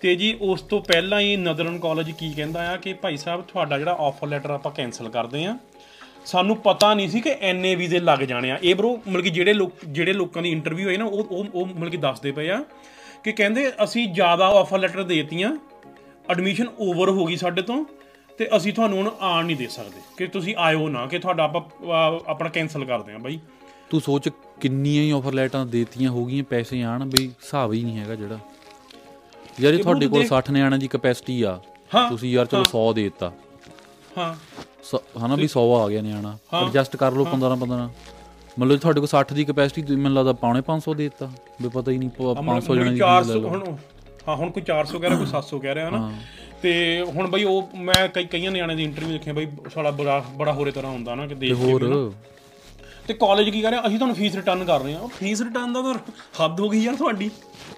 ਤੇ ਜੀ ਉਸ ਤੋਂ ਪਹਿਲਾਂ ਹੀ ਨਦਰਨ ਕਾਲਜ ਕੀ ਕਹਿੰਦਾ ਆ ਕਿ ਭਾਈ ਸਾਹਿਬ ਤੁਹਾਡਾ ਜਿਹੜਾ ਆਫਰ ਲੈਟਰ ਆਪਾਂ ਕੈਨਸਲ ਕਰਦੇ ਆ। ਸਾਨੂੰ ਪਤਾ ਨਹੀਂ ਸੀ ਕਿ ਐਨਏ ਵੀਜ਼ੇ ਲੱਗ ਜਾਣੇ ਆ। ਇਹ ਬ్రో ਮਤਲਬ ਕਿ ਜਿਹੜੇ ਲੋਕ ਜਿਹੜੇ ਲੋਕਾਂ ਦੀ ਇੰਟਰਵਿਊ ਹੋਈ ਨਾ ਉਹ ਉਹ ਉਹ ਮਤਲਬ ਕਿ ਦੱਸਦੇ ਪਏ ਆ ਕਿ ਕਹਿੰਦੇ ਅਸੀਂ ਜ਼ਿਆਦਾ ਆਫਰ ਲੈਟਰ ਦੇਤੀਆਂ ਐਡਮਿਸ਼ਨ ਓਵਰ ਹੋ ਗਈ ਸਾਡੇ ਤੋਂ। ਤੇ ਅਸੀਂ ਤੁਹਾਨੂੰ ਹੁਣ ਆਣ ਨਹੀਂ ਦੇ ਸਕਦੇ ਕਿ ਤੁਸੀਂ ਆਇਓ ਨਾ ਕਿ ਤੁਹਾਡਾ ਆਪਾਂ ਆਪਣਾ ਕੈਨਸਲ ਕਰਦੇ ਆ ਬਾਈ। ਤੂੰ ਸੋਚ ਕਿੰਨੀਆਂ ਹੀ ਆਫਰ ਲੈਟਾਂ ਦੇਤੀਆਂ ਹੋਗੀਆਂ ਪੈਸੇ ਆਣ ਬਈ ਹਿਸਾਬ ਹੀ ਨਹੀਂ ਹੈਗਾ ਜਿਹੜਾ। ਯਾਰ ਇਹ ਤੁਹਾਡੇ ਕੋਲ 60 ਨਿਆਣਿਆਂ ਦੀ ਕਪੈਸਿਟੀ ਆ। ਤੁਸੀਂ ਯਾਰ ਚਲੋ 100 ਦੇ ਦਿੱਤਾ। ਹਾਂ। ਹਨਾ ਵੀ 100 ਆ ਗਿਆ ਨਿਆਣਾ। ਐਡਜਸਟ ਕਰ ਲਓ 15 15 ਮਤਲਬ ਤੁਹਾਡੇ ਕੋਲ 60 ਦੀ ਕਪੈਸਿਟੀ ਮੈਨੂੰ ਲੱਗਦਾ ਪੌਣੇ 500 ਦੇ ਦਿੱਤਾ। ਵੀ ਪਤਾ ਹੀ ਨਹੀਂ ਪ- 500 ਜਣੇ ਦੀ ਚੀਜ਼ ਲੈ 400 ਲਓ। ਹੁਣ ਹਾਂ ਹੁਣ ਕੋਈ 400 ਕਹਿ ਰਿਹਾ ਕੋਈ 700 ਕਹਿ ਰਿਹਾ ਨਾ ਤੇ ਹੁਣ ਬਈ ਉਹ ਮੈਂ ਕਈ ਕਈਆਂ ਨਿਆਣੇ ਦੀ ਇੰਟਰਵਿਊ ਦੇਖਿਆ ਬਈ ਸਾਡਾ ਬੜਾ ਬੜਾ ਹੋਰੇ ਤਰ੍ਹਾਂ ਹੁੰਦਾ ਨਾ ਕਿ ਦੇਖ ਕੇ ਹੋਰ? ਵੀ ਨਾ। ਤੇ ਕਾਲਜ ਕੀ ਕਰ ਰਿਹਾ? ਅਸੀਂ ਤੁਹਾਨੂੰ ਫੀਸ ਰਿਟਰਨ ਕਰ ਰਹੇ ਹਾਂ। ਉਹ ਫੀਸ ਰਿਟਰਨ ਦਾ ਤਾਂ ਹੱਦ ਹੋ ਗਈ ਯਾਰ ਤੁਹਾਡੀ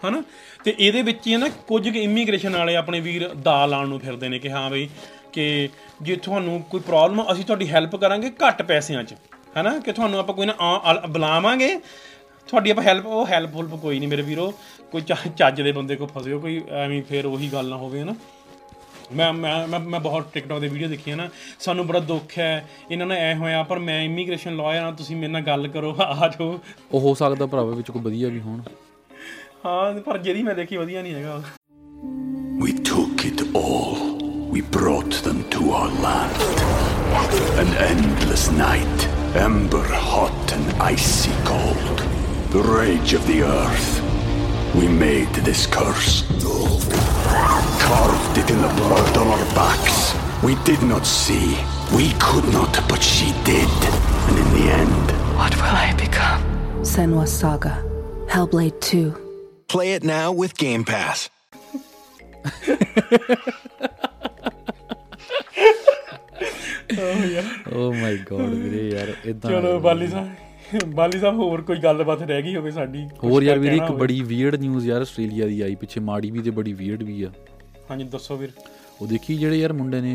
ਹਨਾ? ਤੇ ਇਹਦੇ ਵਿੱਚ ਹੀ ਨਾ ਕੁਝ ਕੁ ਇਮੀਗ੍ਰੇਸ਼ਨ ਵਾਲੇ ਆਪਣੇ ਵੀਰ ਦਾ ਲਾਉਣ ਨੂੰ ਫਿਰਦੇ ਨੇ ਕਿ ਹਾਂ ਬਈ ਕਿ ਜੇ ਤੁਹਾਨੂੰ ਕੋਈ ਪ੍ਰੋਬਲਮ ਅਸੀਂ ਤੁਹਾਡੀ ਹੈਲਪ ਕਰਾਂਗੇ ਘੱਟ ਪੈਸਿਆਂ 'ਚ ਹਨਾ? ਕਿ ਤੁਹਾਨੂੰ ਆਪਾਂ ਕੋਈ ਨਾ ਆ- ਆ- ਬੁਲਾਵਾਂਗੇ। ਤੁਹਾਡੀ ਆਪਾਂ ਹੈਲਪ ਉਹ ਹੈਲਪ ਹੁਲਪ ਕੋਈ ਨਹੀਂ ਮੇਰੇ ਵੀਰੋ। ਕੋਈ ਚ- ਚੱਜ ਦੇ ਬੰਦੇ ਕੋ ਫਸਿਓ ਕੋਈ ਐਵੇਂ ਫੇਰ ਉਹੀ ਗੱਲ ਨਾ ਹੋਵੇ ਹਨਾ? ਮੈਂ ਮੈਂ ਮੈਂ ਮੈਂ ਬਹੁਤ ਟਿਕਟੌਕ ਦੇ ਵੀਡੀਓ ਦੇਖੀਆਂ ਨਾ ਸਾਨੂੰ ਬੜਾ ਦੁੱਖ ਹੈ ਇਹਨਾਂ ਨਾਲ ਐ ਹੋਇਆ ਪਰ ਮੈਂ ਇਮੀਗ੍ਰੇਸ਼ਨ ਲਾਇਰ ਆ ਤੁਸੀਂ ਮੇਰੇ ਨਾਲ ਗੱਲ ਕਰੋ ਆ ਜਾਓ ਉਹ ਹੋ ਸਕਦਾ ਭਰਾਵਾ ਵਿੱਚ ਕੋਈ ਵਧੀਆ ਵੀ ਹੋਣ ਹਾਂ ਪਰ ਜਿਹੜੀ ਮੈਂ ਦੇਖੀ ਵਧੀਆ ਨਹੀਂ ਹੈਗਾ We took it all. We brought them to our land. An endless night, ember hot and icy cold. The rage of the earth. We made this curse. Carved it in the blood on our backs. We did not see. We could not, but she did. And in the end. What will I become? Senwa Saga. Hellblade 2. Play it now with Game Pass. oh, yeah. oh my god, ਵੀਰੇ ਯਾਰ ਬਾਲੀ ਸਾਹਿਬ ਹੋਰ ਕੋਈ ਗੱਲਬਾਤ ਰਹਿ ਗਈ ਹੋਵੇ ਸਾਡੀ? ਹੋਰ ਯਾਰ ਵੀਰੇ ਇੱਕ। ਬੜੀ ਵੀਅਰਡ ਨਿਊਜ਼ ਯਾਰ ਆਸਟ੍ਰੇਲੀਆ ਦੀ ਆਈ ਪਿੱਛੇ ਮਾੜੀ ਵੀ ਤੇ ਬੜੀ ਵੀਅਰਡ ਵੀ ਆ। ਹਾਂਜੀ ਦੱਸੋ ਵੀਰ। ਉਹ ਦੇਖੀ ਜਿਹੜੇ ਯਾਰ ਮੁੰਡੇ ਨੇ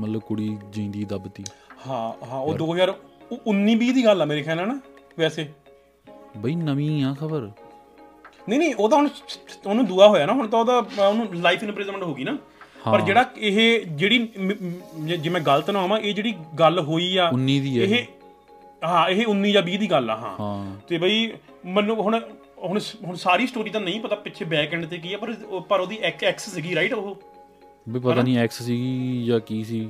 ਮਤਲਬ ਕੁੜੀ ਜਿੰਦੀ ਦੱਬਤੀ। ਹਾਂ ਹਾਂ ਉਹ 2019 20 ਦੀ ਗੱਲ ਆ ਮੇਰੇ ਖਿਆਲ ਨਾਲ ਨਾ ਵੈਸੇ। ਬਈ ਨਵੀਂ ਆ ਖਬਰ। ਨਹੀਂ ਨਹੀਂ ਉਹ ਤਾਂ ਹੁਣ ਉਹਨੂੰ ਦੁਆ ਹੋਇਆ ਨਾ ਹੁਣ ਤਾਂ ਉਹਦਾ ਉਹਨੂੰ ਲਾਈਫ ਇੰਪ੍ਰਿਜ਼ਨਮੈਂਟ ਹੋ ਗਈ ਨਾ। ਪਰ ਜਿਹੜਾ ਇਹ ਜਿਹੜੀ ਜੇ- ਮੈਂ ਗਲਤ ਨਾ ਹੋਵਾਂ ਇਹ ਜਿਹੜੀ ਗੱਲ ਹੋਈ ਆ 19 ਦੀ ਹੈ ਇਹ। ਹਾਂ ਇਹ 19 ਜਾਂ 20 ਦੀ ਗੱਲ ਆ ਹਾਂ। ਤੇ ਬਈ ਮੈਨੂੰ ਹੁਣ ਹੁਣ ਹੁਣ ਸਾਰੀ ਸਟੋਰੀ ਤਾਂ ਨਹੀਂ ਪਤਾ ਪਿੱਛੇ ਬੈਕ ਐਂਡ ਤੇ ਕੀ ਆ ਪਰ ਪਰ ਉਹਦੀ ਐਕਸ ਸੀਗੀ ਰਾਈਟ ਉਹ? ਵੀ ਪਤਾ ਨਹੀਂ ਐਕਸ ਸੀਗੀ ਜਾਂ ਕੀ ਸੀ।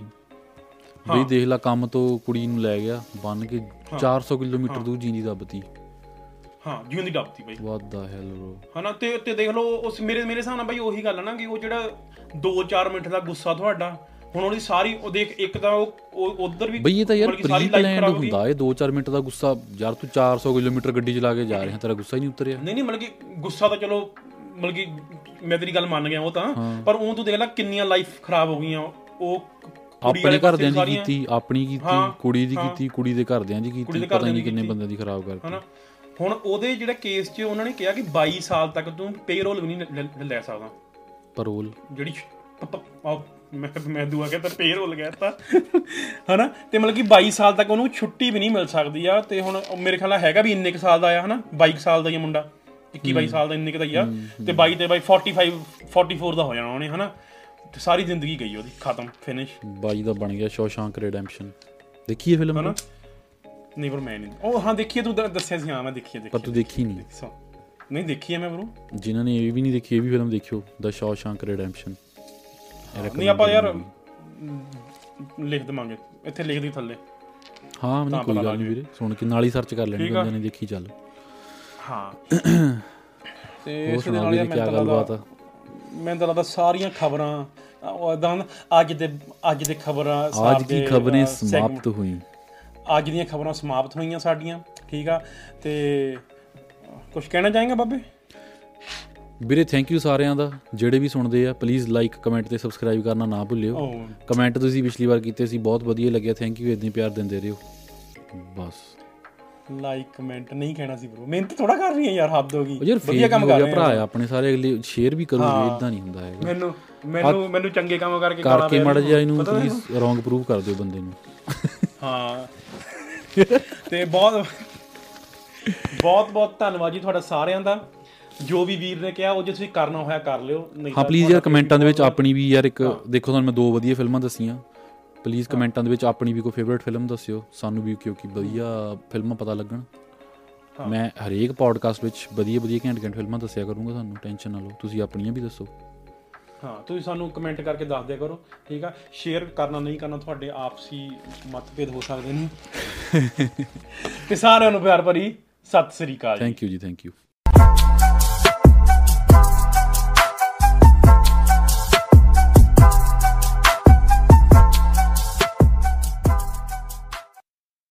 ਬਈ ਦੇਖ ਲੈ ਕੰਮ ਤੋਂ ਕੁੜੀ ਨੂੰ ਲੈ ਗਿਆ ਬੰਨ ਕੇ 400 ਕਿਲੋਮੀਟਰ ਦੂਰ ਜਿੰਦੀ ਦੱਬਤੀ ਹਾਂ ਜਿਉਂ ਦੀ ਡੱਬਤੀ ਬਈ। ਵਾਟ ਦਾ ਹੈਲ ਬ్రో ਹਨਾ ਤੇ ਤੇ ਦੇਖ ਲਓ ਉਸ ਮੇਰੇ ਮੇਰੇ ਹਿਸਾਬ ਨਾਲ ਬਈ ਉਹੀ ਗੱਲ ਆ ਨਾ ਕਿ ਉਹ ਜਿਹੜਾ 2-4 ਮਿੰਟ ਦਾ ਗੁੱਸਾ ਤੁਹਾਡਾ ਹੁਣ ਉਹਦੀ ਸਾਰੀ ਉਹ ਦੇਖ ਇੱਕ ਤਾਂ ਉਹ ਉਧਰ ਵੀ ਬਈ ਇਹ ਤਾਂ ਯਾਰ ਮਤਲਬ ਕਿ ਸਾਰੀ ਪ੍ਰੀ life ਪਲਾਨਡ ਖਰਾਬ ਹੋ ਗਈ। ਹੁੰਦਾ ਇਹ 2-4 ਮਿੰਟ ਦਾ ਗੁੱਸਾ ਯਾਰ ਤੂੰ 400 ਕਿਲੋਮੀਟਰ ਗੱਡੀ ਚਲਾ ਕੇ ਜਾ ਰਿਹਾ ਤੇਰਾ ਗੁੱਸਾ ਹੀ ਨਹੀਂ ਉਤਰਿਆ। ਨਹੀਂ ਨਹੀਂ ਮਤਲਬ ਕਿ ਗੁੱਸਾ ਤਾਂ ਚਲੋ ਮਤਲਬ ਕਿ ਮੈਂ ਤੇਰੀ ਗੱਲ ਮੰਨ ਗਿਆ ਉਹ ਤਾਂ ਪਰ ਉਹ ਤੂੰ ਦੇਖ ਲੈ ਕਿੰਨੀਆਂ ਲਾਈਫ ਖਰਾਬ ਹੋ ਗਈਆਂ ਉਹ ਆਪਣੇ ਘਰਦਿਆਂ ਦੀ ਕੀਤੀ ਆਪਣੀ ਕੀਤੀ ਕੁੜੀ ਦੀ। ਕੀਤੀ ਕੁੜੀ ਦੇ ਘਰਦਿਆਂ ਦੀ ਕੀਤੀ ਪਤਾ ਨਹੀਂ ਕਿੰਨੇ। ਬੰਦਿਆਂ ਦੀ ਖਰਾਬ ਕਰਤੀ ਹੁਣ ਉਹਦੇ ਜਿਹੜੇ ਕੇਸ 'ਚ ਉਹਨਾਂ ਨੇ ਕਿਹਾ ਕਿ 22 ਸਾਲ ਤੱਕ ਤੂੰ ਪੇਰੋਲ ਵੀ ਨਹੀਂ ਲੈ- ਸਕਦਾ। ਪਰੋਲ। ਜਿਹੜੀ ਮੈਂ ਮੈਂ ਦੁਆ ਕਹਿੰਦਾ ਪੇਰੋਲ ਕਹਿਤਾ ਹਨਾ? ਤੇ ਮਤਲਬ ਕਿ 22 ਸਾਲ ਤੱਕ ਉਹਨੂੰ ਛੁੱਟੀ ਵੀ ਨਹੀਂ ਮਿਲ ਸਕਦੀ ਆ ਤੇ ਹੁਣ ਮੇਰੇ ਖਿਆਲ ਨਾਲ ਹੈਗਾ ਵੀ ਇੰਨੇ ਕੁ ਸਾਲ ਦਾ ਆ ਹਨਾ? 22 ਸਾਲ ਦਾ ਹੀ ਆ ਮੁੰਡਾ। 21 22 ਸਾਲ ਦਾ ਇੰਨੇ ਕੁ ਦਾ ਹੀ ਆ। ਤੇ 22 ਤੇ ਬਾਈ 45 44 ਦਾ ਹੋ ਜਾਣਾ ਉਹਨੇ ਹਨਾ? ਤੇ ਸਾਰੀ ਜ਼ਿੰਦਗੀ ਗਈ ਉਹਦੀ ਖਤਮ ਫਿਨਿਸ਼ ਬਾਈ ਦਾ ਬਣ ਗਿਆ ਸ਼ੋਸ਼ਾਂਕ ਰਿਡੈਂਪਸ਼ਨ ਦੇਖੀਏ ਫਿਲਮ ਹਨਾ? ਨਹੀਂ ਪਰ ਮੈਂ ਨਹੀਂ ਉਹ ਹਾਂ ਦੇਖੀਏ ਤੂੰ ਦੱਸਿਆ ਸੀ ਹਾਂ ਮੈਂ ਦੇਖੀਏ ਪਰ ਦੇਖੀ ਤੂੰ ਦੇਖੀ ਨਹੀਂ ਨਹੀਂ ਦੇਖੀ ਹੈ ਮੈਂ ਬਰੋ ਜਿਨ੍ਹਾਂ ਨੇ ਇਹ ਵੀ ਨਹੀਂ ਦੇਖੀ ਇਹ ਵੀ ਫਿਲਮ ਦੇਖਿਓ ਦਾ ਸ਼ੋਸ਼ਾਂਕ ਰਿਡੈਂਪਸ਼ਨ ਨਹੀਂ ਆਪਾਂ ਯਾਰ ਲਿਖ ਦਵਾਂਗੇ ਇੱਥੇ ਲਿਖ ਦੀ ਥੱਲੇ। ਹਾਂ ਮੈਨੂੰ ਕੋਈ ਗੱਲ ਨਹੀਂ ਵੀਰੇ ਸੁਣ ਕੇ ਨਾਲ ਹੀ ਸਰਚ ਕਰ ਲੈਣੀ ਬੰਦੇ ਨੇ ਦੇਖੀ ਚੱਲ। ਹਾਂ। ਤੇ ਇਸ ਦੇ ਨਾਲ ਯਾਰ ਮੈਂ ਤਾਂ ਲੱਗਦਾ ਮੈਂ ਤਾਂ ਲੱਗਦਾ ਸਾਰੀਆਂ ਖਬਰਾਂ ਉਦਾਂ ਅੱਜ ਦੇ ਅੱਜ ਦੇ ਖਬਰਾਂ ਅੱਜ ਦੀ ਖਬਰਾਂ ਸਮਾਪਤ ਹੋਈ। ਅੱਜ ਦੀਆਂ ਖਬਰਾਂ ਸਮਾਪਤ ਹੋਈਆਂ ਸਾਡੀਆਂ ਠੀਕ ਆ? ਤੇ ਕੁਝ ਕਹਿਣਾ ਚਾਹੇਗਾ ਬਾਬੇ? ਵੀਰੇ ਥੈਂਕ ਯੂ ਸਾਰਿਆਂ ਦਾ ਜਿਹੜੇ ਵੀ ਸੁਣਦੇ ਆ ਪਲੀਜ਼ ਲਾਈਕ ਕਮੈਂਟ ਤੇ ਸਬਸਕ੍ਰਾਈਬ ਕਰਨਾ ਨਾ ਭੁੱਲਿਓ। ਕਮੈਂਟ ਤੁਸੀਂ ਪਿਛਲੀ ਵਾਰ ਕੀਤੇ ਸੀ ਬਹੁਤ ਵਧੀਆ ਲੱਗਿਆ ਥੈਂਕ ਯੂ ਇਦਾਂ ਪਿਆਰ ਦਿੰਦੇ ਰਹੋ। ਬਸ। ਲਾਈਕ ਕਮੈਂਟ ਨਹੀਂ ਕਹਿਣਾ ਸੀ ਬ్రో ਮਿਹਨਤ ਥੋੜਾ ਕਰ ਰਹੀ ਹੈ ਯਾਰ ਹੱਦ ਹੋ ਗਈ। ਵਧੀਆ ਕੰਮ ਕਰ ਰਹੇ ਭਰਾ ਆਪਣੇ ਸਾਰੇ ਅਗਲੇ ਸ਼ੇਅਰ ਵੀ ਕਰੋਗੇ। ਇਦਾਂ ਨਹੀਂ ਹੁੰਦਾ ਹੈਗਾ। ਮੈਨੂੰ ਮੈਨੂੰ ਮੈਨੂੰ ਚੰਗੇ ਕੰਮ ਕਰਕੇ ਗਾਲਾਂ ਕਰਕੇ ਮੜ ਜਿਹਾ ਇਹਨੂੰ? ਪਲੀਜ਼ ਰੋਂਗ ਪ੍ਰੂਵ ਕਰ ਦਿਓ ਬੰਦੇ ਨੂੰ। ਹਾਂ। ਤੇ ਬਹੁਤ ਬਹੁਤ ਬਹੁਤ ਧੰਨਵਾਦ ਜੀ ਤੁਹਾਡਾ ਸਾਰਿਆਂ ਦਾ। ਜੋ ਵੀ ਵੀਰ ਨੇ ਕਿਹਾ ਉਹ ਜੇ ਤੁਸੀਂ ਕਰਨਾ ਹੋਇਆ ਕਰ ਲਿਓ ਨਹੀਂ ਹਾਂ ਪਲੀਜ਼ ਯਾਰ ਕਮੈਂਟਾਂ ਦੇ ਵਿੱਚ ਆਪਣੀ ਵੀ ਯਾਰ ਇੱਕ ਦੇਖੋ ਤੁਹਾਨੂੰ ਮੈਂ ਦੋ ਵਧੀਆ ਫਿਲਮਾਂ ਦੱਸੀਆਂ। ਪਲੀਜ਼ ਕਮੈਂਟਾਂ ਦੇ ਵਿੱਚ ਆਪਣੀ ਵੀ ਕੋਈ ਫੇਵਰਿਟ ਫਿਲਮ ਦੱਸਿਓ। ਸਾਨੂੰ ਵੀ ਕਿਉਂਕਿ ਵਧੀਆ ਫਿਲਮਾਂ ਪਤਾ ਲੱਗਣ। ਮੈਂ ਹਰੇਕ ਪੋਡਕਾਸਟ ਵਿੱਚ ਵਧੀਆ ਵਧੀਆ ਘੈਂਟ ਘੈਂਟ ਫਿਲਮਾਂ ਦੱਸਿਆ ਕਰੂੰਗਾ ਤੁਹਾਨੂੰ। ਟੈਨਸ਼ਨ ਨਾ ਲਓ। ਤੁਸੀਂ ਆਪਣੀਆਂ ਵੀ ਦੱਸੋ। ਹਾਂ ਤੁਸੀਂ ਸਾਨੂੰ ਕਮੈਂਟ ਕਰਕੇ ਦੱਸ ਦਿਆ ਕਰੋ। ਠੀਕ ਆ? ਸ਼ੇਅਰ ਕਰਨਾ ਨਹੀਂ ਕਰਨਾ ਤੁਹਾਡੇ ਆਪਸੀ ਮਤਭੇਦ ਹੋ ਸਕਦੇ ਨੇ। ਤੇ ਸਾਰਿਆਂ ਨੂੰ ਪਿਆਰ ਭਰੀ ਸਤਿ ਸ੍ਰੀ ਅਕਾਲ thank you ji thank you